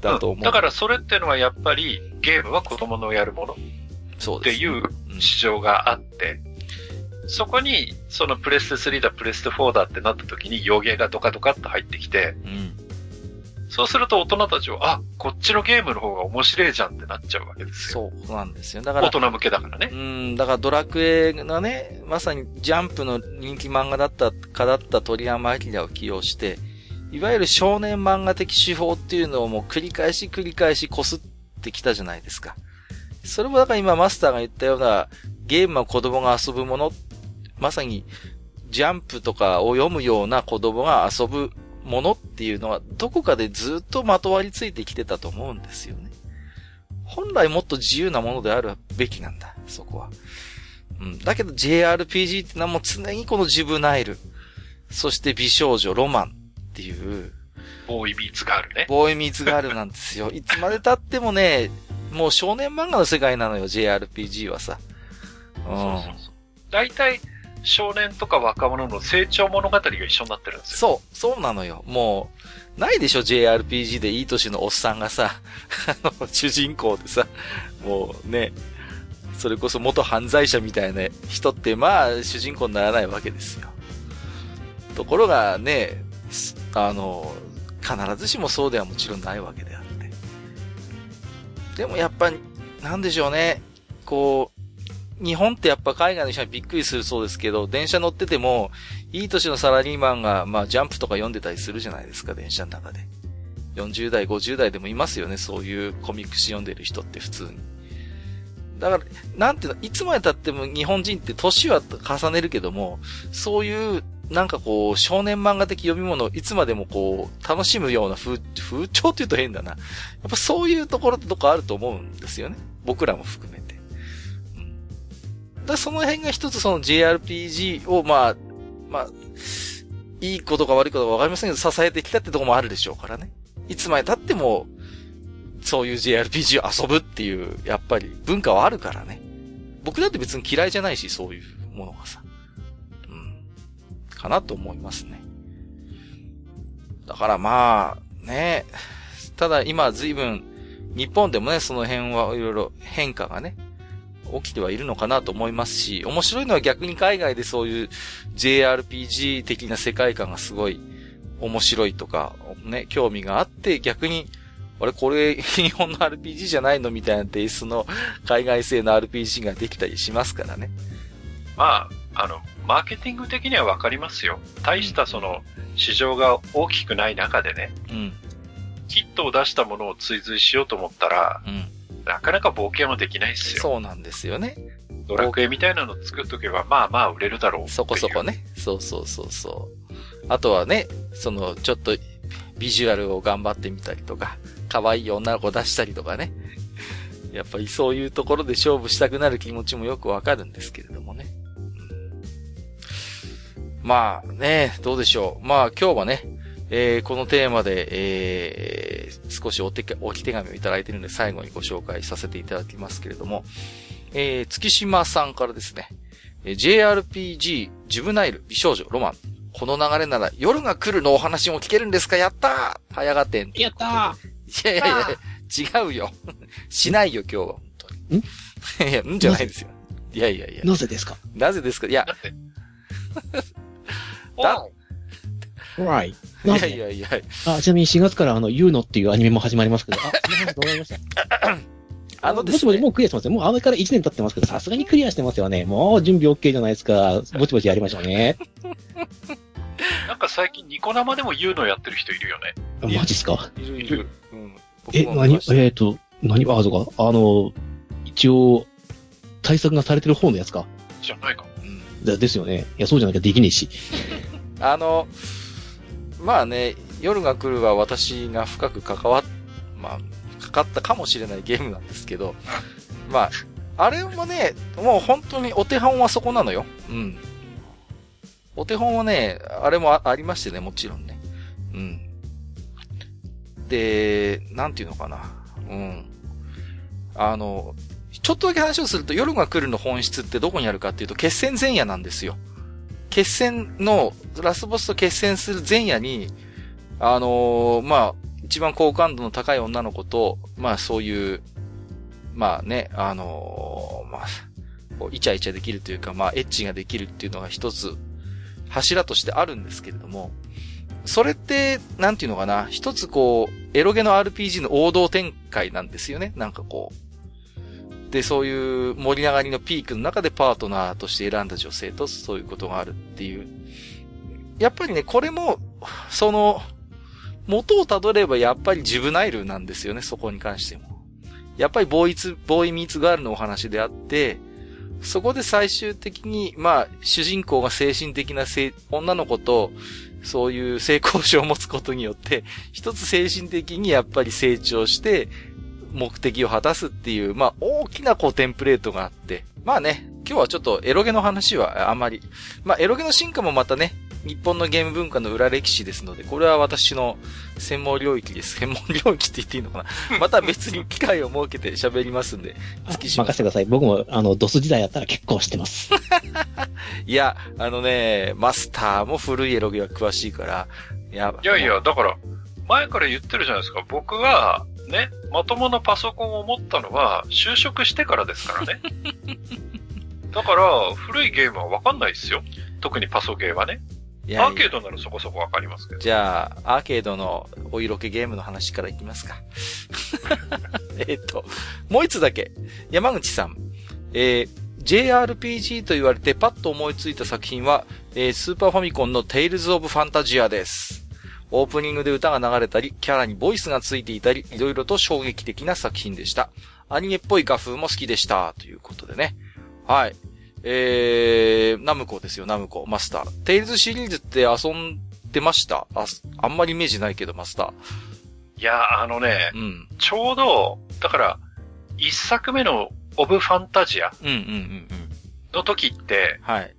だと思う。うん。だからそれってのはやっぱり、ゲームは子供のやるもの。っそうです、ていううん。市場があって、そこに、そのプレステ3だ、プレステ4だってなった時に、洋芸がドカドカっと入ってきて、うん。そうすると大人たちは、あ、こっちのゲームの方が面白いじゃんってなっちゃうわけですよ。そうなんですよ。だから大、人向けだからねう。ん、だからドラクエがね、まさにジャンプの人気漫画だったかだった鳥山明を起用して、いわゆる少年漫画的手法っていうのをもう繰り返し繰り返し擦ってきたじゃないですか。それもだから今マスターが言ったようなゲームは子供が遊ぶもの、まさにジャンプとかを読むような子供が遊ぶものっていうのはどこかでずっとまとわりついてきてたと思うんですよね。本来もっと自由なものであるべきなんだ、そこは。うん。だけど JRPG ってのはもう常にこのジュブナイル、そして美少女、ロマンっていう、ボーイビーツがあるね。ボーイミーツガールなんですよ。いつまで経ってもね、もう少年漫画の世界なのよ、JRPG はさ。うん。そうそうそう。大体、少年とか若者の成長物語が一緒になってるんですよ。そう、そうなのよ。もう、ないでしょ、JRPG でいい年のおっさんがさ、あの、主人公でさ、もうね、それこそ元犯罪者みたいな人って、まあ、主人公にならないわけですよ。ところがね、あの、必ずしもそうではもちろんないわけであって。でもやっぱ、なんでしょうね。こう、日本ってやっぱ海外の人はびっくりするそうですけど、電車乗ってても、いい年のサラリーマンが、まあ、ジャンプとか読んでたりするじゃないですか、電車の中で。40代、50代でもいますよね、そういうコミック誌読んでる人って普通に。だから、なんていうの、いつまで経っても日本人って年は重ねるけども、そういう、なんかこう、少年漫画的読み物をいつまでもこう、楽しむような風、風潮って言うと変だな。やっぱそういうところってどこあると思うんですよね。僕らも含め。だその辺が一つその JRPG をまあ、まあ、いいことか悪いことかわかりませんけど、支えてきたってとこもあるでしょうからね。いつまで経っても、そういう JRPG を遊ぶっていう、やっぱり文化はあるからね。僕だって別に嫌いじゃないし、そういうものがさ。うん。かなと思いますね。だからまあ、ね。ただ今随分、日本でもね、その辺はいろいろ変化がね、起きてはいるのかなと思いますし、面白いのは逆に海外でそういう JRPG 的な世界観がすごい面白いとか、ね、興味があって、逆に、あれ、これ、日本の RPG じゃないのみたいなテイストの海外製の RPG ができたりしますからね。まあ、あの、マーケティング的にはわかりますよ。大したその、市場が大きくない中でね、うん。キットを出したものを追随しようと思ったら、うん。なかなか冒険はできないですよ。そうなんですよね。ドラクエみたいなの作っとけば、まあまあ売れるだろう。そこそこね。そうそうそうそう。あとはね、その、ちょっと、ビジュアルを頑張ってみたりとか、可愛い女の子出したりとかね。やっぱりそういうところで勝負したくなる気持ちもよくわかるんですけれどもね。うんまあね、どうでしょう。まあ今日はね、えーこのテーマで、えー少しお手か、置き手紙をいただいているので最後にご紹介させていただきますけれども、えー月島さんからですね、えー JRPG、ジュブナイル、美少女、ロマン。この流れなら夜が来るのお話も聞けるんですか？やったー早がてん。やったいやいやいや、違うよ。しないよ、今日は、本当に。ん？いや、んじゃないですよ。いやいやいやー。なぜですか？なぜですか？いや、だって。だおう ?Why? いやいやいや、あ、ちなみに4月からあの、ユーノっていうアニメも始まりますけど、あ、その話どうなりました？あのですねもちもちもうクリアしてますよ。もうあれから1年経ってますけど、さすがにクリアしてますよね。もう準備 OK じゃないですか。ぼちぼちやりましょうね。なんか最近ニコ生でも言うのやってる人いるよね。あマジっすか？いるいる。うん。僕え、何？えっ、と、何？あ、そうか。あの、一応、対策がされてる方のやつか。じゃないか。うんでですよね。いや、そうじゃなきゃできねえし。あの、まあね、夜が来るは私が深く関わっ、まあ、かかったかもしれないゲームなんですけど、まあ、あれもね、もう本当にお手本はそこなのよ。うん。お手本はね、あれもあありましてね、もちろんね。うん。で、なんていうのかな。うん。あの、ちょっとだけ話をすると、夜が来るの本質ってどこにあるかっていうと、決戦前夜なんですよ。決戦の、ラスボスと決戦する前夜に、あのーまあ、一番好感度の高い女の子と、まあそういう、まあね、あのーまあ、イチャイチャできるというか、まあエッチができるっていうのが一つ、柱としてあるんですけれども、それって、なんていうのかな、一つこう、エロゲの RPG の王道展開なんですよね。なんかこう。で、そういう盛り上がりのピークの中でパートナーとして選んだ女性とそういうことがあるっていう。やっぱりね、これも、その、元をたどればやっぱりジブナイルなんですよね、そこに関しても。やっぱりボーイツ、ボーイミーツガールのお話であって、そこで最終的に、まあ、主人公が精神的な女の子と、そういう性交渉を持つことによって、一つ精神的にやっぱり成長して、目的を果たすっていう、まあ、大きなこうテンプレートがあって、まあね、今日はちょっとエロゲの話はあまり、まあ、エロゲの進化もまたね、日本のゲーム文化の裏歴史ですので、これは私の専門領域です。専門領域って言っていいのかな？また別に機会を設けて喋りますんで、あ月島任せてください。僕も、あの、ドス時代やったら結構知ってます。いや、あのね、マスターも古いエロゲは詳しいから、いや、いやいや、だから、前から言ってるじゃないですか。僕は、ね、まともなパソコンを持ったのは就職してからですからね。だから、古いゲームはわかんないですよ。特にパソゲーはね。いやいやアーケードならそこそこわかりますけど。じゃあ、アーケードのお色気ゲームの話からいきますか。えっと、もう一つだけ。山口さん。えー JRPG と言われてパッと思いついた作品は、えースーパーファミコンの Tales of Fantasia です。オープニングで歌が流れたり、キャラにボイスがついていたり、いろいろと衝撃的な作品でした。アニメっぽい画風も好きでした。ということでね。はい。えー、ナムコですよ、ナムコ、マスター。テイルズシリーズって遊んでました？あ、あんまりイメージないけど、マスター。いや、あのね、うん。ちょうど、だから、一作目のオブファンタジアうんうんうんうん。の時って、はい。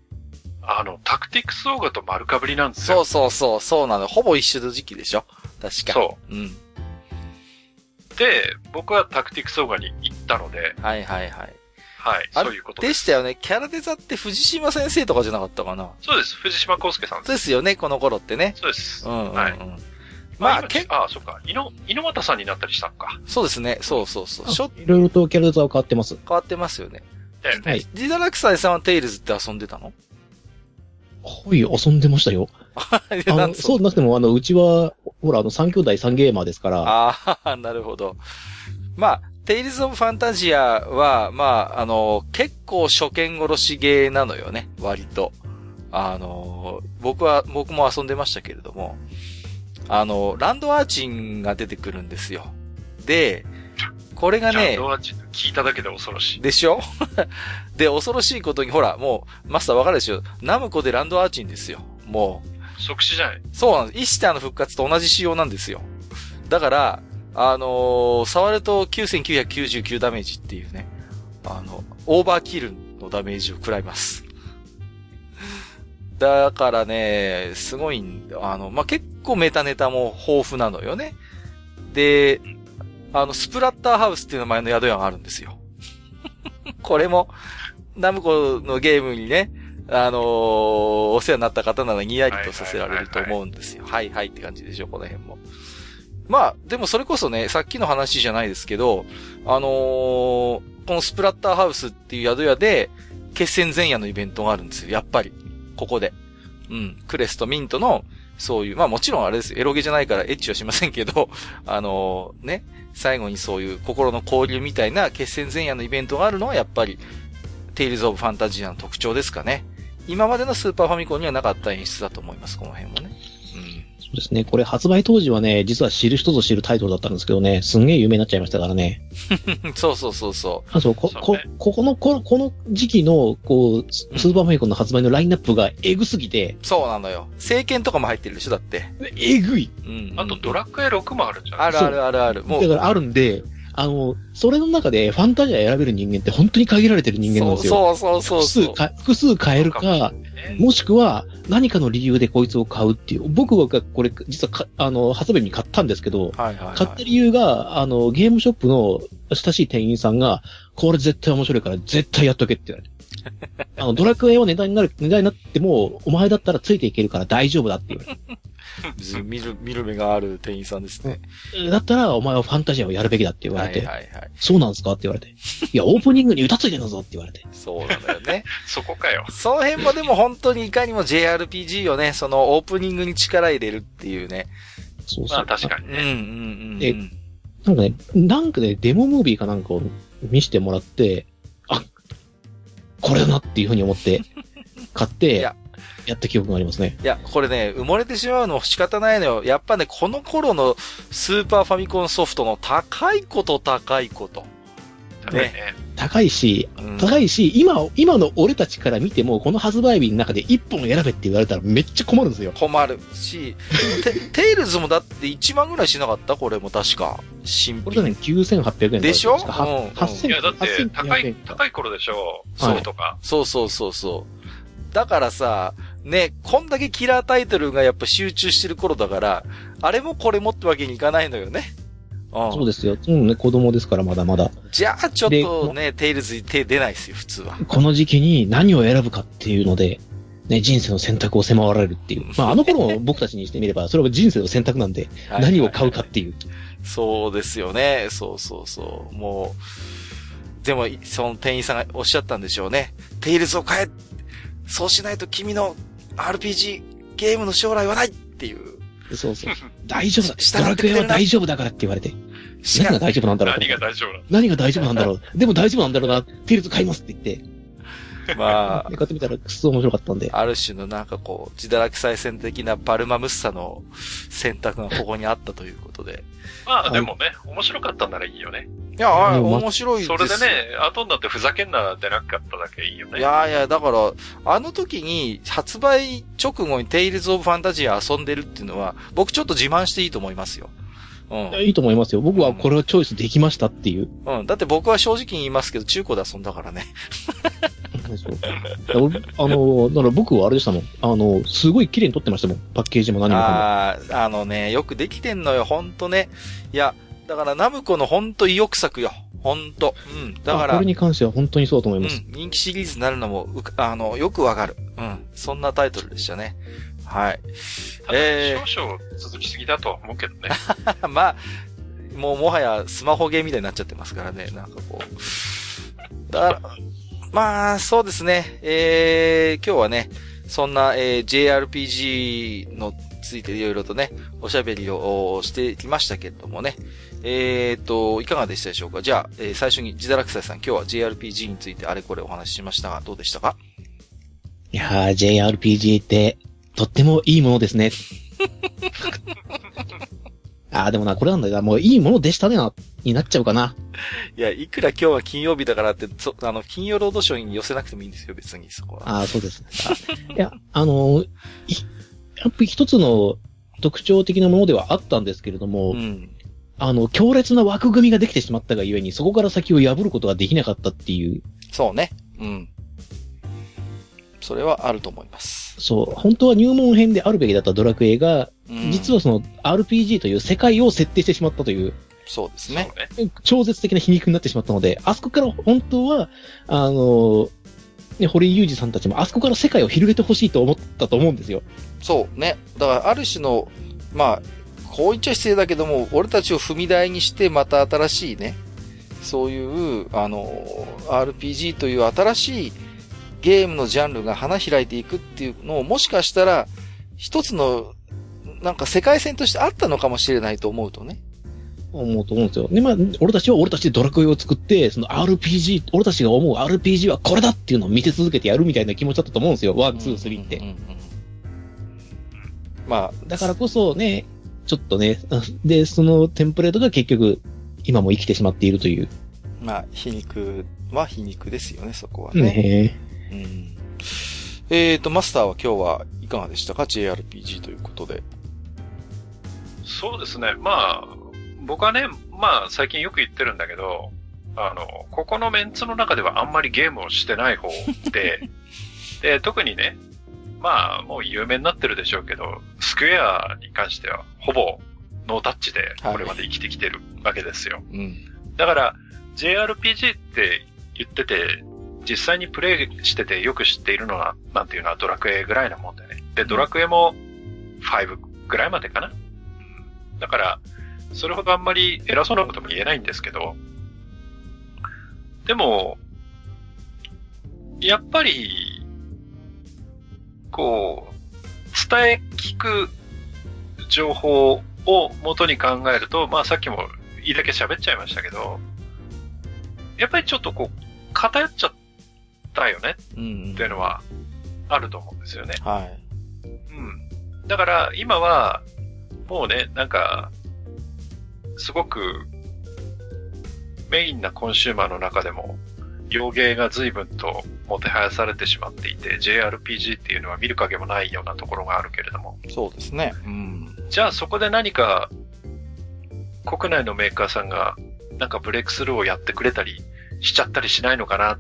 あの、タクティクスオーガと丸かぶりなんですよ。そうそうそう、そうなの。ほぼ一緒の時期でしょ？確か。。そううん。で、僕はタクティクスオーガに行ったので、はいはいはい。はい、そういうことで。したよね。キャラデザって藤島先生とかじゃなかったかな？そうです。藤島康介さんです。ですよね、この頃ってね。そうです。うんうんうん。はいまあ、今けあ、そっか。井の、井の又さんになったりしたのか。そうですね。そうそうそう。しょ、いろいろとキャラデザは変わってます。変わってますよね。だよね。はい。ジダラクサイさんはテイルズって遊んでたの？はい、遊んでましたよ。あの、そうなくても、あの、うちは、ほら、あの、三兄弟三ゲーマーですから、ああ、なるほど。まあ、テイルズ・オブ・ファンタジアは、まあ、あの、結構初見殺しゲーなのよね、割と。あの、僕は、僕も遊んでましたけれども、あの、ランドアーチンが出てくるんですよ。で、これがね聞いただけで恐ろしい。でしょ？で、恐ろしいことに、ほら、もう、マスターわかるでしょ？ナムコでランドアーチンですよ。もう、即死じゃない？そうなんです。イシターの復活と同じ仕様なんですよ。だから、あのー触ると9999ダメージっていうね、あの、オーバーキルのダメージを食らいます。だからね、すごいん、あの、まあ、結構メタネタも豊富なのよね。で、あの、スプラッターハウスっていう名前の宿屋があるんですよ。これも、ナムコのゲームにね、あのーお世話になった方ならにやりとさせられると思うんですよ。はいはいって感じでしょ、この辺も。まあ、でもそれこそね、さっきの話じゃないですけど、あのーこのスプラッターハウスっていう宿屋で、決戦前夜のイベントがあるんですよ、やっぱり。ここで。うん。クレスとミントの、そういう、まあもちろんあれですエロゲじゃないからエッチはしませんけど、あのーね、最後にそういう心の交流みたいな決戦前夜のイベントがあるのはやっぱり、テイルズ・オブ・ファンタジアの特徴ですかね。今までのスーパーファミコンにはなかった演出だと思います、この辺もね。そうですね。これ発売当時はね、実は知る人ぞ知るタイトルだったんですけどね、すんげえ有名になっちゃいましたからね。うん。そうそうそうそあそう、こ、こここの、ここの時期の、こう、ススーパーファミコンの発売のラインナップがエグすぎて、う。そうなのよ。聖剣とかも入ってるでしょ、だって。えぐい。うん、あとドラクエ6もあるんじゃないあるあるあるある。もうだ、からあるんで、あの、それの中でファンタジア選べる人間って本当に限られてる人間なんですよ。そうそうそうそう複数か、複数変えるか、もしくは何かの理由でこいつを買うっていう。僕はこれ、実はか、あの、発売日に買ったんですけど、はいはい、はい。買った理由が、あの、ゲームショップの親しい店員さんが、これ絶対面白いから絶対やっとけって言われて。あの、ドラクエは値段になる、値段になっても、お前だったらついていけるから大丈夫だって言われず 見る、見る目がある店員さんですね。て。だったら、お前はファンタジアをやるべきだって言わはれて。いはいはい。そうなんですかって言われて。いや、オープニングに歌ついてるぞって言われて。そうなんだよね。そこかよ。その辺もでも本当にいかにも JRPG をね、そのオープニングに力入れるっていうね。そうそう。まあ確かにね。うんうんうん、う。なんかね、なんかね、デモムービーかなんかを見せてもらって、あ、これだなっていうふうに思って、買っいて、ややった記憶がありますね。いや、これね、埋もれてしまうの仕方ないのよ。やっぱね、この頃のスーパーファミコンソフトの高いこと高いこと。だね。高いし、うん高いし、今、今の俺たちから見ても、この発売日の中で1本選べって言われたらめっちゃ困るんですよ。困るし、テテイルズもだって1万ぐらいしなかった？これも確か。新品。これだね、9800円でしょ？うん8000いや、だって、高8900い円、高い頃でしょ？はいそうとか。そうそうそうそう。だからさ、ね、こんだけキラータイトルがやっぱ集中してる頃だから、あれもこれもってわけにいかないのよね。うん。そうですよ。うんね、子供ですから、まだまだ。じゃあちょっとね、テイルズに手出ないですよ、普通は。この時期に何を選ぶかっていうので、ね、人生の選択を迫られるっていう。まあ、あの頃の僕たちにしてみれば、それは人生の選択なんで、何を買うかっていう。そうですよね。そうそうそう。もう、でも、その店員さんがおっしゃったんでしょうね。テイルズを買えそうしないと君の RPG ゲームの将来はないっていう。そうそう。大丈夫だ。ドラクエは大丈夫だからって言われて。何が大丈夫なんだろう何が大丈夫何が大丈夫なんだろうでも大丈夫なんだろうな。テイルズ買いますって言って。まあ、買ってみたらくっそ面白かったんで。ある種のなんかこう、自堕落再生的なバルマムッサの選択がここにあったということで。まあでもね、面白かったならいいよね。いや、あ面白いですそれでね、後になってふざけんな出なかっただけいいよね。いやいや、だから、あの時に発売直後にテイルズ・オブ・ファンタジア遊んでるっていうのは、僕ちょっと自慢していいと思いますよ。うん。いいと思いますよ。僕はこれをチョイスできましたっていう。うん。だって僕は正直に言いますけど、中古で遊んだからね。そう俺あの、だから僕はあれでしたもん。あの、すごい綺麗に撮ってましたもん。パッケージも何もかも。ああ、あのね、よくできてんのよ、ほんとね。いや、だからナムコのほんと意欲作よ。ほんと。うん。だから、あこれに関しては本当にそうだと思います。うん、人気シリーズになるのもあの、よくわかる。うん。そんなタイトルでしたね。はい。ただえ少々続きすぎだとは思うけどね。まあ、もうもはやスマホゲーみたいになっちゃってますからね。なんかこう。だから、まあ、そうですね。えー、今日はね、そんな、えー JRPG のついていろいろとね、おしゃべりをしてきましたけれどもね。えーと、いかがでしたでしょうか？じゃあ、えー最初にジダラクサイさん、今日は JRPG についてあれこれお話ししましたが、どうでしたか？いやー、JRPG って、とってもいいものですね。あー、でもな、これなんだよな。もういいものでしたねな、になっちゃうかな。いや、いくら今日は金曜日だからって、そあの、金曜ロードショーに寄せなくてもいいんですよ、別に、そこは。あー、そうです。あいや、あのーいやっぱり一つの特徴的なものではあったんですけれども、うん。あの、強烈な枠組みができてしまったがゆえに、そこから先を破ることができなかったっていう、そうね。うん。それはあると思います。そう、本当は入門編であるべきだったドラクエが、うん、実はその RPG という世界を設定してしまったという、そうですねね。。超絶的な皮肉になってしまったので、あそこから本当は、あの、ね、堀井雄二さんたちもあそこから世界を広げてほしいと思ったと思うんですよ。そうね。だから、ある種の、まあ、こう言っちゃ失礼だけども、俺たちを踏み台にして、また新しいね、そういう、あの、RPG という新しいゲームのジャンルが花開いていくっていうのを、もしかしたら、一つの、なんか世界線としてあったのかもしれないと思うとね。思うと思うんですよ。で、まあ、俺たちは俺たちでドラクエを作って、その RPG、俺たちが思う RPG はこれだっていうのを見せ続けてやるみたいな気持ちだったと思うんですよ。ワン、ツー、スリーってまあ、だからこそね、ちょっとね、で、そのテンプレートが結局、今も生きてしまっているという。まあ、皮肉は皮肉ですよね、そこはね。ねうん。えーと、マスターは今日はいかがでしたか ?JRPG ということで。そうですね。まあ、僕はね、まあ最近よく言ってるんだけど、あの、ここのメンツの中ではあんまりゲームをしてない方で、で、特にね、まあもう有名になってるでしょうけど、スクエアに関してはほぼノータッチでこれまで生きてきてるわけですよ。うん。だから、JRPG って言ってて、実際にプレイしててよく知っているのは、なんていうのはドラクエぐらいなもんでね。で、ドラクエも5ぐらいまでかな。うんだから、それほどあんまり偉そうなことも言えないんですけど、でも、やっぱり、こう、伝え聞く情報を元に考えると、まあさっきもいいだけ喋っちゃいましたけど、やっぱりちょっとこう、偏っちゃったよねうん、っていうのはあると思うんですよね。はい。うん。だから今は、もうね、なんか、すごくメインなコンシューマーの中でも、洋芸が随分ともてはやされてしまっていて、JRPG っていうのは見る影もないようなところがあるけれども、そうですね。うん。じゃあそこで何か、国内のメーカーさんが、なんかブレイクスルーをやってくれたりしちゃったりしないのかなっ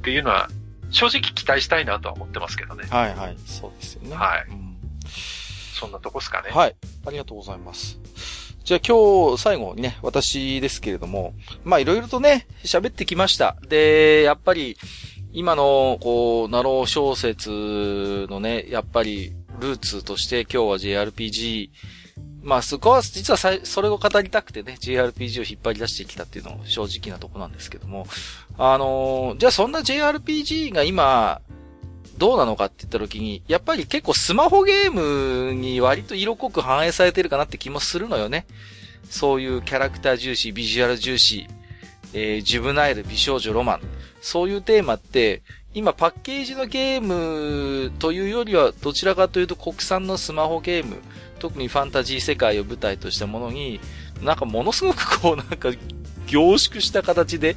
ていうのは、正直期待したいなとは思ってますけどね。はいはい。そうですよね。はいうんそんなとこですかね。はい。ありがとうございます。じゃあ今日最後にね、私ですけれども、まあいろいろとね、喋ってきました。で、やっぱり、今の、こう、ナロー小説のね、やっぱり、ルーツとして今日は JRPG、まあ、そこは、実はさそれを語りたくてね、JRPG を引っ張り出してきたっていうのも正直なとこなんですけども、あのー、じゃあそんな JRPG が今、どうなのかって言った時に、やっぱり結構スマホゲームに割と色濃く反映されてるかなって気もするのよね。そういうキャラクター重視、ビジュアル重視、えー、ジュブナイル、美少女ロマン。そういうテーマって、今パッケージのゲームというよりは、どちらかというと国産のスマホゲーム、特にファンタジー世界を舞台としたものに、なんかものすごくこう、なんか、凝縮した形で、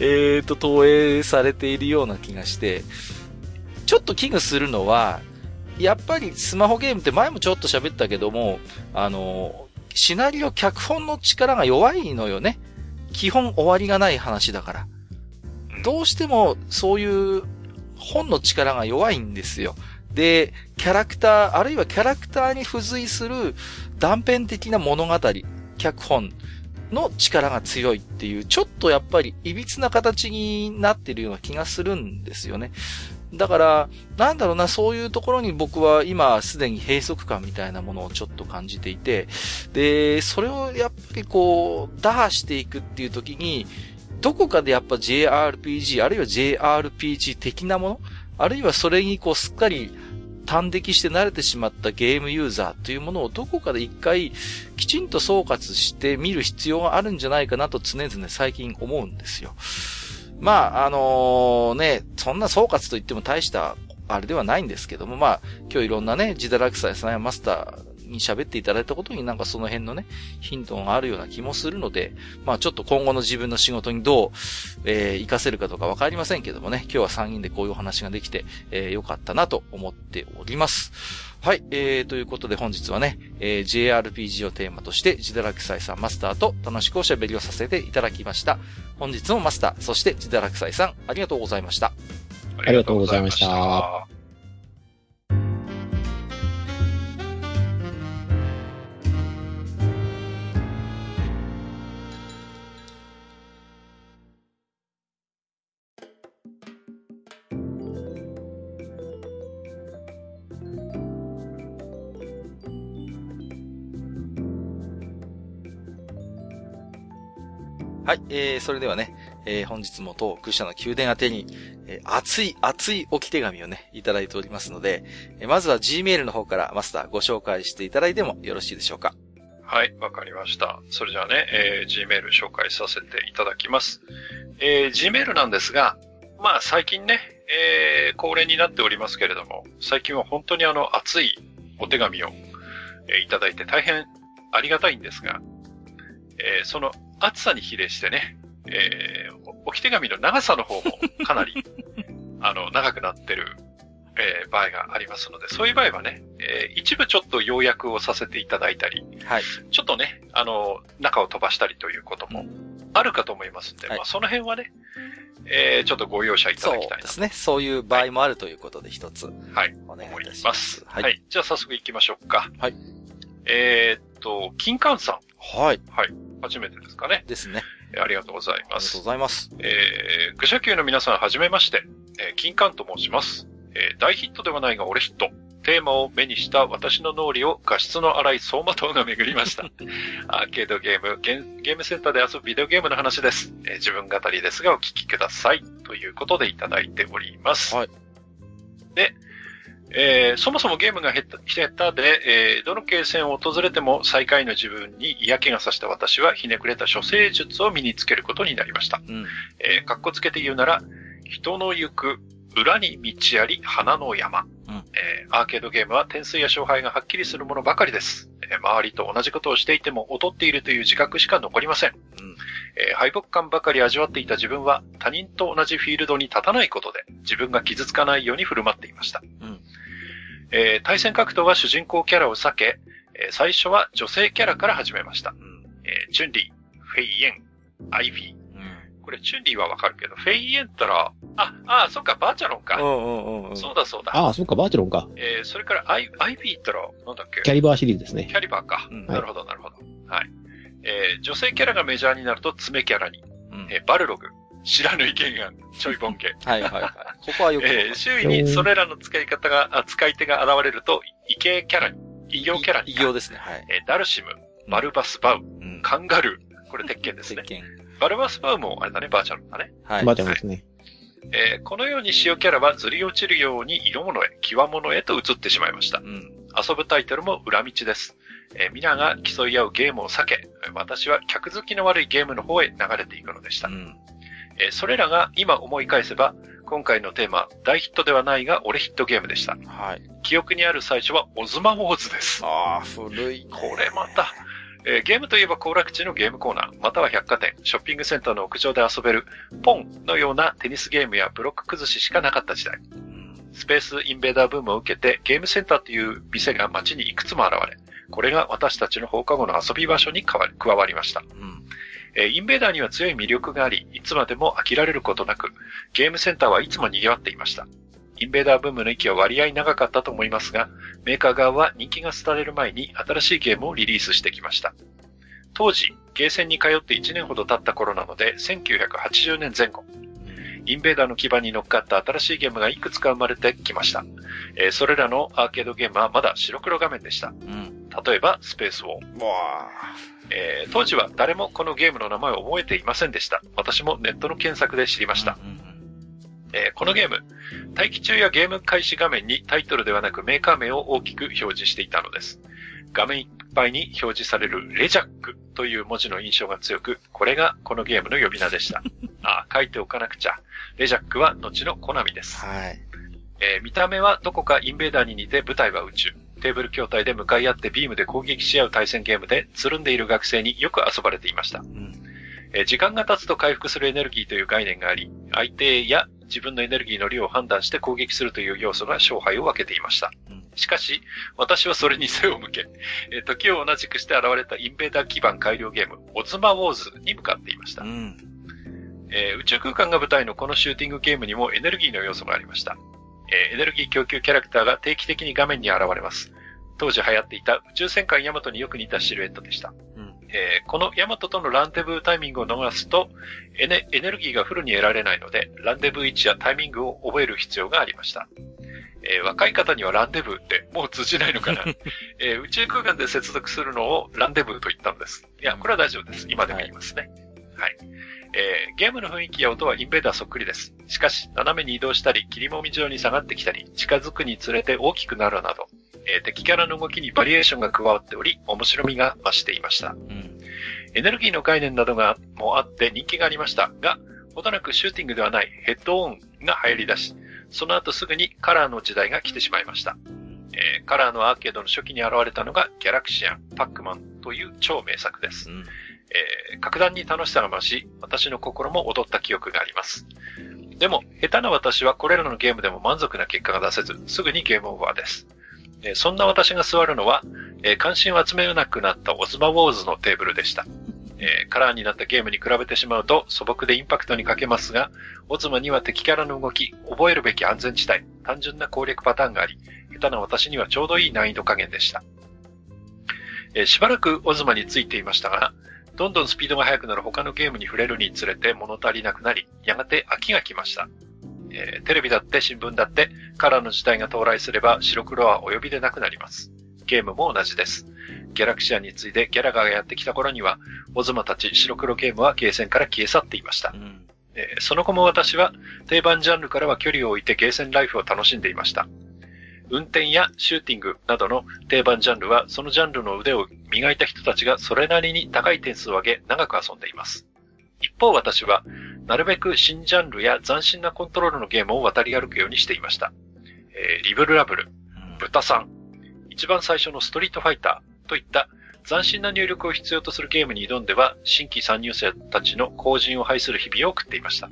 えっ、ー、と、投影されているような気がして、ちょっと危惧するのは、やっぱりスマホゲームって前もちょっと喋ったけども、あの、シナリオ、脚本の力が弱いのよね。基本終わりがない話だから。どうしてもそういう本の力が弱いんですよ。で、キャラクター、あるいはキャラクターに付随する断片的な物語、脚本の力が強いっていう、ちょっとやっぱり歪な形になってるような気がするんですよね。だから、なんだろうな、そういうところに僕は今すでに閉塞感みたいなものをちょっと感じていて、で、それをやっぱりこう、打破していくっていう時に、どこかでやっぱ JRPG、あるいは JRPG 的なもの、あるいはそれにこうすっかり端的して慣れてしまったゲームユーザーというものをどこかで一回きちんと総括して見る必要があるんじゃないかなと常々最近思うんですよ。まあ、あのー、ね、そんな総括といっても大したあれではないんですけども、まあ、今日いろんなね、ジダラクサイさんやマスターに喋っていただいたことになんかその辺のね、ヒントがあるような気もするので、まあちょっと今後の自分の仕事にどう、えー、活かせるかどうかわかりませんけどもね、今日は3人でこういうお話ができて、えー、よかったなと思っております。はい、えー、ということで本日はね、えー、JRPG をテーマとして、ジダラクサイさんマスターと楽しくおしゃべりをさせていただきました。本日もマスター、そしてジダラクサイさん、ありがとうございました。ありがとうございました。はい、えー、それではね、えー、本日も当愚者の宮殿宛てに、えー、熱い熱い置き手紙をね、いただいておりますので、えー、まずは Gmail の方からマスターご紹介していただいてもよろしいでしょうか。はい、わかりました。それじゃあね、えー、Gmail 紹介させていただきます。えー、Gmail なんですが、まあ最近ね、えー、恒例になっておりますけれども、最近は本当にあの熱いお手紙を、えー、いただいて大変ありがたいんですが、えー、その暑さに比例してね、えー、置き手紙の長さの方もかなり、あの、長くなってる、えー、場合がありますので、そういう場合はね、えー、一部ちょっと要約をさせていただいたり、はい。ちょっとね、あの、中を飛ばしたりということもあるかと思いますんで、はい、まあその辺はね、えー、ちょっとご容赦いただきたいですね。そういう場合もあるということで一つ。はい。お願いいたします。はい、はい。じゃあ早速行きましょうか。はい。えー、っと、金柑さん。はい。はい。初めてですかね。ですね。ありがとうございます。ありがとうございます。えー、愚者級の皆さんはじめまして、えー、金柑と申します。えー、大ヒットではないが俺ヒット。テーマを目にした私の脳裏を画質の荒い走馬灯が巡りました。アーケードゲームゲ、ゲームセンターで遊ぶビデオゲームの話です。えー、自分語りですがお聞きください。ということでいただいております。はい。で、えー、そもそもゲームが下手で、えー、どの継戦を訪れても最下位の自分に嫌気がさした私はひねくれた処世術を身につけることになりました。うん、えー、かっこつけて言うなら、人の行く裏に道あり花の山、うん、えー、アーケードゲームは点数や勝敗がはっきりするものばかりです。えー、周りと同じことをしていても劣っているという自覚しか残りません。うん、えー、敗北感ばかり味わっていた自分は他人と同じフィールドに立たないことで自分が傷つかないように振る舞っていました。うんえー、対戦格闘は主人公キャラを避け、えー、最初は女性キャラから始めました。うん、えー、チュンリー、フェイエン、アイビー。うん、これ、チュンリーはわかるけど、フェイエンったら、あ、あ、そっか、バーチャロンか。うんうん、そうだそうだ。ああ、そっか、バーチャロンか。えー、それからアイ、アイビーったら、なんだっけ？キャリバーシリーズですね。キャリバーか。うん、なるほど、なるほど。はい。えー、女性キャラがメジャーになると爪キャラに。うん、えー、バルログ、不知火幻庵ちょいボンケ。はいはいはい。ここはよく。えー周囲にそれらの使い方が、あ使い手が現れると、異形キャラに、異形キャラに、異形ですね。はい。えーダルシム、バルバスバウ、うん。カンガルー、これ鉄拳ですね。石鹸。バルバスバウもあれだね、バーチャルだね。はい。バーチャルですね。えーこのように使用キャラはずり落ちるように色物へ、際物へと移ってしまいましたう。ん。遊ぶタイトルも裏道です。えー皆が競い合うゲームを避け、私は客好きの悪いゲームの方へ流れていくのでしたう。ん。えーそれらが今思い返せば、今回のテーマ、大ヒットではないが俺ヒットゲームでした。はい。記憶にある最初はオズマウォーズです。ああ、古いね。これまた、えーゲームといえば行楽地のゲームコーナー、または百貨店、ショッピングセンターの屋上で遊べる、ポンのようなテニスゲームやブロック崩ししかなかった時代。うん。スペースインベーダーブームを受けて、ゲームセンターという店が街にいくつも現れ、これが私たちの放課後の遊び場所に加わり加わりました。うん。えインベーダーには強い魅力があり、いつまでも飽きられることなく、ゲームセンターはいつも賑わっていました。インベーダーブームの域は割合長かったと思いますが、メーカー側は人気が廃れる前に新しいゲームをリリースしてきました。当時、ゲーセンに通って1年ほど経った頃なので、1980年前後。インベーダーの基盤に乗っかった新しいゲームがいくつか生まれてきました。えーそれらのアーケードゲームはまだ白黒画面でした。うん。例えば、スペースウォー。わえー当時は誰もこのゲームの名前を覚えていませんでした。私もネットの検索で知りました。うんうんえーこのゲーム、待機中やゲーム開始画面にタイトルではなくメーカー名を大きく表示していたのです。画面いっぱいに表示されるレジャックという文字の印象が強く、これがこのゲームの呼び名でした。あ、書いておかなくちゃ。レジャックは後のコナミです。はい。えー見た目はどこかインベーダーに似て舞台は宇宙。テーブル筐体で向かい合ってビームで攻撃し合う対戦ゲームで、つるんでいる学生によく遊ばれていました。うん。えー時間が経つと回復するエネルギーという概念があり、相手や自分のエネルギーの量を判断して攻撃するという要素が勝敗を分けていましたうん。しかし、私はそれに背を向け、えー時を同じくして現れたインベーダー基盤改良ゲーム、オズマウォーズに向かっていましたう。ん。えー宇宙空間が舞台のこのシューティングゲームにもエネルギーの要素がありました。えーエネルギー供給キャラクターが定期的に画面に現れます。当時流行っていた宇宙戦艦ヤマトによく似たシルエットでした。うん。えーこのヤマトとのランデブータイミングを逃すとエネ、エネルギーがフルに得られないので、ランデブー位置やタイミングを覚える必要がありました。えー若い方にはランデブーってもう通じないのかな、えー宇宙空間で接続するのをランデブーと言ったのです。いや、これは大丈夫です。今でも言いますね。はい。えーゲームの雰囲気や音はインベーダーそっくりです。しかし、斜めに移動したり、切りもみ状に下がってきたり、近づくにつれて大きくなるなど、えー敵キャラの動きにバリエーションが加わっており、面白みが増していました。うん。エネルギーの概念などがもあって人気がありましたが、ほどなくシューティングではないヘッドオンが流行り出し、その後すぐにカラーの時代が来てしまいました。えーカラーのアーケードの初期に現れたのがギャラクシアン、パックマンという超名作です。うん。えー格段に楽しさが増し、私の心も踊った記憶があります。でも、下手な私はこれらのゲームでも満足な結果が出せず、すぐにゲームオーバーです。えーそんな私が座るのは、えー関心を集めなくなったオズマウォーズのテーブルでした。えーカラーになったゲームに比べてしまうと素朴でインパクトに欠けますが、オズマには敵キャラの動き、覚えるべき安全地帯、単純な攻略パターンがあり、下手な私にはちょうどいい難易度加減でした。えーしばらくオズマについていましたが、どんどんスピードが速くなる他のゲームに触れるにつれて物足りなくなり、やがて飽きが来ました。えーテレビだって新聞だってカラーの時代が到来すれば白黒はお呼びでなくなります。ゲームも同じです。ギャラクシアンに次いでギャラガーがやってきた頃には、オズマたち白黒ゲームはゲーセンから消え去っていましたう。ん。えーその後も私は定番ジャンルからは距離を置いてゲーセンライフを楽しんでいました。運転やシューティングなどの定番ジャンルはそのジャンルの腕を磨いた人たちがそれなりに高い点数を上げ長く遊んでいます。一方私はなるべく新ジャンルや斬新なコントロールのゲームを渡り歩くようにしていました。えーリブルラブル、豚さん、一番最初のストリートファイターといった斬新な入力を必要とするゲームに挑んでは新規参入生たちの後人を拝する日々を送っていました。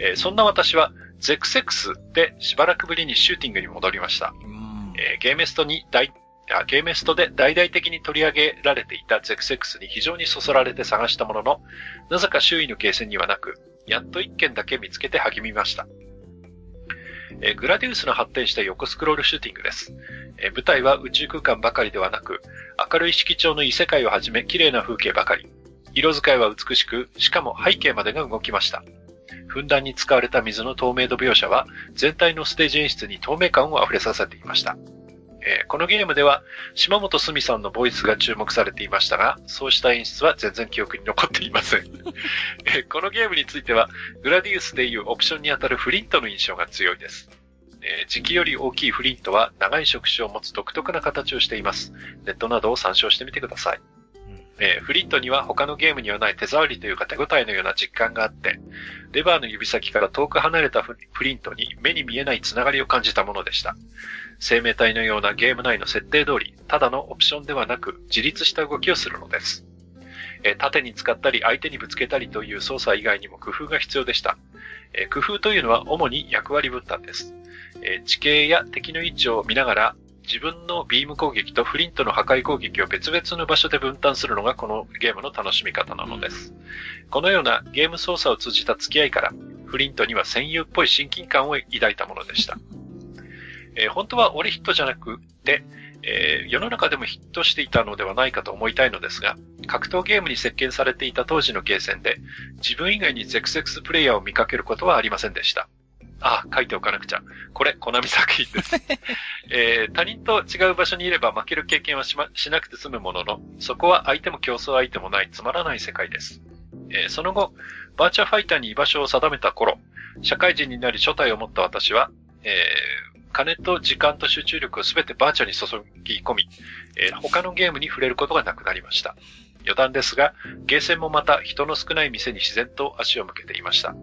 えーそんな私はゼクセックスでしばらくぶりにシューティングに戻りました。うん。えーゲーメストに大あゲーメストで大々的に取り上げられていたゼクセックスに非常にそそられて探したものの、なぜか周囲のゲーセンにはなく、やっと一件だけ見つけて励みました。えーグラディウスの発展した横スクロールシューティングです。えー舞台は宇宙空間ばかりではなく、明るい色調の異世界をはじめ綺麗な風景ばかり。色使いは美しく、しかも背景までが動きました。ふんだんに使われた水の透明度描写は、全体のステージ演出に透明感を溢れさせていました。えーこのゲームでは、島本すみさんのボイスが注目されていましたが、そうした演出は全然記憶に残っていません。えーこのゲームについては、グラディウスでいうオプションにあたるフリントの印象が強いです。えー時期より大きいフリントは長い触手を持つ独特な形をしています。ネットなどを参照してみてください。えーフリントには他のゲームにはない手触りというか手応えのような実感があって、レバーの指先から遠く離れたフリントに目に見えないつながりを感じたものでした。生命体のようなゲーム内の設定通り、ただのオプションではなく自立した動きをするのです。えー縦に使ったり相手にぶつけたりという操作以外にも工夫が必要でした。えー工夫というのは主に役割分担です。え地形や敵の位置を見ながら自分のビーム攻撃とフリントの破壊攻撃を別々の場所で分担するのがこのゲームの楽しみ方なのです。このようなゲーム操作を通じた付き合いから、フリントには戦友っぽい親近感を抱いたものでした。えー本当は俺ヒットじゃなくて、えー世の中でもヒットしていたのではないかと思いたいのですが、格闘ゲームに席巻されていた当時のゲーセンで、自分以外にゼクセクスプレイヤーを見かけることはありませんでした。あ、書いておかなくちゃ。これ、コナミ作品です。えー他人と違う場所にいれば負ける経験はし,、ま、しなくて済むものの、そこは相手も競争相手もないつまらない世界です。えーその後、バーチャファイターに居場所を定めた頃、社会人になり初体を持った私は、えー金と時間と集中力をすべてバーチャに注ぎ込み、えー他のゲームに触れることがなくなりました。余談ですが、ゲーセンもまた人の少ない店に自然と足を向けていました。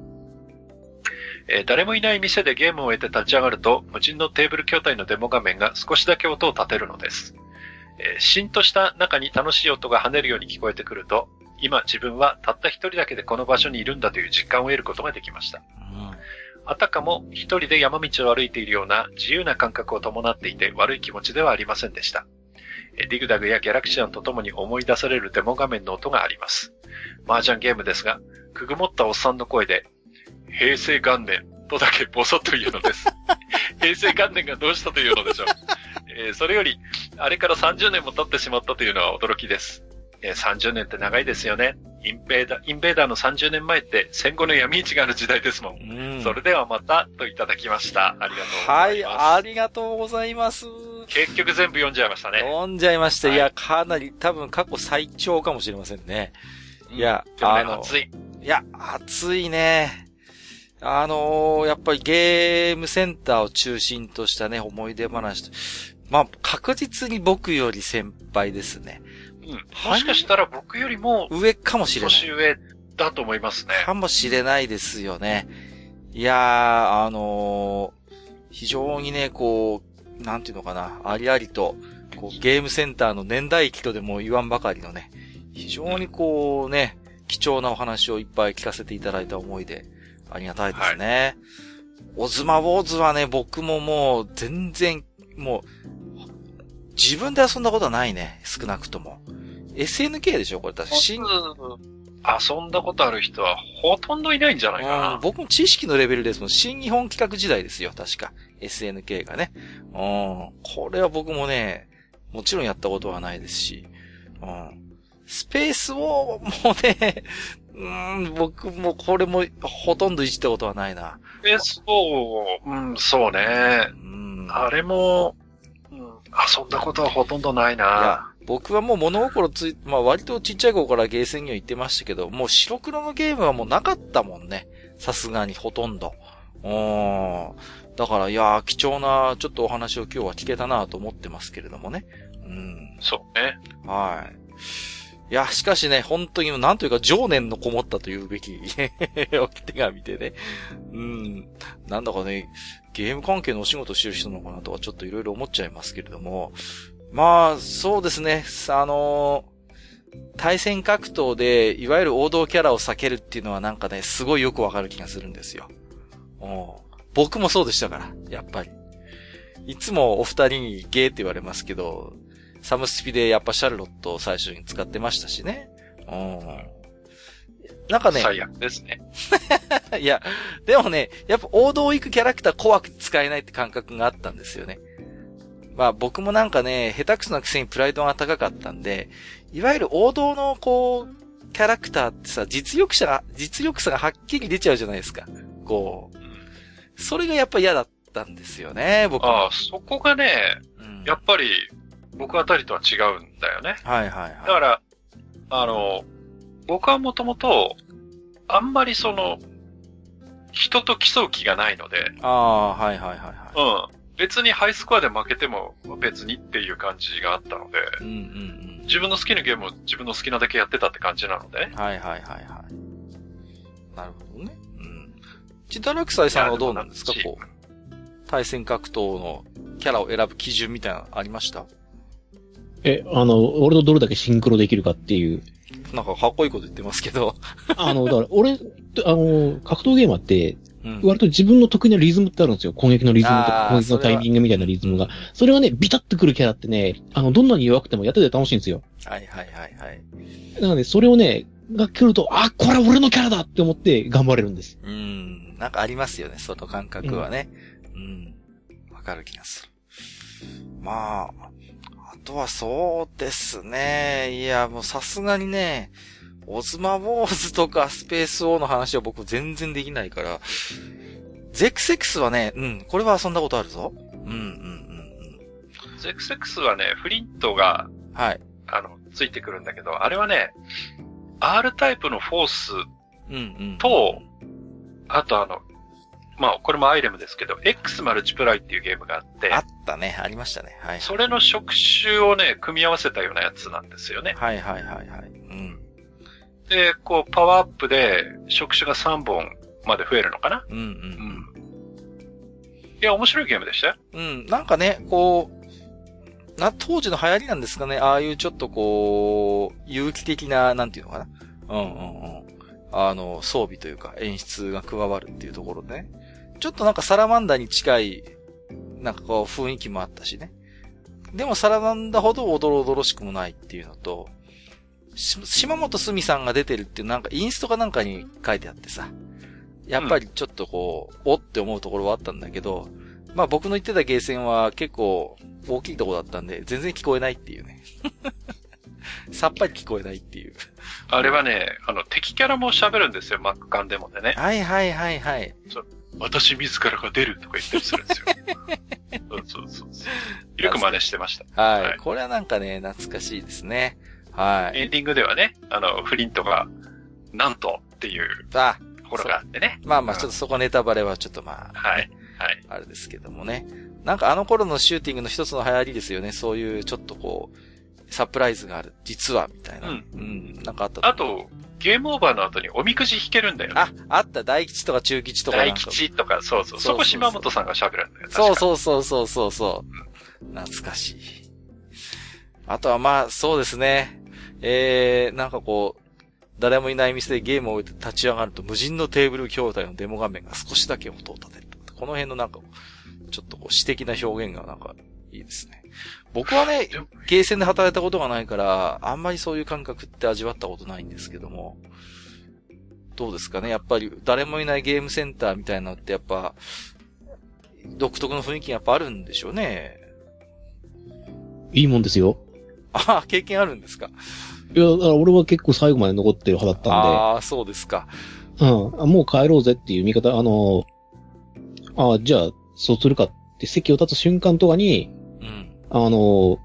えー誰もいない店でゲームを終えて立ち上がると、無人のテーブル筐体のデモ画面が少しだけ音を立てるのです。えー、しんとした中に楽しい音が跳ねるように聞こえてくると、今自分はたった一人だけでこの場所にいるんだという実感を得ることができました。あたかも一人で山道を歩いているような自由な感覚を伴っていて悪い気持ちではありませんでした。えーディグダグやギャラクシアンとともに思い出されるデモ画面の音があります。麻雀ゲームですが、くぐもったおっさんの声で、平成元年とだけボソッと言うのです。平成元年がどうしたというのでしょう。えーそれより、あれから30年も経ってしまったというのは驚きです。えー30年って長いですよね。インベーダー、インベーダーの30年前って戦後の闇市がある時代ですもん。うんそれではまた、といただきました。ありがとうごはい、ざいます。ありがとうございます。結局全部読んじゃいましたね。読んじゃいました。はいいや、かなり多分過去最長かもしれませんね。いやでもねあの熱い。いや、熱いね。あのーやっぱりゲームセンターを中心としたね、思い出話と。まあ、確実に僕より先輩ですね。うん。もしかしたら僕よりも上かもしれない。年上だと思いますね。かもしれないですよね。いやー、あのー非常にね、こう、なんていうのかな、ありありと、こう、ゲームセンターの年代記とでも言わんばかりのね、非常にこうね、貴重なお話をいっぱい聞かせていただいた思いで、ありがたいですね。オズマウォーズはね、僕ももう全然、もう、自分で遊んだことはないね、少なくとも。SNK でしょこれ確か新遊んだことある人はほとんどいないんじゃないかうんな。僕も知識のレベルですもん。新日本企画時代ですよ、確か。SNK がね。うん。これは僕もね、もちろんやったことはないですし。うん。スペースを、もうね、うん、僕もこれもほとんどいじったことはないな。え、そう、うん、そうねう。ん。あれも、うん、遊んだことはほとんどないな。、僕はもう物心つい、まあ割とちっちゃい頃からゲーセンには行ってましたけど、もう白黒のゲームはもうなかったもんね。さすがにほとんど。うん。だから、いやー、貴重な、ちょっとお話を今日は聞けたなと思ってますけれどもね。うん。そうね。はい。いや、しかしね、本当になんというか情念のこもったというべき お手紙でね。うん。なんだかね、ゲーム関係のお仕事してる人なのかなとかちょっといろいろ思っちゃいますけれども。まあ、そうですね。あの対戦格闘で、いわゆる王道キャラを避けるっていうのはなんかね、すごいよくわかる気がするんですよ。うん僕もそうでしたから、やっぱり。いつもお二人にゲーって言われますけど、サムスピでやっぱシャルロットを最初に使ってましたしね。うん。なんかね、最悪ですね。いや、でもね、やっぱ王道行くキャラクター怖くて使えないって感覚があったんですよね。まあ僕もなんかね、下手くそなくせにプライドが高かったんで、いわゆる王道のこう、キャラクターってさ、実力者が、実力差がはっきり出ちゃうじゃないですか。こうんう。それがやっぱ嫌だったんですよね、僕は。ああ、そこがね、うんやっぱり、僕あたりとは違うんだよね。はいはいはい。だから、あの、僕はもともと、あんまりその、人と競う気がないので、ああ、はいはいはいはうん。別にハイスコアで負けても別にっていう感じがあったので、い。うんうん自分の好きなゲームを自分の好きなだけやってたって感じなので。はいはいはいはい。なるほどね。うん。チダラクサイさんはどうなんですか？こう、対戦格闘のキャラを選ぶ基準みたいなのありました？え、あの、俺とどれだけシンクロできるかっていう。なんかかっこいいこと言ってますけど。あの、だから俺、あの、格闘ゲーマーって、うん。割と自分の得意なリズムってあるんですよ。攻撃のリズムとか攻撃のタイミングみたいなリズムが。それがね、ビタってくるキャラってね、あの、どんなに弱くてもやってて楽しいんですよ。はいはいはいはい。なので、それをね、が来ると、あ、これは俺のキャラだって思って頑張れるんです。うん。なんかありますよね、その感覚はね。うん。わ、かる気がする。まあ、あとはそうですね。いや、もうさすがにね、オズマウォーズとかスペースオーの話は僕全然できないから、ゼクセクスはね、うん、これは遊んだことあるぞ。うん、うん、うん、ゼクセックスはね、フリントが、うん。はい。あの、ついてくるんだけど、あれはね、R タイプのフォースうん、うん。と、あとあの、まあ、これもアイレムですけど、X マルチプライっていうゲームがあってあ、ったね、ありましたね。はい。それの触手をね、組み合わせたようなやつなんですよね。はいはいはいはい。うん。で、こう、パワーアップで、触手が3本まで増えるのかな？うん、うん。うん。いや、面白いゲームでしたよ。うん、なんかね、こう、な、当時の流行りなんですかね、ああいうちょっとこう、有機的な、なんていうのかな。うんうんうん。あの、装備というか演出が加わるっていうところでね。ちょっとなんかサラマンダに近い、なんかこう雰囲気もあったしね。でもサラマンダほどおどろおどろしくもないっていうのと、し島本すみさんが出てるっていうなんかインストかなんかに書いてあってさ。やっぱりちょっとこう、おって思うところはあったんだけど、まあ僕の言ってたゲーセンは結構大きいところだったんで、全然聞こえないっていうね。さっぱり聞こえないっていう。あれはね、あの、敵キャラも喋るんですよ、マックカンデモでね。はいはいはいはい。私自らが出るとか言ったりするんですよ。そうそうそうそう。よく真似してました。はい。はいこれはなんかね、懐かしいですね。はい。エンディングではね、あの、フリントが、なんとっていうあ、ところがあってね。まあまあちょっとそこネタバレはちょっとまあ、はい。はい。あれですけどもね。なんかあの頃のシューティングの一つの流行りですよね。そういうちょっとこう、サプライズがある。実は、みたいな。うんうん。なんかあったあと、ゲームオーバーの後におみくじ引けるんだよね。あ、あった。大吉とか中吉とか大か。吉とか、そうそう。そこ島本さんが喋るんだよ。そうう。そうそうそうそうそう。懐かしい。あとはまあ、そうですね。えー、なんかこう、誰もいない店でゲームを置いて立ち上がると無人のテーブル筐体のデモ画面が少しだけ音を立てる。この辺のなんか、ちょっとこう詩的な表現がなんかいいですね。僕はねゲーセンで働いたことがないから、あんまりそういう感覚って味わったことないんですけども、どうですかね？やっぱり誰もいないゲームセンターみたいなのってやっぱ、独特の雰囲気がやっぱあるんでしょうね。いいもんですよ。ああ、経験あるんですか？いや、だから俺は結構最後まで残ってる派だったんああ、そうですか。で、うん。あもう帰ろうぜっていう見方、あの、ああ、じゃあ、そうするかって席を立つ瞬間とかに、うん。あの、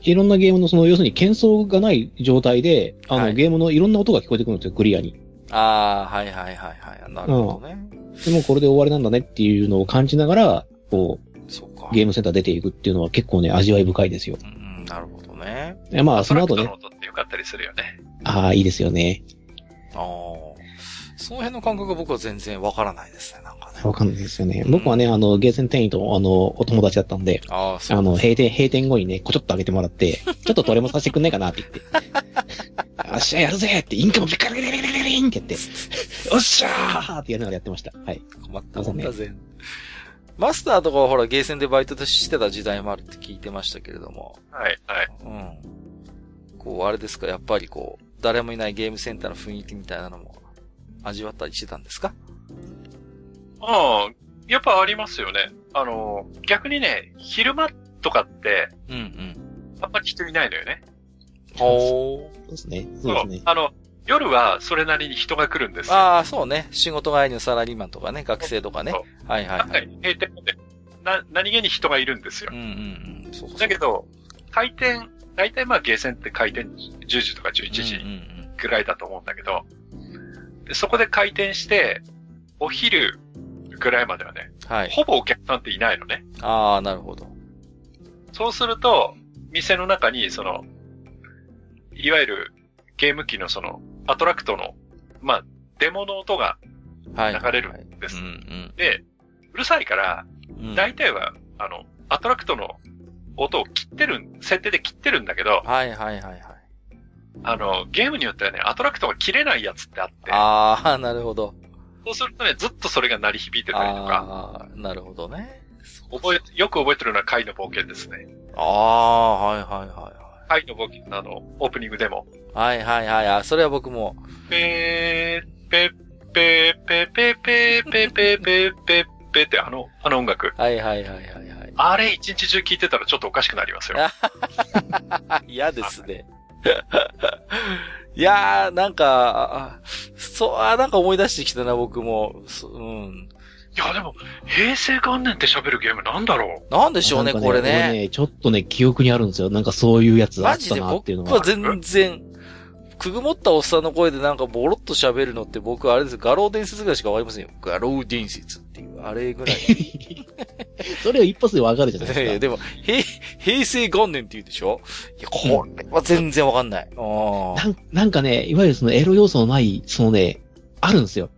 いろんなゲームのその、要するに喧騒がない状態で、あの、はいゲームのいろんな音が聞こえてくるんですよ、クリアに。ああ、はいはいはいはい。なるほどね。でもこれで終わりなんだねっていうのを感じながら、こそうかう、。ゲームセンター出ていくっていうのは結構ね、味わい深いですよ。うん、なるほどね。いやまあ、その後ねトラック、の音ってよかったりするよね。ああ、いいですよね。ああ。その辺の感覚が僕は全然わからないですね、なんかね。わかんないですよね。僕はね、あの、ゲーセン店員と、あの、お友達だったんで、ああ、そうあの、閉店、閉店後にね、こちょっと上げてもらって、ちょっとどれもさせてくんないかなって言って。よっしゃ、やるぜって、インカムビカリビカリリビカリンってやって、よっしゃーってやりながらやってました。はい。困ったもんだぜ。マスターとかはほら、ゲーセンでバイトしてた時代もあるって聞いてましたけれども。はい、はい。うん。こう、あれですか、やっぱりこう、誰もいないゲームセンターの雰囲気みたいなのも味わったりしてたんですか？ああ、やっぱありますよね。あの、逆にね、昼間とかって、うんうん。あんまり人いないのよね。ほそうですね。そそうですね。あの、夜はそれなりに人が来るんですよ。ああ、そうね。仕事帰りのサラリーマンとかね、学生とかねそ。はいはいは。はいい。閉店まで、な、何気に人がいるんですようん。うんうん。そうそうだけど、開店、大体まあゲーセンって開店10時とか11時うんうんぐらいだと思うんだけど、でそこで開店して、お昼ぐらいまではね、うん。はい。ほぼお客さんっていないのね。ああ、なるほど。そうすると、店の中に、その、いわゆるゲーム機のその、アトラクトの、まあ、デモの音がはい。流れるんです。うんで、うるさいから、うん。うん大体は、あの、アトラクトの音を切ってる、設定で切ってるんだけど、はいはいはいはい。あの、ゲームによってはね、アトラクトが切れないやつってあって、ああ、なるほど。そうするとね、ずっとそれが鳴り響いてたりとか、ああ、なるほどね。覚え、よく覚えてるのはカイの冒険ですね。ああ、はいはいはカイの冒険のあの、オープニングでも、いはい。はいはいはい。あ、それは僕も。ペー、ペー、ペー、ペー、ペー、ペー、ペー、ペー、ペー、ペーってあの、あの音楽。はいはいはいはいはい。あれ一日中聞いてたらちょっとおかしくなりますよ。あ 嫌ですね。いやー、なんか、あそう、あなんか思い出してきたな、僕も。そうん。いや、でも、平成元年って喋るゲームなんだろなんでしょうね、なんかこれ俺ね。ちょっとね、記憶にあるんですよ。なんかそういうやつあったマジでなっていうのが僕は。全然、くぐもったおっさんの声でなんかボロッと喋るのって僕はあれですよ、画廊伝説ぐらいしかわかりませんよ。画廊伝説あれぐらい。それを一発でわかるじゃないいやいやですか。でも、平、平成元年って言うでしょ？いや、これは全然わかんない。あーなんなんかね、いわゆるそのエロ要素のない、そのね、あるんですよ。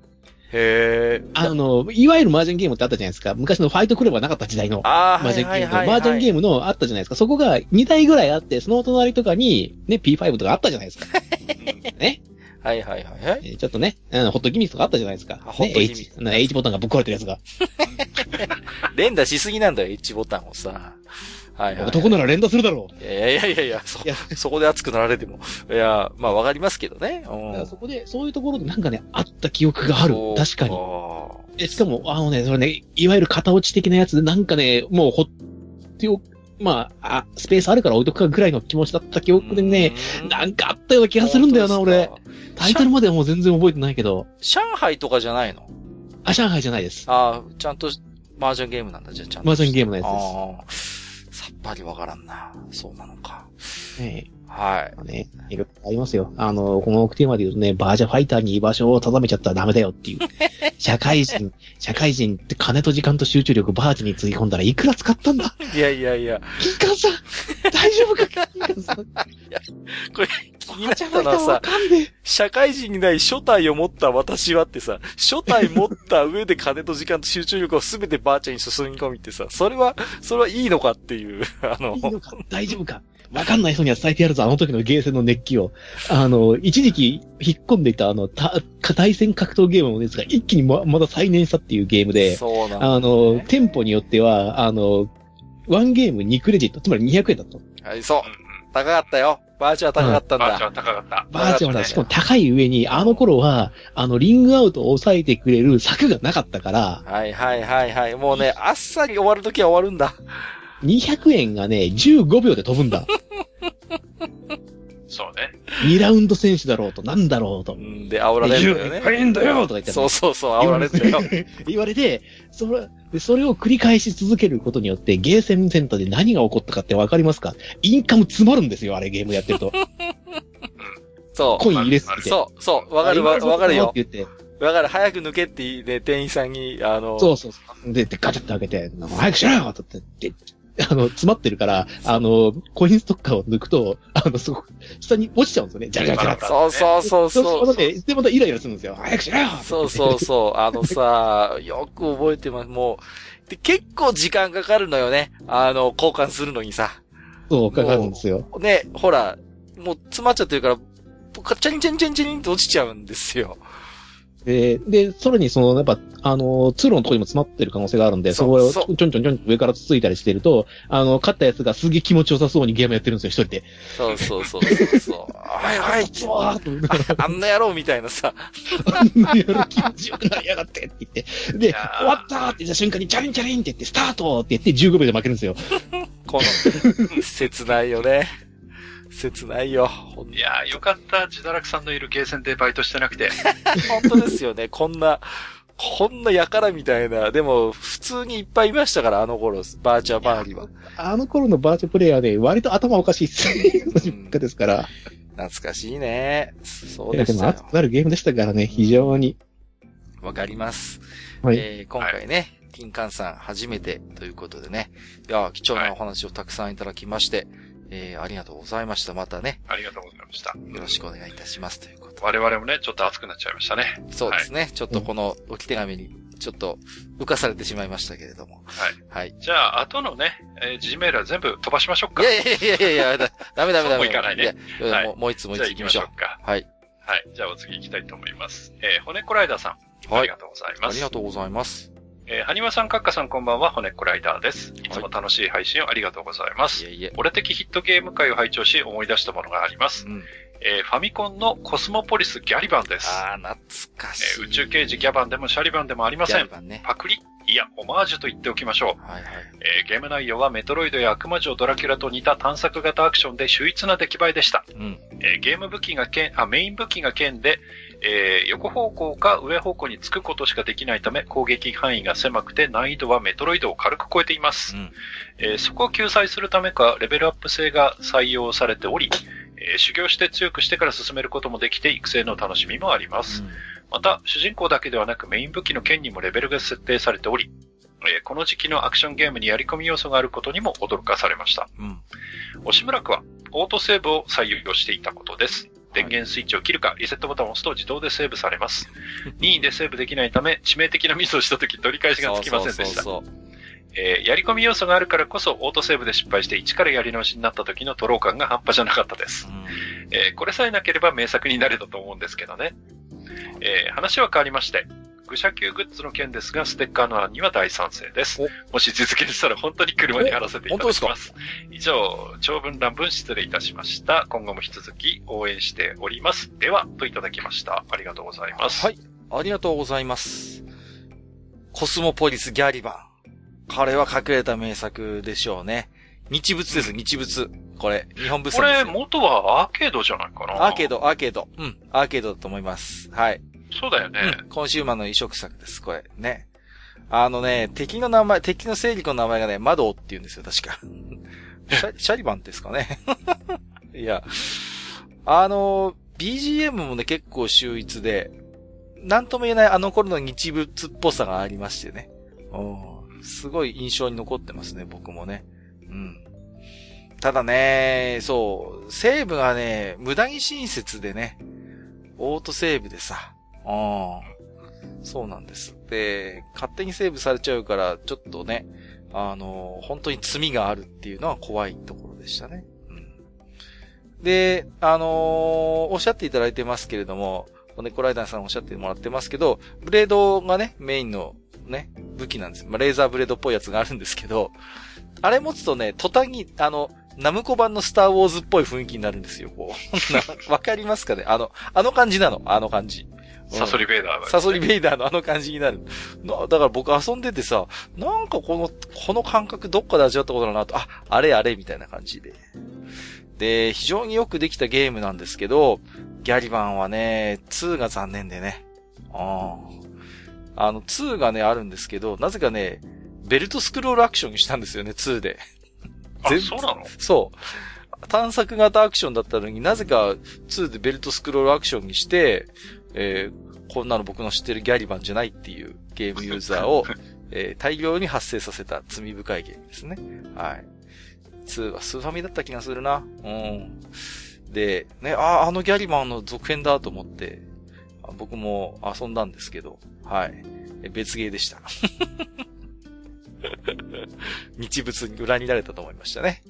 へえ。あの、いわゆる麻雀ゲームってあったじゃないですか。昔のファイトクラブがなかった時代の。ああ、麻雀ゲームと、はいはいはいはい麻雀ゲームのあったじゃないですか。そこが2台ぐらいあって、その隣とかに、ね、P5 とかあったじゃないですか。ね。はいはいはいはい。えーちょっとね、ホットギミックとかあったじゃないですか。あホッね、トギミッ H、な H ボタンがぶっ壊れてるやつが。連打しすぎなんだよ、H ボタンをさ。はいはい。男なら連打するだろう。いやいやいやいや、そいや、そこで熱くなられても。いや、まあわかりますけどね。そこで、そういうところでなんかね、あった記憶がある。確かに。に。えしかも、あのね、それね、いわゆる型落ち的なやつで、なんかね、もうほってお、まあ、あ、スペースあるから置いとくかぐらいの気持ちだった記憶でね、うんなんかあったような気がするんだよな、俺。。タイトルまではもう全然覚えてないけど。上海とかじゃないの？あ、上海じゃないです。ああ、ちゃんと、麻雀ゲームなんだ、じゃあちゃんと。麻雀ゲームのやつですああさっぱりわからんな。そうなのか。えはい。えね、いろいろありますよ。あの、このテーマで言うとね、バージャファイターに居場所を定めちゃったらダメだよっていう。社会人、社会人って金と時間と集中力バージにつぎ込んだらいくら使ったんだ？いやいやいや、金柑さん大丈夫か？金柑さん。これ、気になったのはさ、社会人にない初体を持った私はってさ、初体持った上で金と時間と集中力をすべてバーチャに注ぎ込みってさ、それは、それはいいのかっていう、あの。え。いい、のか？大丈夫か？わかんない人には伝えてやるぞ、あの時のゲーセンの熱気を。あの、一時期引っ込んでいたあの、た、対戦格闘ゲームの熱が一気にま、また再燃したっていうゲームで、そうなんだ、あの、店舗によっては、あの、ワンゲーム2クレジット、つまり200円だと。はい、そう。高かったよ。バーチャは高かったんだ。バーチャー高かった。バーチャルだ。わかったねしかも高い上に、あの頃は、あの、リングアウトを抑えてくれる柵がなかったから、はいはいはいはい。もうね、あっさり終わるときは終わるんだ。200円がね、15秒で飛ぶんだ。そうね。2ラウンド選手だろうと、なんだろうとう。んで、煽られるんだよね。入んだよとか言って。そうそうそう、煽られるよ。言われて、それ、でそれを繰り返し続けることによって、ゲーセンセンターで何が起こったかってわかりますか？インカム詰まるんですよ、あれゲームやってると。そコイン入れすぎう。て。そう、そう、わかるわ、わかるよっ。て言って。わかる。早く抜けって言いね、店員さんに、あの、そうそうそう。で、で、ガチャって開けて、早くしろよって言って、で あの、詰まってるから、あの、コインストッカーを抜くと、あの、そこ、下に落ちちゃうんですよね。ジャラジャラジャラって。そうそうそうそう。そうで、で、またイライラするんですよ。早くしろよそうそうそう。あのさ、よく覚えてます。もう、で、結構時間かかるのよね。あの、交換するのにさ。そう、かかるんですよ。ね、ほら、もう詰まっちゃってるから、カチャリンチャリンチャリンチャリンって落ちちゃうんですよ。で、で、さらにその、やっぱ、あの、通路のところにも詰まってる可能性があるんで、そこをちそょんちょんちょんちょん上からつついたりしてると、あの、勝ったやつがすげえ気持ちよさそうにゲームやってるんですよ、一人で。そうそうそうそうそう。はいはい。そうわー。あんな野郎みたいなさ。やる気持ちよくなりやがってって言って。で、終わったーって言った瞬間にチャリンチャリンって言って、スタートって言って15秒で負けるんですよ。この、切ないよね。切ないよ。いやー、よかった。自堕落さんのいるゲーセンでバイトしてなくて。本当ですよね。こんな、こんなやからみたいな。でも、普通にいっぱいいましたから、あの頃、バーチャー周りは。あの頃のバーチャプレイヤーで割と頭おかしいっすね。ですから。懐かしいね。そうでもでしたよ熱くなるゲームでしたからね、非常に。わかります。はい。えー今回ね、金柑さん初めてということでね。いや、貴重なお話をたくさんいただきまして、えーありがとうございました。またね、ありがとうございました。よろしくお願いいたしますということで。我々もね、ちょっと熱くなっちゃいましたね。そうですね。ちょっとこの置き手紙に、ちょっと浮かされてしまいましたけれども。はい。はい。じゃあ、後のね、えー、G メールは全部飛ばしましょうか。いやいやいやいやいや、だダメダメダメ。そうもいかないねやいやはいもうもう一つもうじゃあ行きまし一つ行きましょう。か。はい。はい。じゃあお次行きたいと思います。えー、骨コライダーさん。あはいりが。とうございます。ありがとうございます。えー、はにわさん、かっかさんこんばんは、骨コライダーです。いつも楽しい配信をありがとうございます。いえいえ。俺的ヒットゲーム会を拝聴し思い出したものがあります。うん。えー、ファミコンのコスモポリスギャリバンです。あー、懐かしい。えー宇宙刑事ギャバンでもシャリバンでもありません。ね。パクリいや、オマージュと言っておきましょう。はいはい。えーゲーム内容はメトロイドや悪魔城ドラキュラと似た探索型アクションで秀逸な出来栄えでした。うん。えーゲーム武器が剣、あ、メイン武器が剣で、えー横方向か上方向につくことしかできないため攻撃範囲が狭くて難易度はメトロイドを軽く超えています。うん。えーそこを救済するためかレベルアップ性が採用されており、えー修行して強くしてから進めることもできて育成の楽しみもあります。また、主人公だけではなくメイン武器の剣にもレベルが設定されており、えーこの時期のアクションゲームにやり込み要素があることにも驚かされました。うん。押村区は、オートセーブを採用していたことです。電源スイッチを切るか、リセットボタンを押すと自動でセーブされます。任意でセーブできないため、致命的なミスをした時取り返しがつきませんでした。そうそうそうえーやり込み要素があるからこそ、オートセーブで失敗して一からやり直しになった時のトロー感が半端じゃなかったです。うんえーこれさえなければ名作になれたと思うんですけどね。えー話は変わりまして、愚者級グッズの件ですが、ステッカーの案には大賛成ですお。もし実現したら本当に車に貼らせていただきます。以上、長文乱文失礼いたしました。今後も引き続き応援しております。では、といただきました。ありがとうございます。はい。ありがとうございます。コスモポリスギャリバン。これは隠れた名作でしょうね。日物です、日物。これ、日本物これ、産ですよ。元はアーケードじゃないかなアーケー。ド、アーケード。うん、アーケードだと思います。はい。そうだよね。うん、コンシューマーの移植作です、これ。ね。あのね、敵の名前、敵の勢力の名前がね、マドウって言うんですよ、確か。シャシャリバンですかね。いや。あの、BGM もね、結構秀逸で、なんとも言えないあの頃の日物っぽさがありましてね。うんすごい印象に残ってますね、僕もね。うん。ただね、そう、セーブがね、無駄に親切でね、オートセーブでさ、うん。そうなんです。で、勝手にセーブされちゃうから、ちょっとね、あの、本当に罪があるっていうのは怖いところでしたね。うん。で、あのーおっしゃっていただいてますけれども、ネコライダーさんおっしゃってもらってますけど、ブレードがね、メインのね、武器なんです。まあ、レーザーブレードっぽいやつがあるんですけど、あれ持つとね、途端に、あの、ナムコ版のスターウォーズっぽい雰囲気になるんですよ、こう。な わかりますかね？あの、あの感じなの、あの感じ。サソリベイダーだ、ね。サソリベイダーのあの感じになる。なだから僕遊んでてさ、なんかこの、この感覚どっかで味わったことだなと、あ、あれあれみたいな感じで。で、非常によくできたゲームなんですけど、ギャリバンはね、2が残念でね。ああ。あの、2がね、あるんですけど、なぜかね、ベルトスクロールアクションにしたんですよね、2で。あ、全そうなの？そう。探索型アクションだったのになぜか2でベルトスクロールアクションにして、えーこんなの僕の知ってるギャリバンじゃないっていうゲームユーザーを、えー大量に発生させた罪深いゲームですね。はい。2はスーファミだった気がするな。うん。で、ね、ああ、あのギャリバンの続編だと思って、あ僕も遊んだんですけど、はい。え別ゲーでした。日物に裏にられたと思いましたね。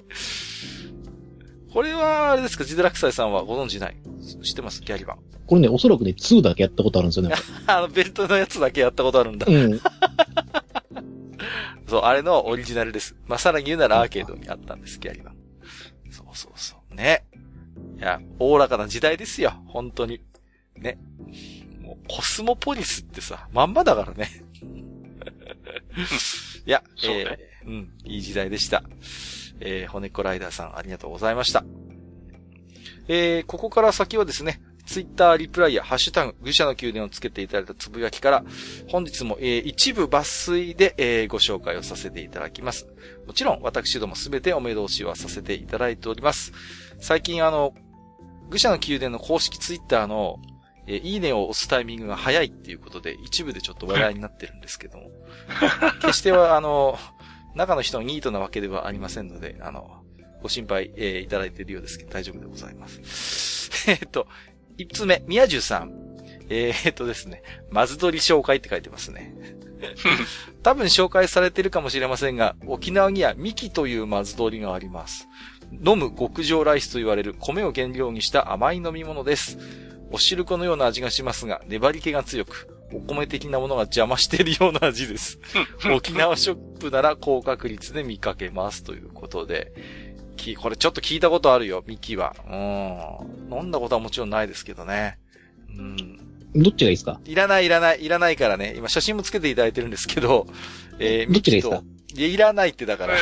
これは、あれですか、ジデラクサイさんはご存知ない？知ってます？ギャリバン。これね、おそらくね、2だけやったことあるんですよね。あの、ベルトのやつだけやったことあるんだ。うん。そう、あれのオリジナルです。まあ、さらに言うならアーケードにあったんです、ギャリバン。そうそうそう。ね。いや、おおらかな時代ですよ。本当に。ね。もう、コスモポリスってさ、まんまだからね。いや、そうねえーうん、いい時代でした。えー、骨っこライダーさん、ありがとうございました。えー、ここから先はですね、ツイッターリプライやハッシュタグ、愚者の宮殿をつけていただいたつぶやきから、本日も、えー、一部抜粋で、えー、ご紹介をさせていただきます。もちろん、私どもすべてお目通しはさせていただいております。最近あの、愚者の宮殿の公式ツイッターの、えー、いいねを押すタイミングが早いっていうことで、一部でちょっと話題になってるんですけども。決しては、あの、中の人のニートなわけではありませんので、あの、ご心配、えー、いただいているようですけど、大丈夫でございます。えっと、一つ目、宮中さん。えー、っとですね、まず取り紹介って書いてますね。多分紹介されてるかもしれませんが、沖縄にはミキというまず取りがあります。飲む極上ライスと言われる米を原料にした甘い飲み物です。お汁粉のような味がしますが、粘り気が強く、お米的なものが邪魔しているような味です。沖縄ショップなら高確率で見かけますということで、き、これちょっと聞いたことあるよ、ミキは。うん。飲んだことはもちろんないですけどね。うん。どっちがいいですか？いらない、いらない、いらないからね。今写真もつけていただいてるんですけど、えー、どっちがいいですか？いや、いらないってだから。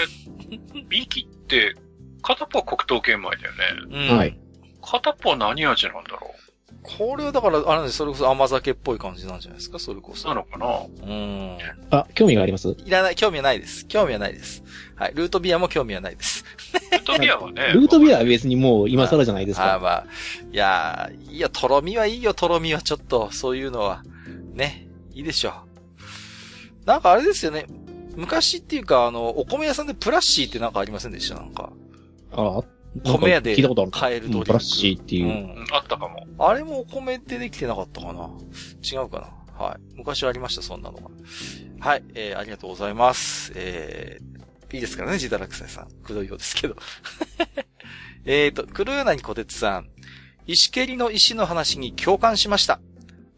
ミキって、片っぽは黒糖玄米だよね。うん。はい。片っぽは何味なんだろう？これはだから、あれなんですそれこそ甘酒っぽい感じなんじゃないですか？それこそ。なのかな？うん。あ、興味があります？いらない、興味はないです。興味はないです。はい。ルートビアも興味はないです。ルートビアはね。ルートビアは別にもう今更じゃないですか？あ、まあ、いや、いや、とろみはいいよ、とろみはちょっと、そういうのは。ね。いいでしょう。なんかあれですよね。昔っていうか、あの、お米屋さんでプラッシーってなんかありませんでした？なんか。ああ、米屋で買えるドリンク。プラッシーっていう、うん。あったかも。あれもお米でできてなかったかな違うかなはい。昔ありました、そんなのが。はい。えー、ありがとうございます。えー、いいですからね、ジダラクサイさん。くどいようですけど。えーと、黒柳小鉄さん。石蹴りの石の話に共感しました。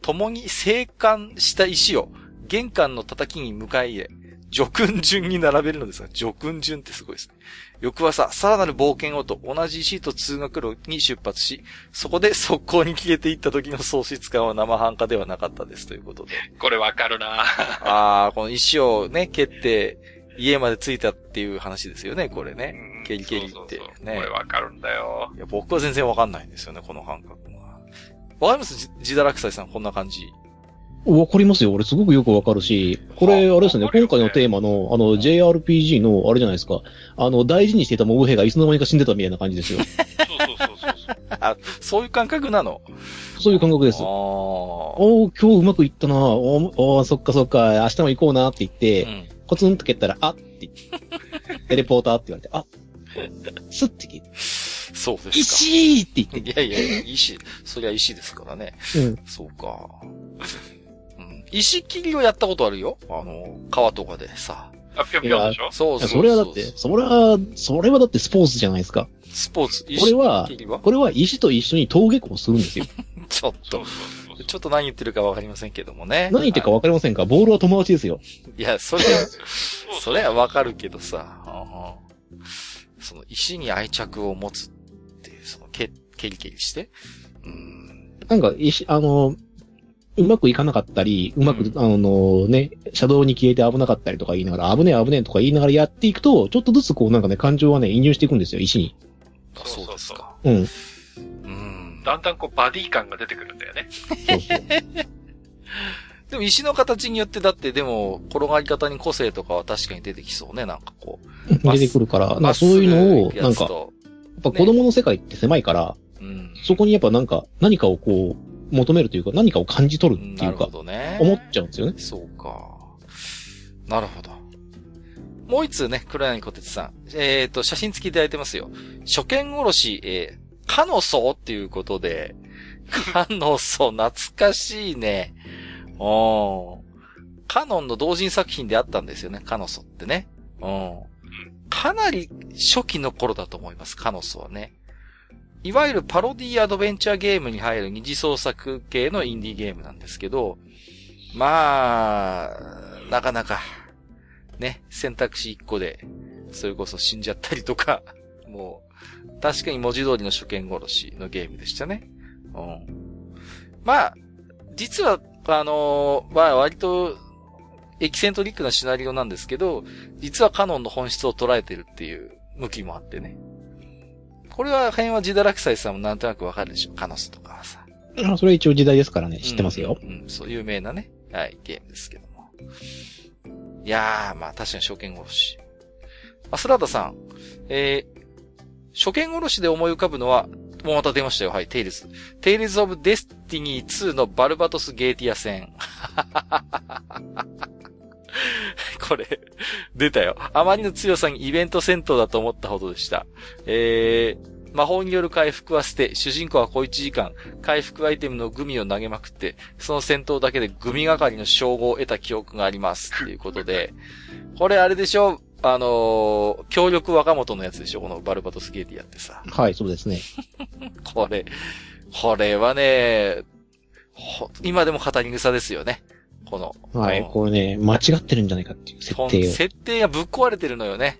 共に生還した石を玄関の叩きに迎え入れ、叙勲順に並べるのですが、叙勲順ってすごいですね。翌朝、さらなる冒険をと同じ石と通学路に出発し、そこで速攻に消えていった時の喪失感は生半可ではなかったですということで。これわかるなああ、この石をね、蹴って、家まで着いたっていう話ですよね、これね。ケリケリって。そうそうそうね。これわかるんだよ。いや、僕は全然わかんないんですよね、この感覚は。わかります？ジダラクサイさん、こんな感じ。わかりますよ。俺すごくよくわかるし、これ、あれですね、今回のテーマの、あの、JRPG の、あれじゃないですか。あの、大事にしていたモブ兵がいつの間にか死んでたみたいな感じですよ。そうそうそうそう。あ、そういう感覚なの？そういう感覚です。あお今日うまくいったなおおそっかそっか、明日も行こうなって言って、うん、コツンと蹴ったら、あって言って、テレポーターって言われて、あスッて聞いて。そうですか。石って言って。いやいや、石、そりゃ石ですからね。うん。そうか。石切りをやったことあるよ。あの、川とかでさ。あ、ぴょんぴょんでしょ？そうそうそれはだって、それは、それはだってスポーツじゃないですか。スポーツこれは、これは石と一緒に登下校するんですよ。ちょっと。ちょっと何言ってるかわかりませんけどもね。何言ってるかわかりませんか？ボールは友達ですよ。いや、それは、それはわかるけどさ、その石に愛着を持つっていう、そのケ、ケリケリして。うん。なんか、石、あの、うまくいかなかったり、うまく、うん、あのね、車道に消えて危なかったりとか言いながら、危ねえ危ねえとか言いながらやっていくと、ちょっとずつこうなんかね、感情はね、移入していくんですよ、石に。そうですか。うん。うん。だんだんこう、バディ感が出てくるんだよね。そうそう。でも石の形によってだってでも転がり方に個性とかは確かに出てきそうね、なんかこう。出てくるから、まあそういうのを、なんか、やっぱ子供の世界って狭いから、ね、うん、そこにやっぱなんか、何かをこう、求めるというか、何かを感じ取るっていうか、ね、思っちゃうんですよね。そうか。なるほど。もう一通ね、黒柳小鉄さん。えっ、ー、と、写真付きいただいてますよ。初見殺し、えー、かの層っていうことで、かの層、懐かしいね。おカノンの同人作品であったんですよね、カノソってね。うん。かなり初期の頃だと思います、カノソはね。いわゆるパロディアドベンチャーゲームに入る二次創作系のインディーゲームなんですけど、まあ、なかなか、ね、選択肢一個で、それこそ死んじゃったりとか、もう、確かに文字通りの初見殺しのゲームでしたね。うん。まあ、実は、あのー、まあ割と、エキセントリックなシナリオなんですけど、実はカノンの本質を捉えてるっていう向きもあってね。これは、辺はジダラクサイさんもなんとなくわかるでしょカノスとかはさ。あそれは一応時代ですからね、知ってますよ。うん、うんそう、有名なね、はい、ゲームですけども。いやー、まあ確かに初見殺し。アスラーダさん、えー、初見殺しで思い浮かぶのは、もうまた出ましたよ。はい、テイルズ。テイルズ・オブ・デスティニー2のバルバトス・ゲーティア戦。これ、出たよ。あまりの強さにイベント戦闘だと思ったほどでした。えー、魔法による回復は捨て、主人公は小1時間、回復アイテムのグミを投げまくって、その戦闘だけでグミ係の称号を得た記憶があります。っていうことで、これあれでしょ？あのー協力若元のやつでしょ？このバルバトスゲーティアってさ。はい、そうですね。これ、これはね、ほ今でも語り草ですよね。この。はい、うんこれね、間違ってるんじゃないかっていう設定を。設定がぶっ壊れてるのよね。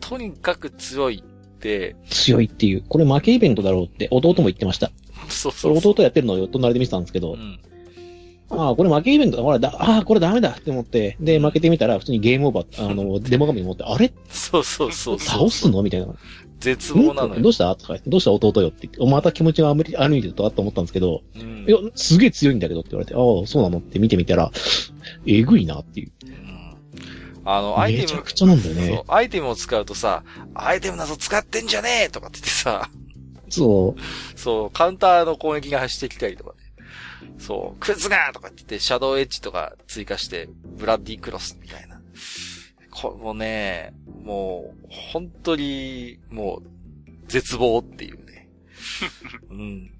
とにかく強いって、強いっていう。これ負けイベントだろうって弟も言ってました。そうそそうそう。れ弟やってるのを隣で見てたんですけど、うん。ああ、これ負けイベントだ、ほら、だ、ああ、これダメだって思って、で、負けてみたら、普通にゲームオーバー、あの、デモ画面持って、あれ？そうそうそうそう。倒すの？みたいな。絶望なのよ。んどうした？とかどうした？弟よって言って、また気持ちがあむり、歩いてるとあと思ったんですけど、うんいや、すげえ強いんだけどって言われて、ああ、そうなのって見てみたら、えぐいなっていう。うんあの、アイテムめちゃく、ちゃなんだよそうね。、アイテムを使うとさ、アイテムなど使ってんじゃねえとかって言ってさ、そう。そう、カウンターの攻撃が走ってきたりとかね。そう、クズがとかって言って、シャドウエッジとか追加して、ブラッディクロスみたいな。これもね、もう、本当に、もう、絶望っていうね。うん。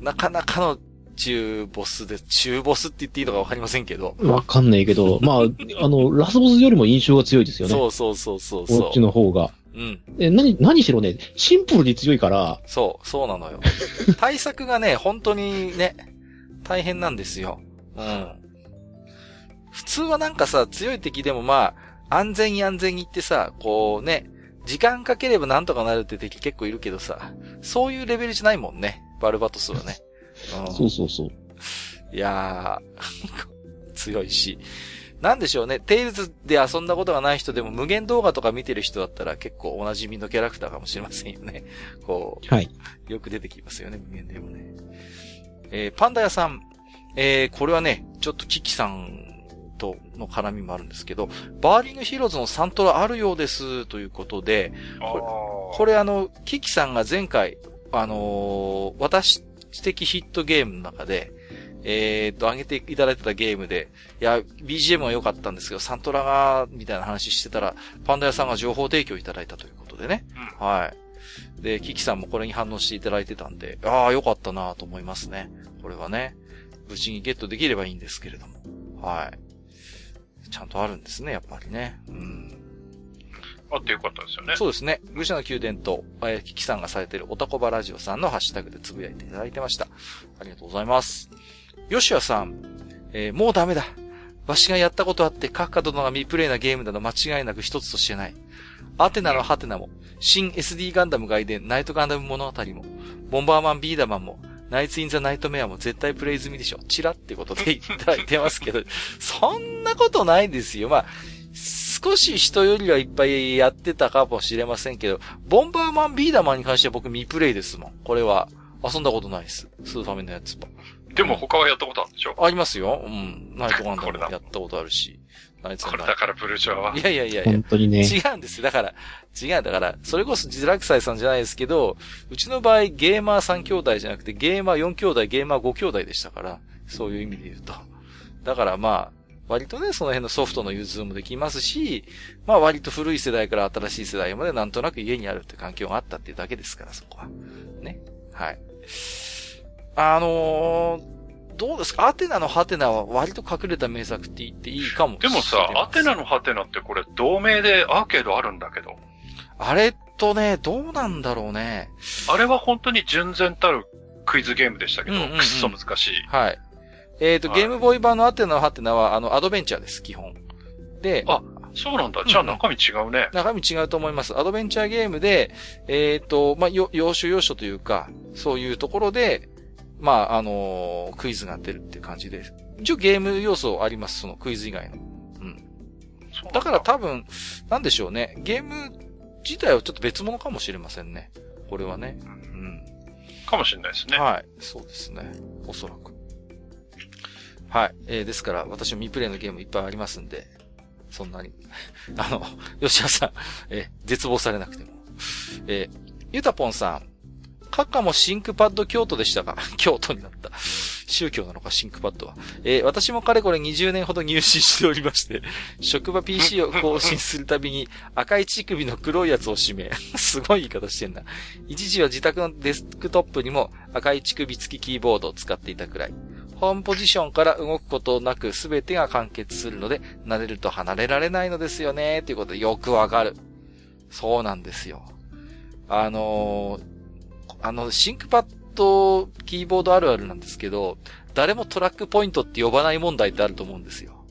なかなかの中ボスで、中ボスって言っていいのかわかりませんけど。わかんないけど、まあ、あの、ラスボスよりも印象が強いですよね。そうそうそうそうこっちその方が。う。うん。え、何、何しろね、シンプルに強いから、そう、そうなのよ。対策がね、本当にね、大変なんですよ。うん。普通はなんかさ、強い敵でもまあ、安全に安全に言ってさ、こうね、時間かければなんとかなるって敵結構いるけどさ、そういうレベルじゃないもんね。バルバトスはね。うん、そうそうそう。いやー、強いし。なんでしょうね。テイルズで遊んだことがない人でも MUGEN動画とか見てる人だったら結構おなじみのキャラクターかもしれませんよね。こう、はい。よく出てきますよね、 MUGENでもね。えーパンダ屋さん。えーこれはね、ちょっとキキさんとの絡みもあるんですけど、バーリングヒーローズのサントラあるようです、ということで、あこれあの、キキさんが前回、あのー私的ヒットゲームの中で、えー、と、上げていただいてたゲームで、いや、BGM は良かったんですけど、サントラが、みたいな話してたら、パンダ屋さんが情報提供いただいたということでね。はい。で、キキさんもこれに反応していただいてたんで、ああ、良かったなと思いますね。これはね。無事にゲットできればいいんですけれども。はい。ちゃんとあるんですね、やっぱりね。うん。あってよかったですよね。そうですね。愚者の宮殿と、えー、キキさんがされているオタコバラジオさんのハッシュタグでつぶやいていただいてました。ありがとうございます。ヨシアさん、えーもうダメだ。わしがやったことあって、カッカ殿が未プレイなゲームなど間違いなく一つとしてない。アテナのハテナも、新 SD ガンダム外伝、ナイトガンダム物語も、ボンバーマンビーダマンも、ナイツインザナイトメアも絶対プレイ済みでしょ。チラってことでいただいてますけど、そんなことないですよ。まあ、少し人よりはいっぱいやってたかもしれませんけど、ボンバーマンビーダマンに関しては僕未プレイですもん。これは。遊んだことないです。スーファミのやつも。でも他はやったことあるんでしょ？ありますよ。うん。ナイトガンダムやったことあるし。ナイツこれだからブルジョアはム。い。やいやいやいや。本当にね。違うんですよ。だから、違う。だから、それこそジラクサイさんじゃないですけど、うちの場合ゲーマー3兄弟じゃなくてゲーマー4兄弟、ゲーマー5兄弟でしたから、そういう意味で言うと。だからまあ、割とね、その辺のソフトの融通もできますし、まあ割と古い世代から新しい世代までなんとなく家にあるって環境があったっていうだけですから、そこは。ね。はい。あのーどうですか？アテナのハテナは割と隠れた名作って言っていいかもしれません。でもさ、アテナのハテナってこれ同名でアーケードあるんだけど、あれとね、どうなんだろうね。あれは本当に純然たるクイズゲームでしたけど、うんうんうんくっそ難しい。はい。えっ、と、はいゲームボーイ版のアテナのハテナは、あの、アドベンチャーです、基本。で、あそうなんだ。じゃあ中身違うね。中身違うと思います。アドベンチャーゲームで、えっ、と、まあ、よ、要所要所というか、そういうところで、まあ、あのークイズが出るっていう感じで。一応ゲーム要素あります、そのクイズ以外の。うんだから多分、なんでしょうね。ゲーム自体はちょっと別物かもしれませんね。これはね。う。うんん。かもしれないですね。はい。そうですね。おそらく。はい。えー、ですから、私も未プレイのゲームいっぱいありますんで、そんなに。あの、吉田さん、えー絶望されなくても。えー、ゆたぽんさん。閣下も ThinkPad 教徒でしたが、教徒になった。宗教なのか、 ThinkPad は。えー私もかれこれ20年ほど入信しておりまして、職場 PC を更新するたびに赤い乳首の黒いやつを締め、すごい言い方してんな。一時は自宅のデスクトップにも赤い乳首付きキーボードを使っていたくらい。ホームポジションから動くことなく全てが完結するので、慣れると離れられないのですよね、ということでよくわかる。そうなんですよ。あのーあの、シンクパッドキーボードあるあるなんですけど、誰もトラックポイントって呼ばない問題ってあると思うんですよ。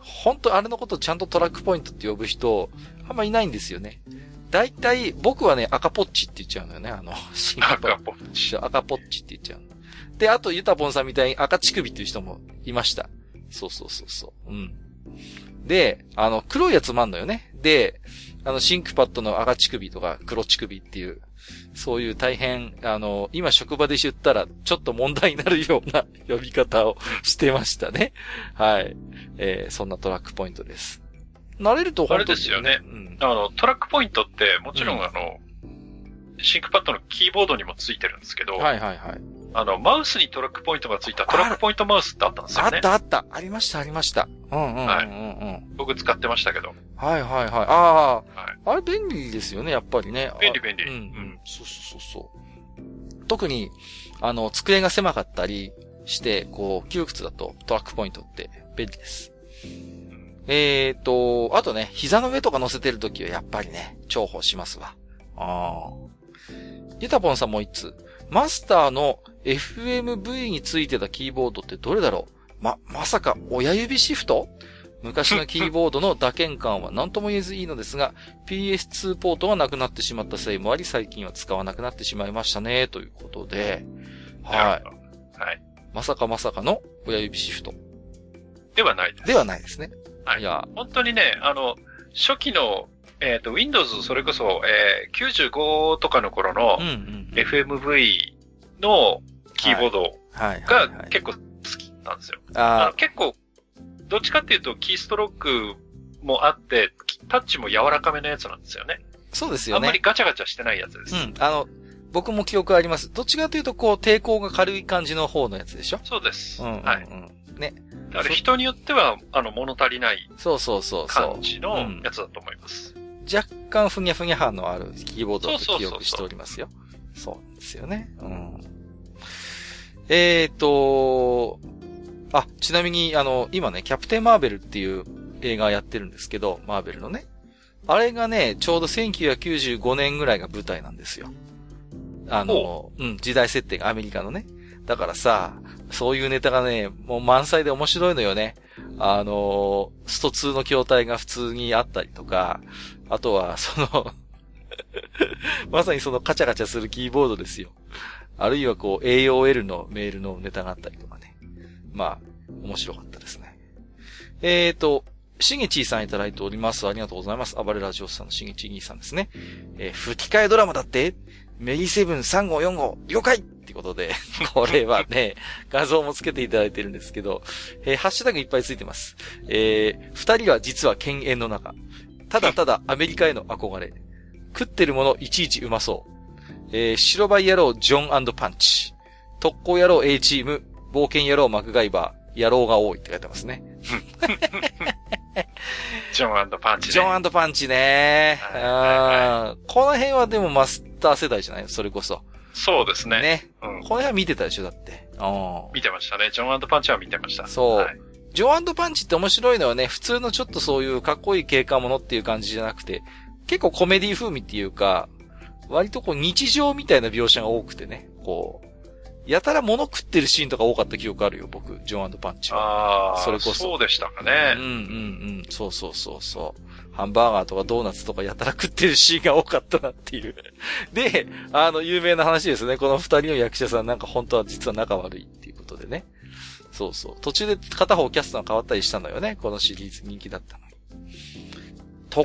本当あれのことちゃんとトラックポイントって呼ぶ人、あんまいないんですよね。大体、僕はね、赤ポッチって言っちゃうのよね、あの、シンクパッド赤ポッチ。赤ポッチって言っちゃうの。で、あと、ユタポンさんみたいに赤乳首っていう人もいました。そうそうそうそう。うん。で、あの、黒いやつもあんのよね。で、あの、シンクパッドの赤乳首とか黒乳首っていう、そういう大変、あの、今職場で言ったら、ちょっと問題になるような 呼び方をしてましたね。はい。えー、そんなトラックポイントです。慣れるとあれですよねうん。あの、トラックポイントって、もちろうんんあの、シンクパッドのキーボードにもついてるんですけど、はいはいはい。あの、マウスにトラックポイントがついたトラックポイントマウスってあったんですあよね。ったあった。ありましたありました。うんうんうんうん、はいうん。僕使ってましたけど。はいはいはい。ああ、はいあれ便利ですよね、やっぱりね。便利便利うん、ううんん。そうそうそう。特に、あの、机が狭かったりして、こう、窮屈だとトラックポイントって便利です。えーと、あとね、膝の上とか乗せてるときはやっぱりね、重宝しますわ。ああ。ゆたぽんさんもう一つ。マスターの FMV についてたキーボードってどれだろう？ま、まさか親指シフト？昔のキーボードの打鍵感は何とも言えずいいのですが、PS2 ポートがなくなってしまったせいもあり、最近は使わなくなってしまいましたね、ということで。はなるほど。はい。い。まさかまさかの親指シフトではないです。ではないですね。はいいや、本当にね、あの、初期の、えっ、と、Windows それこそ、えー、95とかの頃の。FMV のキーボードがはい。結構好きなんですよ。あ結構、どっちかっていうとキーストロックもあって、タッチも柔らかめのやつなんですよね。ーそうですよね。あんまりガチャガチャしてないやつです。うん。あの、僕も記憶あります。どっちかというと、こう、抵抗が軽い感じの方のやつでしょ？そうです。うんうんうん。はい。ね。だから人によっては、あの、物足りないそうそうそう感。じのやつだと思います。若干ふにゃふにゃ感のあるキーボードだとそうそうそうそう記憶しておりますよ。そうですよね。うん。えーと、あ、ちなみに、あの、今ね、キャプテン・マーベルっていう映画やってるんですけど、マーベルのね。あれがね、ちょうど1995年ぐらいが舞台なんですよ。あの、うん、時代設定がアメリカのね。だからさ、そういうネタがね、もう満載で面白いのよね。あの、スト2の筐体が普通にあったりとか、あとは、その、まさにそのカチャカチャするキーボードですよ。あるいはこう AOL のメールのネタがあったりとかね。まあ、面白かったですね。えーと、しげちーさんいただいております。ありがとうございます。暴れラジオスさんのしげちーさんですね。えー吹き替えドラマだってメリーセブン3号4号了解ってことで、これはね、画像もつけていただいてるんですけど、えーハッシュタグいっぱいついてます。えー二人は実は犬猿の中。ただただアメリカへの憧れ。食ってるものいちいちうまそう。えー白バイ野郎ジョンパンチ。特攻野郎 A チーム、冒険野郎マクガイバー、野郎が多いって書いてますね。ジョンパンチね。ジョンパンチね。はいはいうんこの辺はでもマスター世代じゃないそれこそ。そうですね。ね。うん。この辺は見てたでしょだって。うん見てましたね。ジョンパンチは見てました。そうはいジョーパンチって面白いのはね、普通のちょっとそういうかっこいい警官ものっていう感じじゃなくて、結構コメディ風味っていうか、割とこう日常みたいな描写が多くてね、こう、やたら物食ってるシーンとか多かった記憶あるよ、僕、ジョーパンチは。ああ、それこそそうでしたかうんね。うんうん、そうそうそうそう。ハンバーガーとかドーナツとかやたら食ってるシーンが多かったなっていう。で、あの、有名な話ですね。この二人の役者さんなんか本当は実は仲悪いっていうことでね。そうそう。途中で片方キャストが変わったりしたのよね。このシリーズ人気だったのに。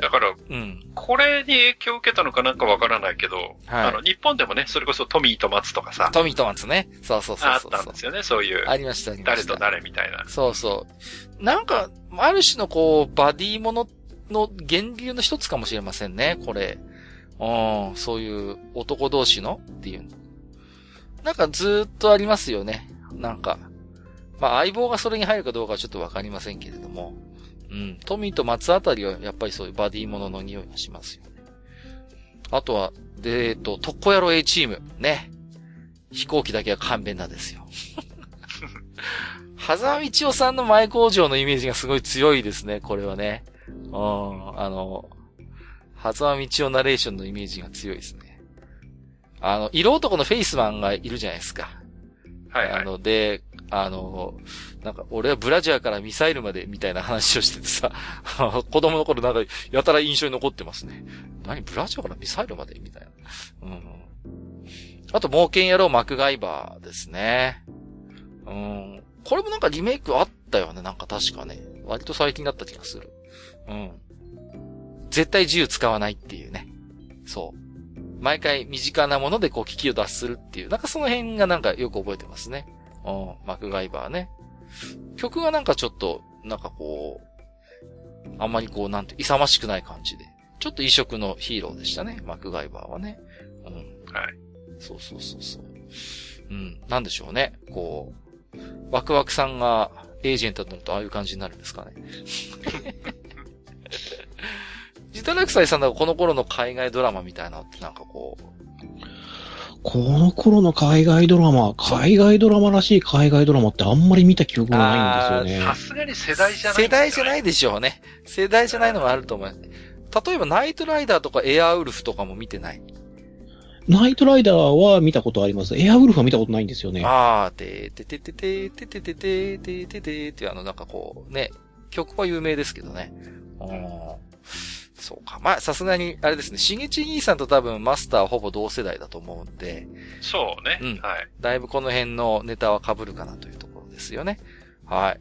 と、だから、うん。これに影響を受けたのかなんかわからないけど、はいあの、日本でもね、それこそトミーと松とかさ、トミートマツね。そうそうそうあっそうたんですよね、そういう、ありました、ありました。誰と誰みたいな。そうそう。なんか、ある種のこう、バディものの源流の一つかもしれませんね、これ。うん、そういう男同士のっていう。なんかずーっとありますよね。なんか。まあ相棒がそれに入るかどうかはちょっとわかりませんけれども。うん。トミーと松あたりはやっぱりそういうバディものの匂いがしますよね。あとは、で、えっと、特攻野郎 A チーム。ね。飛行機だけは勘弁なんですよ。狭間道夫さんの前工場のイメージがすごい強いですね、これはね。うん、あの、狭間道夫ナレーションのイメージが強いですね。あの、色男のフェイスマンがいるじゃないですか。はいはい。あの、で、あの、なんか、俺はブラジャーからミサイルまでみたいな話をしててさ、子供の頃なんか、やたら印象に残ってますね。何ブラジャーからミサイルまでみたいな。うん。あと、冒険野郎マクガイバーですね。うん。これもなんかリメイクあったよね、なんか確かね。割と最近だった気がする。うん。絶対銃使わないっていうね。そう。毎回身近なものでこう危機を脱するっていう、なんかその辺がなんかよく覚えてますね。うん、マクガイバーね。曲がなんかちょっと、なんかこう、あんまりこう、なんて、勇ましくない感じで。ちょっと異色のヒーローでしたね、マクガイバーはね。うん。はい。そうそうそうそう。うん。なんでしょうね。こう、ワクワクさんがエージェントになるとああいう感じになるんですかね。ジタラクサイさんがこの頃の海外ドラマみたいなのってなんかこう、この頃の海外ドラマ、海外ドラマらしい海外ドラマってあんまり見た記憶がないんですよね。さすがに世代じゃない、。世代じゃないいでしょうね。世代じゃないのがあると思います。例えばナイトライダーとかエアーウルフとかも見てない？ナイトライダーは見たことあります。エアウルフは見たことないんですよね。あー、てーてててててててててててっていうあのなんかこうね、曲は有名ですけどね。うんそうか。まあ、さすがに、あれですね、しげち兄さんと多分マスターはほぼ同世代だと思うんで、そうね。うんはい。だいぶこの辺のネタは被るかなというところですよね。はい。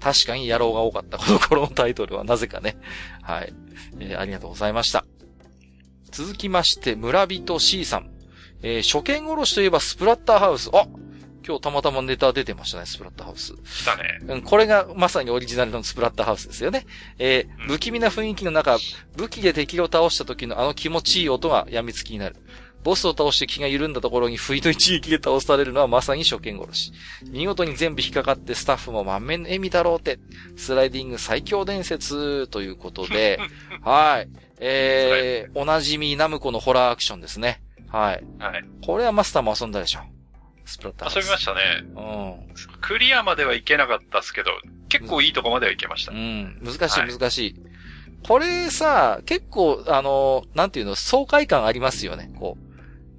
確かに野郎が多かった、この頃のタイトルはなぜかね。はい。えーありがとうございました。続きまして、村人 C さん。えー初見殺しといえばスプラッターハウス。あ今日たまたまネタ出てましたね、スプラッターハウス。来たね。うん、これがまさにオリジナルのスプラッターハウスですよね。えーうん不気味な雰囲気の中、武器で敵を倒した時のあの気持ちいい音が病みつきになる。ボスを倒して気が緩んだところに不意の一撃で倒されるのはまさに初見殺し。見事に全部引っかかってスタッフも満面の笑みだろうって、スライディング最強伝説ということで、はい。えー、おなじみナムコのホラーアクションですね。はい。はい。これはマスターも遊んだでしょ。スプラッター。遊びましたね。うん。クリアまではいけなかったですけど、結構いいとこまではいけました。うん。難しいはい難しい。これさ、結構、あの、なんていうの、爽快感ありますよね。こう。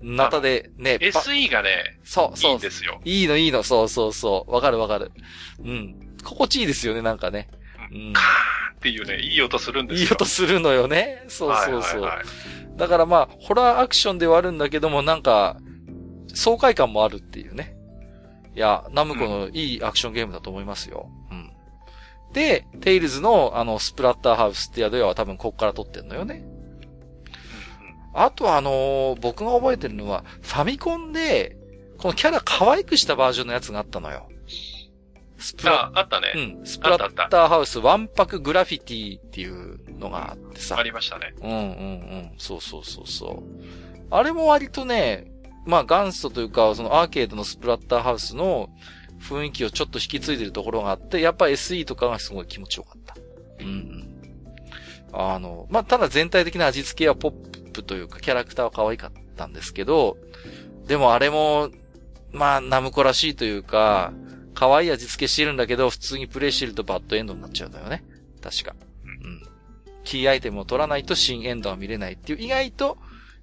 ナタでね、パ SE がね、そう、いそいうんですよ。いいのいいの、そうそうそう。わかるわかる。うん。心地いいですよね、なんかね。うん。カーンっていうね、いい音するんですよ。いい音するのよね。そうそうそう。はいはいはいだからまあ、ホラーアクションではあるんだけども、なんか、爽快感もあるっていうね。いや、ナムコのいいアクションゲームだと思いますよ。うん。で、テイルズのあの、スプラッターハウスって宿屋は多分ここから撮ってんのよね。あとはあのー僕が覚えてるのは、ファミコンで、このキャラ可愛くしたバージョンのやつがあったのよ。スプラあ、あったね。うん。スプラッターハウスワンパクグラフィティっていうのがあってさ。ありましたね。うんうんうん。そうそうそうそう。あれも割とね、まあ元祖というか、そのアーケードのスプラッターハウスの雰囲気をちょっと引き継いでるところがあって、やっぱ SE とかがすごい気持ちよかった。うん。あの、まあただ全体的な味付けはポップというか、キャラクターは可愛かったんですけど、でもあれも、まあナムコらしいというか、可愛い味付けしてるんだけど、普通にプレイしてるとバッドエンドになっちゃうんだよね。確か。うん。キーアイテムを取らないと新エンドは見れないっていう、意外と、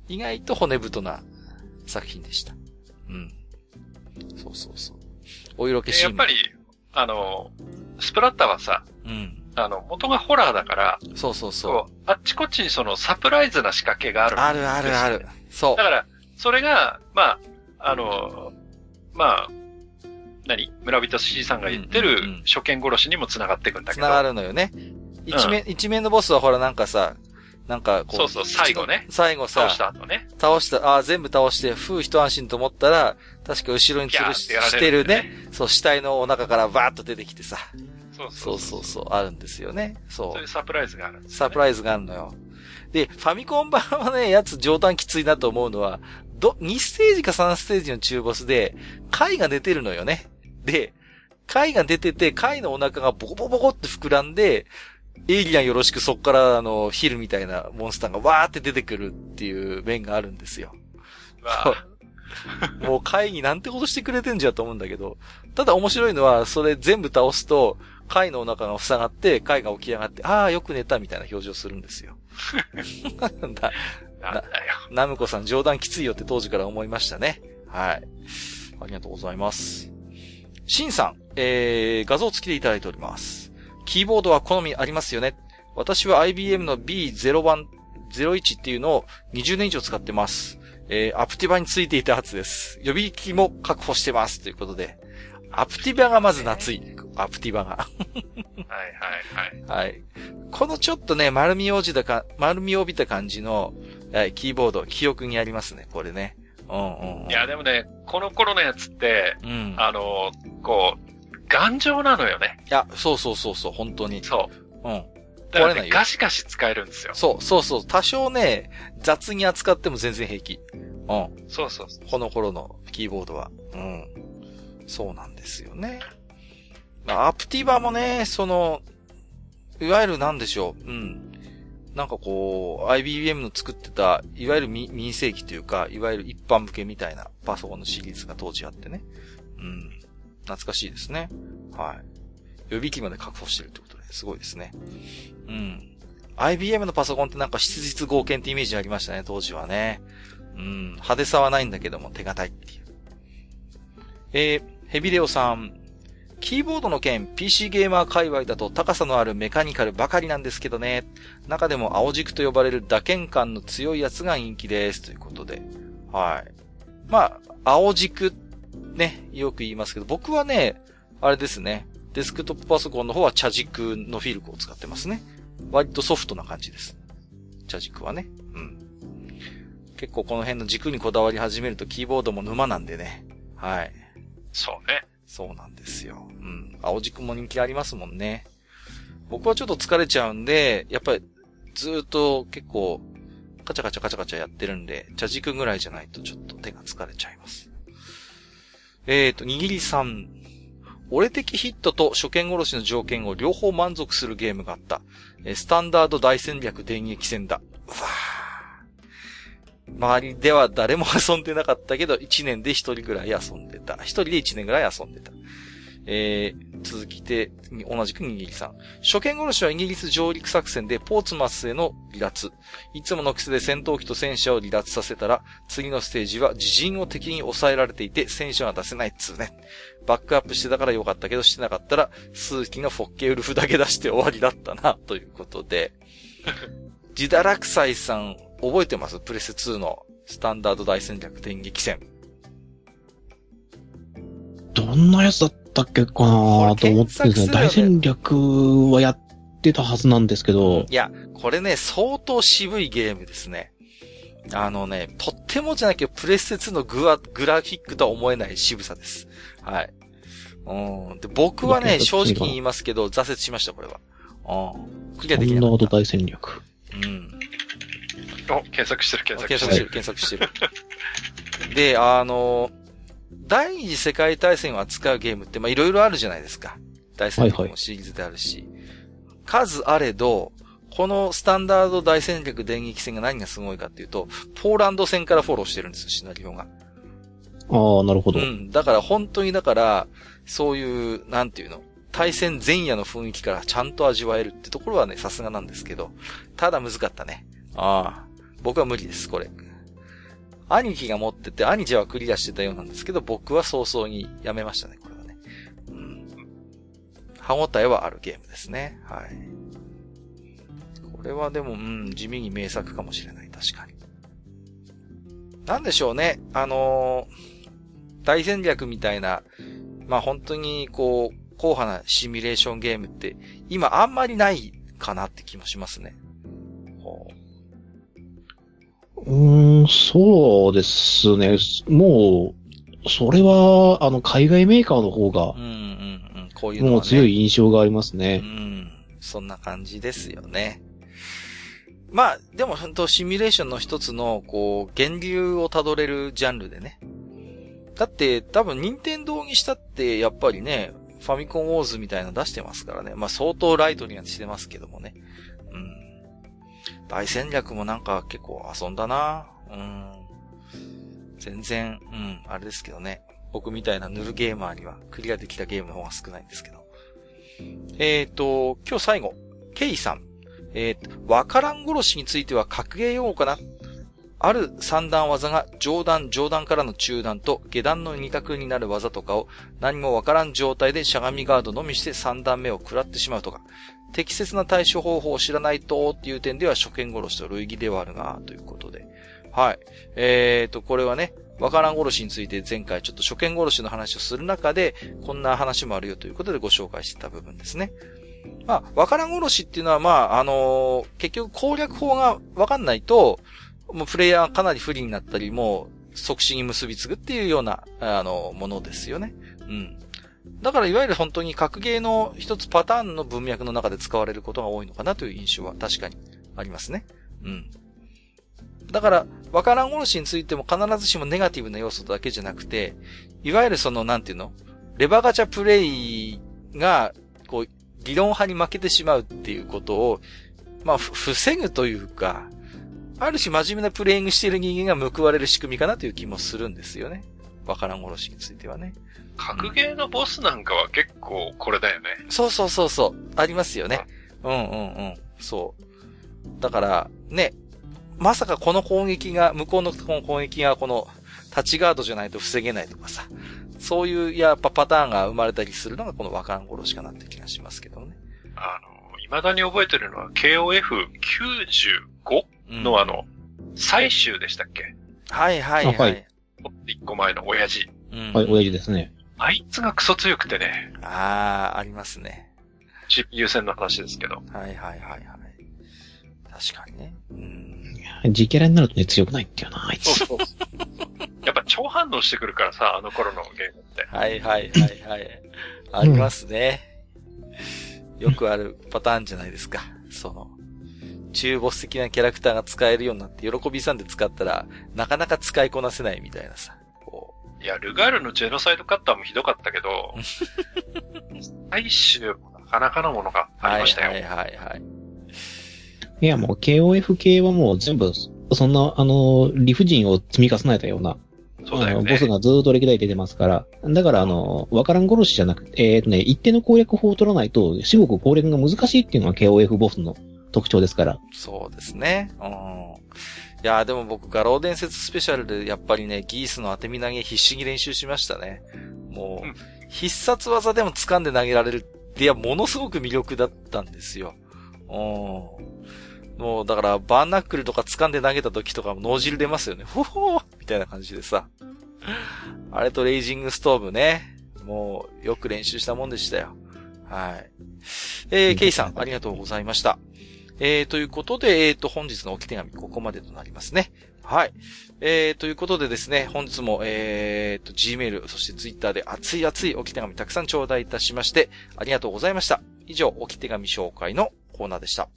意外と骨太な作品でした。うん。そうそうそう。お色気シーンやっぱり、あの、スプラッターはさ、うん。あの、元がホラーだから、そうそうそう。あっちこっちにそのサプライズな仕掛けがある。あるあるある。そうだ。から、それが、まあ、あの、まあ、何？村人 C さんが言ってうんうんうんる初見殺しにも繋がっていくんだけど。繋がるのよね。一面、一面のボスはほらなんかさ、なんかこう。そうそう最後ね最後さ、倒した後ね。倒した、ああ、全部倒して、ふう一安心と思ったら、確か後ろに吊るししてるね。そう、死体のお腹からバーッと出てきてさ。そうそそううそうう。そそう、あるんですよね。そそういうサプライズがあるんでう。す、ね。サプライズがあるのよ。で、ファミコン版はね、やつ上段きついなと思うのは、ど、2ステージか3ステージの中ボスで、貝が出てるのよね。で、貝が出てて、貝のお腹がボコボコボコって膨らんで、エイリアンよろしくそっからあの、ヒルみたいなモンスターがわーって出てくるっていう面があるんですよ。もう会議なんてことしてくれてんじゃと思うんだけど、ただ面白いのは、それ全部倒すと、貝のお腹が塞がって、貝が起き上がって、ああ、よく寝たみたいな表情するんですよ。な んだ、なんだよ。ナムコさん冗談きついよって当時から思いましたね。はい。ありがとうございます。シンさん、えー、画像付きでいただいております。キーボードは好みありますよね。私は IBM の B01、01っていうのを20年以上使ってます。えー、アプティバについていたはずです。予備機も確保してます。ということで。アプティバがまず夏い。アプティバが。はいはいはい。はい。このちょっとね、丸みを帯びたか、丸みを帯びた感じの、はい、キーボード、記憶にありますね、これね。うんうん、うん。いや、でもね、この頃のやつって、うん。あの、こう、頑丈なのよね。いや、そうそうそうそう、本当に。そう。うん。だからね、壊れないよガシガシ使えるんですよ。そう、そうそう。多少ね、雑に扱っても全然平気。うん。そうそうそう。この頃のキーボードは。うん。そうなんですよね。アプティバもね、その、いわゆるなんでしょう。うん。なんかこう、IBM の作ってた、いわゆる民民生機というか、いわゆる一般向けみたいなパソコンのシリーズが当時あってね。うん。懐かしいですね。はい。予備機まで確保してるってことで、すごいですね。うん。IBM のパソコンってなんか質実合憲ってイメージありましたね、当時はね。うん。派手さはないんだけども、手堅いっていう。えー、ヘビレオさん。キーボードの件、PC ゲーマー界隈だと高さのあるメカニカルばかりなんですけどね。中でも青軸と呼ばれる打鍵感の強いやつが人気です。ということで。はい。まあ、青軸っ、ね、よく言いますけど、僕はね、あれですね。デスクトップパソコンの方は茶軸のフィルクを使ってますね。割とソフトな感じです。茶軸はね。うん。結構この辺の軸にこだわり始めるとキーボードも沼なんでね。はい。そうね。そうなんですよ。うん。青軸も人気ありますもんね。僕はちょっと疲れちゃうんで、やっぱりずーっと結構カチャカチャカチャカチャやってるんで、茶軸ぐらいじゃないとちょっと手が疲れちゃいます。えーと、にぎりさん。俺的ヒットと初見殺しの条件を両方満足するゲームがあった。えースタンダード大戦略電撃戦だ。うわ周りでは誰も遊んでなかったけど、1年で1人ぐらい遊んでた。1人で1年ぐらい遊んでた。えー、続きて、同じくにぎりさん。初見殺しはイギリス上陸作戦でポーツマスへの離脱。いつもの癖で戦闘機と戦車を離脱させたら、次のステージは自陣を敵に抑えられていて戦車が出せないっつうね。バックアップしてたからよかったけど、してなかったら、数機のフォッケウルフだけ出して終わりだったな、ということで。ジダラクサイさん、覚えてます？プレス2のスタンダード大戦略電撃戦。どんなやつだったっけかなと思ってですね、大戦略はやってたはずなんですけど、いや、これね、相当渋いゲームですね。あのね、とってもじゃなきゃプレステ2のグワグラフィックとは思えない渋さです。はい。うん。で、僕はね、正直に言いますけど、挫折しました、これは。うん。クリアできなかった。ンダード大戦略。うん。お、検索してる検索検してる。索してる、検索してる。で、あの、第二次世界大戦を扱うゲームって、まあ、いろいろあるじゃないですか。大戦略もシリーズであるし。数あれど、このスタンダード大戦略電撃戦が何がすごいかっていうと、ポーランド戦からフォローしてるんですよ、シナリオが。ああ、なるほど。うん。だから本当にだから、そういう、なんていうの、対戦前夜の雰囲気からちゃんと味わえるってところはね、さすがなんですけど、ただ難かったね。ああ。僕は無理です、これ。兄貴が持ってて、兄貴はクリアしてたようなんですけど、僕は早々にやめましたね、これはね。うん。歯応えはあるゲームですね。はい。これはでも、うん、地味に名作かもしれない、確かに。なんでしょうね、あのー大戦略みたいな、まあ本当にこう、硬派なシミュレーションゲームって、今あんまりないかなって気もしますね。ほうーん、そうですね。もう、それは、あの、海外メーカーの方がう。う、んうんうん。こういうのは、ね、もう強い印象がありますうね。ん。そんな感じですよね。まあ、でも本当シミュレーションの一つの、こう、源流をたどれるジャンルでね。だって、多分、任天堂にしたって、やっぱりね、ファミコンウォーズみたいなの出してますからね。まあ、相当ライトにはしてますけどもね。大戦略もなんか結構遊んだなうん。全然、うん、あれですけどね。僕みたいなヌルゲーマーにはクリアできたゲームの方が少ないんですけど。えっ、と、今日最後、ケイさん。えっ、と、わからん殺しについては格ゲー用かなある三段技が上段、上段からの中段と下段の二角になる技とかを何もわからん状態でしゃがみガードのみして三段目を食らってしまうとか、適切な対処方法を知らないとっていう点では初見殺しと類義ではあるが、ということで。はい。えっ、と、これはね、わからん殺しについて前回ちょっと初見殺しの話をする中で、こんな話もあるよということでご紹介してた部分ですね。まあ、わからん殺しっていうのは、まあ、あのー結局攻略法がわかんないと、もうプレイヤーがかなり不利になったり、もう即死に結びつぐっていうような、あの、ものですよね。うん。だからいわゆる本当に格ゲーの一つパターンの文脈の中で使われることが多いのかなという印象は確かにありますね。うん。だから、わからん殺しについても必ずしもネガティブな要素だけじゃなくて、いわゆるその、なんていうの？レバガチャプレイが、こう、理論派に負けてしまうっていうことを、まあ、防ぐというか、ある種真面目なプレイングしている人間が報われる仕組みかなという気もするんですよね。わからん殺しについてはね。格ゲーのボスなんかは結構これだよね。そうそうそうそう。ありますよね。うんうんうん。そう。だから、ね、まさかこの攻撃が、向こうの攻撃がこの、タッチガードじゃないと防げないとかさ。そういう、やっぱパターンが生まれたりするのがこのわからん殺しかなって気がしますけどね。あの、未だに覚えてるのは KOF95 うんのあの、最終でしたっけはいはいはい。あはい一個前の親父。うんはい、親父ですね。あいつがクソ強くてね、ああ、ありますね。CPU 戦の話ですけど。はいはいはいはい。確かにね。うん。自キャラになるとね、強くないんだよな、あいつ。そうそう。やっぱ超反応してくるからさ、あの頃のゲームって。はいはいはいはい。ありますね。よくあるパターンじゃないですか。その、中ボス的なキャラクターが使えるようになって、喜びさんで使ったら、なかなか使いこなせないみたいなさ。こいや、ルガールのジェノサイドカッターもひどかったけど、最終もなかなかのものがう。ありましたよ。はいはいはいはい。いや、もう KOF 系はもう全部、そんな、あの、理不尽を積み重ねたような、そうだよねボス。がずーっと歴代出てますから。だから、あの、わからん殺しじゃなくて、えっ、とね、一定の攻略法を取らないと、至極攻略が難しいっていうのが KOF ボスの特徴ですから。そうですね。うん。いやーでも僕、画廊伝説スペシャルでやっぱりね、ギースの当て身投げ必死に練習しましたね。もう、うん必殺技でも掴んで投げられるって、いや、ものすごく魅力だったんですよ。うん。もう、だから、バーナックルとか掴んで投げた時とかも脳汁出ますよね。ほほーみたいな感じでさ。あれとレイジングストーブね。もう、よく練習したもんでしたよ。はい。えー、ケイさん、ありがとうございました。えー、ということで、えーと、本日の置き手紙、ここまでとなりますね。はい。えー、ということでですね、本日も、えーと、Gmail、そして Twitter で熱い熱い置き手紙たくさん頂戴いたしまして、ありがとうございました。以上、置き手紙紹介のコーナーでした。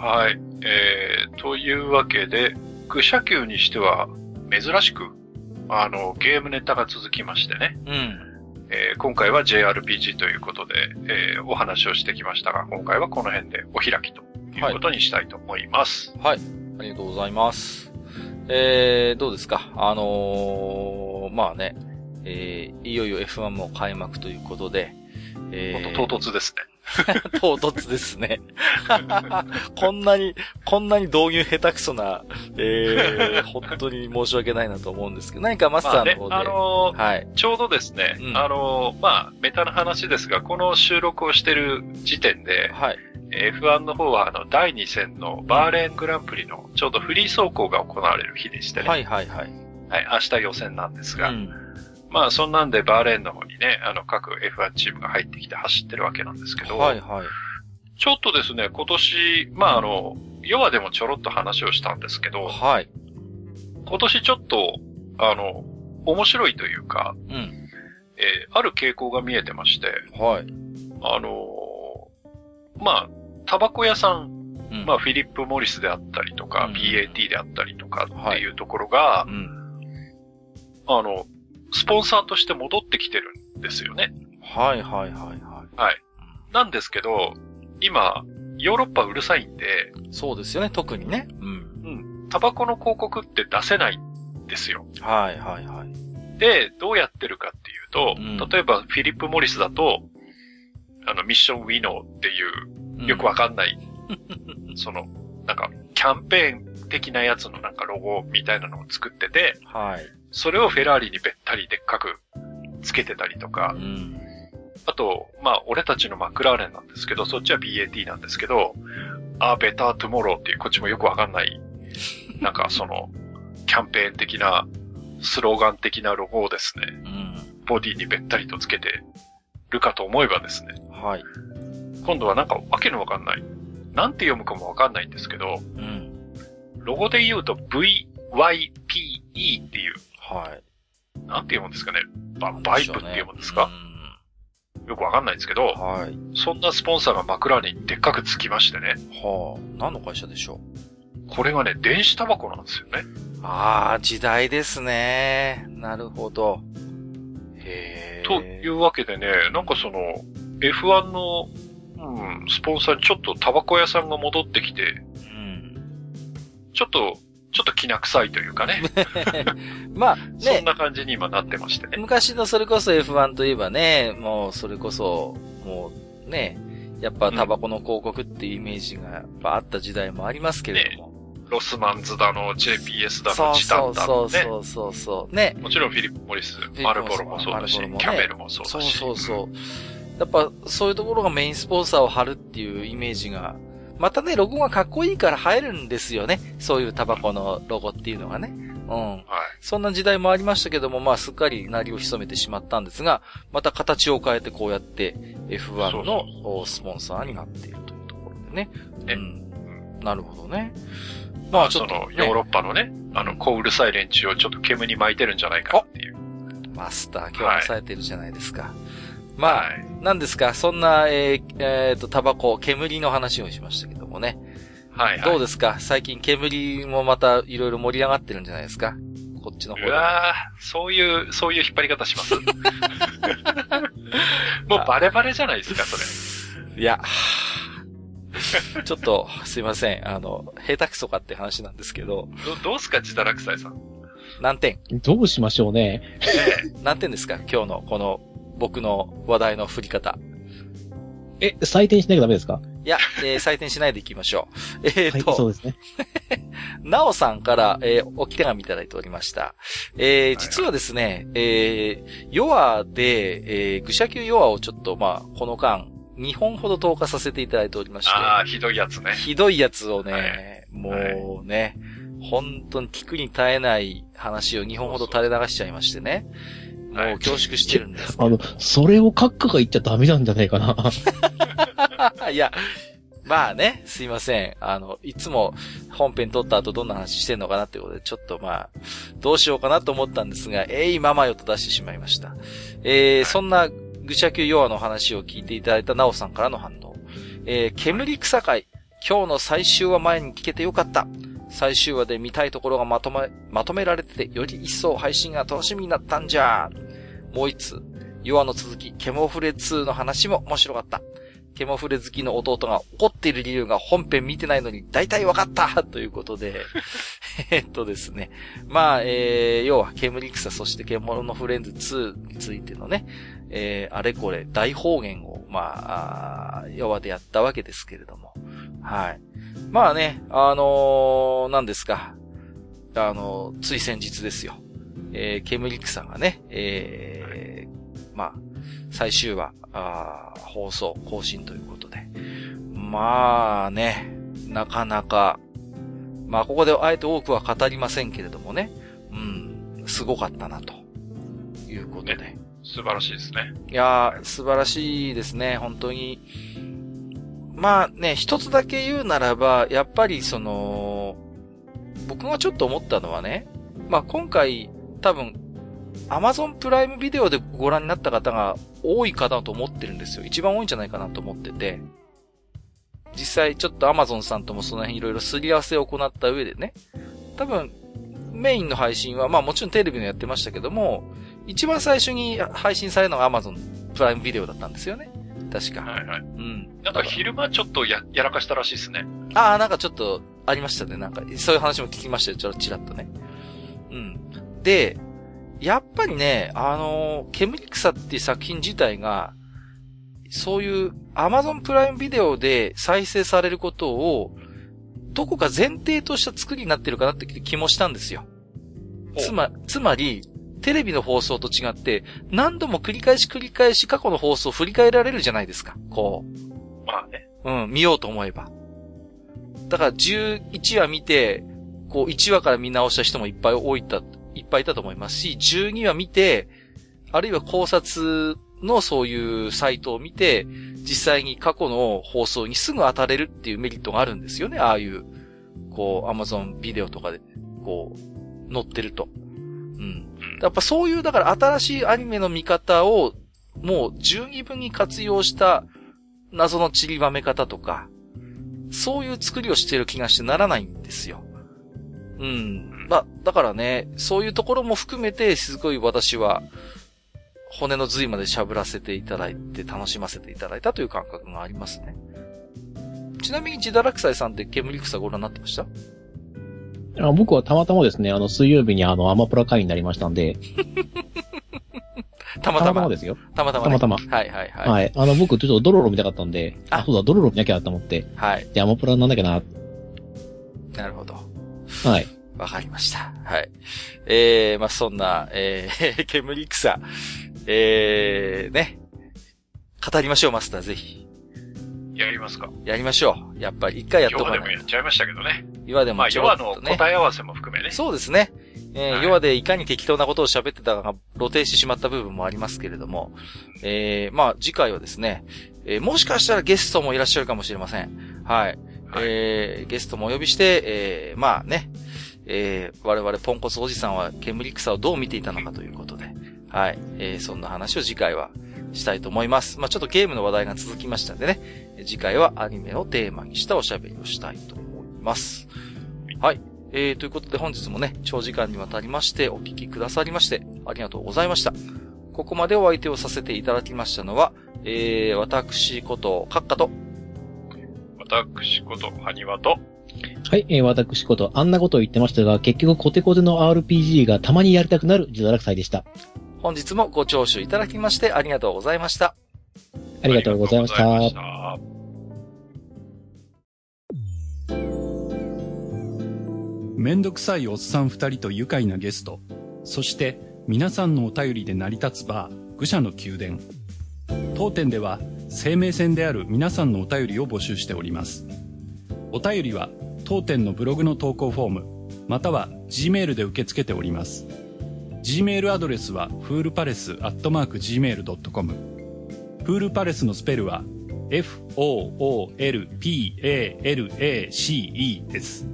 はい。えー、というわけで、愚者級にしては珍しく、あの、ゲームネタが続きましてね。うん。えー今回は JRPG ということで、えーお話をしてきましたが、今回はこの辺でお開きということにしたいと思います。はい。ありがとうございます。えー、どうですか？あのー、まあね、えー、いよいよ F1 も開幕ということで、えー、と唐突ですね。唐突ですね。こんなに、こんなに導入下手くそな、えー、本当に申し訳ないなと思うんですけど、何かマスターの方で。まあね、あのー、はい。ちょうどですね、うんあのー、まあ、メタの話ですが、この収録をしてる時点で、はい。F1 の方は、あの、第2戦のバーレーングランプリの、ちょうどフリー走行が行われる日でしてね。はいはいはい。はい。明日予選なんですが、うん。まあ、そんなんでバーレーンの方にね、あの、各 F1 チームが入ってきて走ってるわけなんですけど、はいはい。ちょっとですね、今年、まあ、あの、ヨアでもちょろっと話をしたんですけど、はい。今年ちょっと、あの、面白いというか、うん。えーある傾向が見えてまして、はい。あのーまあ、タバコ屋さん、うん。まあ、フィリップ・モリスであったりとか、うん PAT であったりとかっていうところが、うん。あの、スポンサーとして戻ってきてるんですよね。はいはいはいはい。なんですけど、今、ヨーロッパうるさいんで、そうですよね、特にね。うん。うん、タバコの広告って出せないんですよ。はいはいはい。で、どうやってるかっていうと、うん例えばフィリップ・モリスだと、あの、ミッション・ウィノーっていう、よくわかんない、その、なんか、キャンペーン的なやつのなんかロゴみたいなのを作ってて、はい。それをフェラーリにべったりでっかくつけてたりとかう、ん。あと、まあ、俺たちのマクラーレンなんですけど、そっちは BAT なんですけど、あ、ベタートゥモローっていうこっちもよくわかんない、なんか その、キャンペーン的な、スローガン的なロゴをですね、うん。ボディにべったりとつけてるかと思えばですね、はい。今度はなんかわけのわかんない。なんて読むかもわかんないんですけど、うん。ロゴで言うと VYPE っていう、はい。なんて読むんですかね。ババイプって読むんですか、よくわかんないんですけど、うんはい。そんなスポンサーがマクラーレンにでっかくつきましてね。はあ。何の会社でしょう？これがね、電子タバコなんですよね。ああ、時代ですね。なるほど。へえ。というわけでね、なんかその、F1 の、うん、スポンサーにちょっとタバコ屋さんが戻ってきて、うん。ちょっと、ちょっと気な臭いというかね、まあ、ねそん、な感じに今なってましてね。昔のそれこそ F1 といえばね、もうそれこそ、もうね、やっぱタバコの広告っていうイメージがやっぱあった時代もありますけれども。ロスマンズだの、JPS だの、そうチタそうそンだのね。うそうそうそう。ね。もちろんフィリップ・モリス、マルボロもそうだし、ねキャメルもそうそうだし。そうそう。やっぱそういうところがメインスポンサーを貼るっていうイメージが、またね、ロゴがかっこいいから映えるんですよね。そういうタバコのロゴっていうのがね。うん。はい。そんな時代もありましたけども、まあ、すっかり鳴りを潜めてしまったんですが、また形を変えてこうやって F1 そうのスポンサーになっているというところでね。ねうん。なるほどね。まあ、まあ、ちょそっと、の、ヨーロッパのね、あの、こううるさい連中をちょっと煙に巻いてるんじゃないかっていう。マスター、今日もされてるじゃないですか。まあ、はい。なんですか、そんな、えーえーと、タバコ、煙の話をしましたけどもね。はい、はい。どうですか？最近煙もまたいろいろ盛り上がってるんじゃないですか？こっちの方で。うわーそういう、そういう引っ張り方します？もうバレバレじゃないですか、それ。いや、ちょっと、すいません。あの、下手くそかって話なんですけど、どどうすか、自堕落斎さん？ね何点？どうしましょうね。え何点ですか？今日のこの僕の話題の振り方。え、採点しなきゃダメですか？いや、えー採点しないでいきましょう。えっ、はい、と、そうですね。なおさんから、えー、置き手紙いただいておりました。えー、実はですね、えー、ヨアで、えー、愚者級ヨアをちょっと、まあ、この間、2本ほど投下させていただいておりまして、ああ、ひどいやつね。ひどいやつをね、はいもうね、本当に聞くに耐えない話を2本ほど垂れ流しちゃいましてね、もう恐縮してるんですけ あの、それを閣下が言っちゃダメなんじゃないかな。ど。いや、まあね、すいません。あの、いつも本編撮った後どんな話してんのかなってことで、ちょっとまあ、どうしようかなと思ったんですが、えい、ままよと出してしまいました。えー、そんな、愚者級ヨアの話を聞いていただいたなおさんからの反応。えー、煙草会。今日の最終話前に聞けてよかった。最終話で見たいところがまとめ、まとめられてて、より一層配信が楽しみになったんじゃ。もう一つ、ヨアの続き、ケモフレ2の話も面白かった。ケモフレ好きの弟が怒っている理由が本編見てないのに大体わかったということで、えっとですね。まあ、えー、要は、煙草、そして獣のフレンズ2についてのね、えー、あれこれ大方言を、まあ、あ弱でやったわけですけれども。はい。まあね、あのー、何ですか。あのー、つい先日ですよ。えー、ケムリックさんがね、えー、まあ、最終話、あ放送、更新ということで。まあね、なかなか、まあここであえて多くは語りませんけれどもね、うん、すごかったなと、いうことで。ね、素晴らしいですね。いやー、素晴らしいですね、本当に。まあね、一つだけ言うならば、やっぱりその、僕がちょっと思ったのはね、まあ今回、多分、アマゾンプライムビデオでご覧になった方が多いかなと思ってるんですよ。一番多いんじゃないかなと思ってて。実際ちょっとアマゾンさんともその辺いろいろすり合わせを行った上でね。多分、メインの配信は、まあもちろんテレビのやってましたけども、一番最初に配信されるのがアマゾンプライムビデオだったんですよね。確か。はいはい。うん。なんか昼間ちょっとや、やらかしたらしいですね。ああ、なんかちょっとありましたね。なんか、そういう話も聞きましたよ。ちょっとちらっとね。うん。で、やっぱりね、あのー、煙草っていう作品自体が、そういうアマゾンプライムビデオで再生されることを、どこか前提とした作りになってるかなって気もしたんですよ。つま、つまり、テレビの放送と違って、何度も繰り返し繰り返し過去の放送を振り返られるじゃないですか。こう。まあね。うん、見ようと思えば。だから11話見て、こう1話から見直した人もいっぱい多いた、いっぱいいたと思いますし、12話見て、あるいは考察のそういうサイトを見て、実際に過去の放送にすぐ当たれるっていうメリットがあるんですよね。ああいう、こう、アマゾンビデオとかで、こう、載ってると。うん。やっぱそういう、だから新しいアニメの見方を、もう十二分に活用した謎の散りばめ方とか、そういう作りをしている気がしてならないんですよ。うん。ま、だからね、そういうところも含めて、すごい私は、骨の髄までしゃぶらせていただいて、楽しませていただいたという感覚がありますね。ちなみに、ジダラクサイさんって煙草ご覧になってました？あ僕はたまたまですね、あの、水曜日にあの、アマプラ会員になりましたんで。たまたま。たまたまですよ。たまたま、ね、たまたま。はいはいはい。はい。あの、僕ちょっとドロロ見たかったんで、あ、そうだ、ドロロ見なきゃと思って。はい。で、アマプラなんだっけな。なるほど。はい。わかりました。はい。えー、まあ、そんな、えー、煙草。えー、ね。語りましょう、マスター、ぜひ。やりますかやりましょう。やっぱり一回やっとかない。弱でもやっちゃいましたけどね。弱でも、ね、まあ、弱の答え合わせも含めね。そうですね。えー、はい、弱でいかに適当なことを喋ってたかが露呈してしまった部分もありますけれども、えー、まあ、次回はですね、えー、もしかしたらゲストもいらっしゃるかもしれません。はい。はい、えー、ゲストもお呼びして、えー、まあね、えー、我々ポンコツおじさんは煙草をどう見ていたのかということで、はい。えー、そんな話を次回はしたいと思います。まあ、ちょっとゲームの話題が続きましたんでね、次回はアニメをテーマにしたおしゃべりをしたいと思います。はい。えー、ということで本日もね、長時間にわたりましてお聞きくださりまして、ありがとうございました。ここまでお相手をさせていただきましたのは、えー、私こと、カッカと、私こと、ハニワと、はい、えー、私こと、あんなことを言ってましたが、結局コテコテの RPG がたまにやりたくなる自堕落祭でした。本日もご聴取いただきましてありがとうございました。ありがとうございました。めんどくさいおっさん二人と愉快なゲスト、そして皆さんのお便りで成り立つバー、愚者の宮殿。当店では生命線である皆さんのお便りを募集しております。お便りは当店のブログの投稿フォーム、または Gmail で受け付けております。Gmail アドレスは、フールパレスアットマーク Gmail.com。フールパレスのスペルは、f-o-o-l-p-a-l-a-c-e です。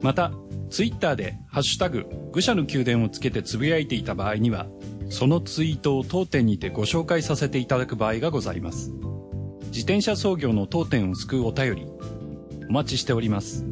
また、ツイッターで、ハッシュタグ、愚者の宮殿をつけてつぶやいていた場合には、そのツイートを当店にてご紹介させていただく場合がございます。自転車操業の当店を救うお便り、お待ちしております。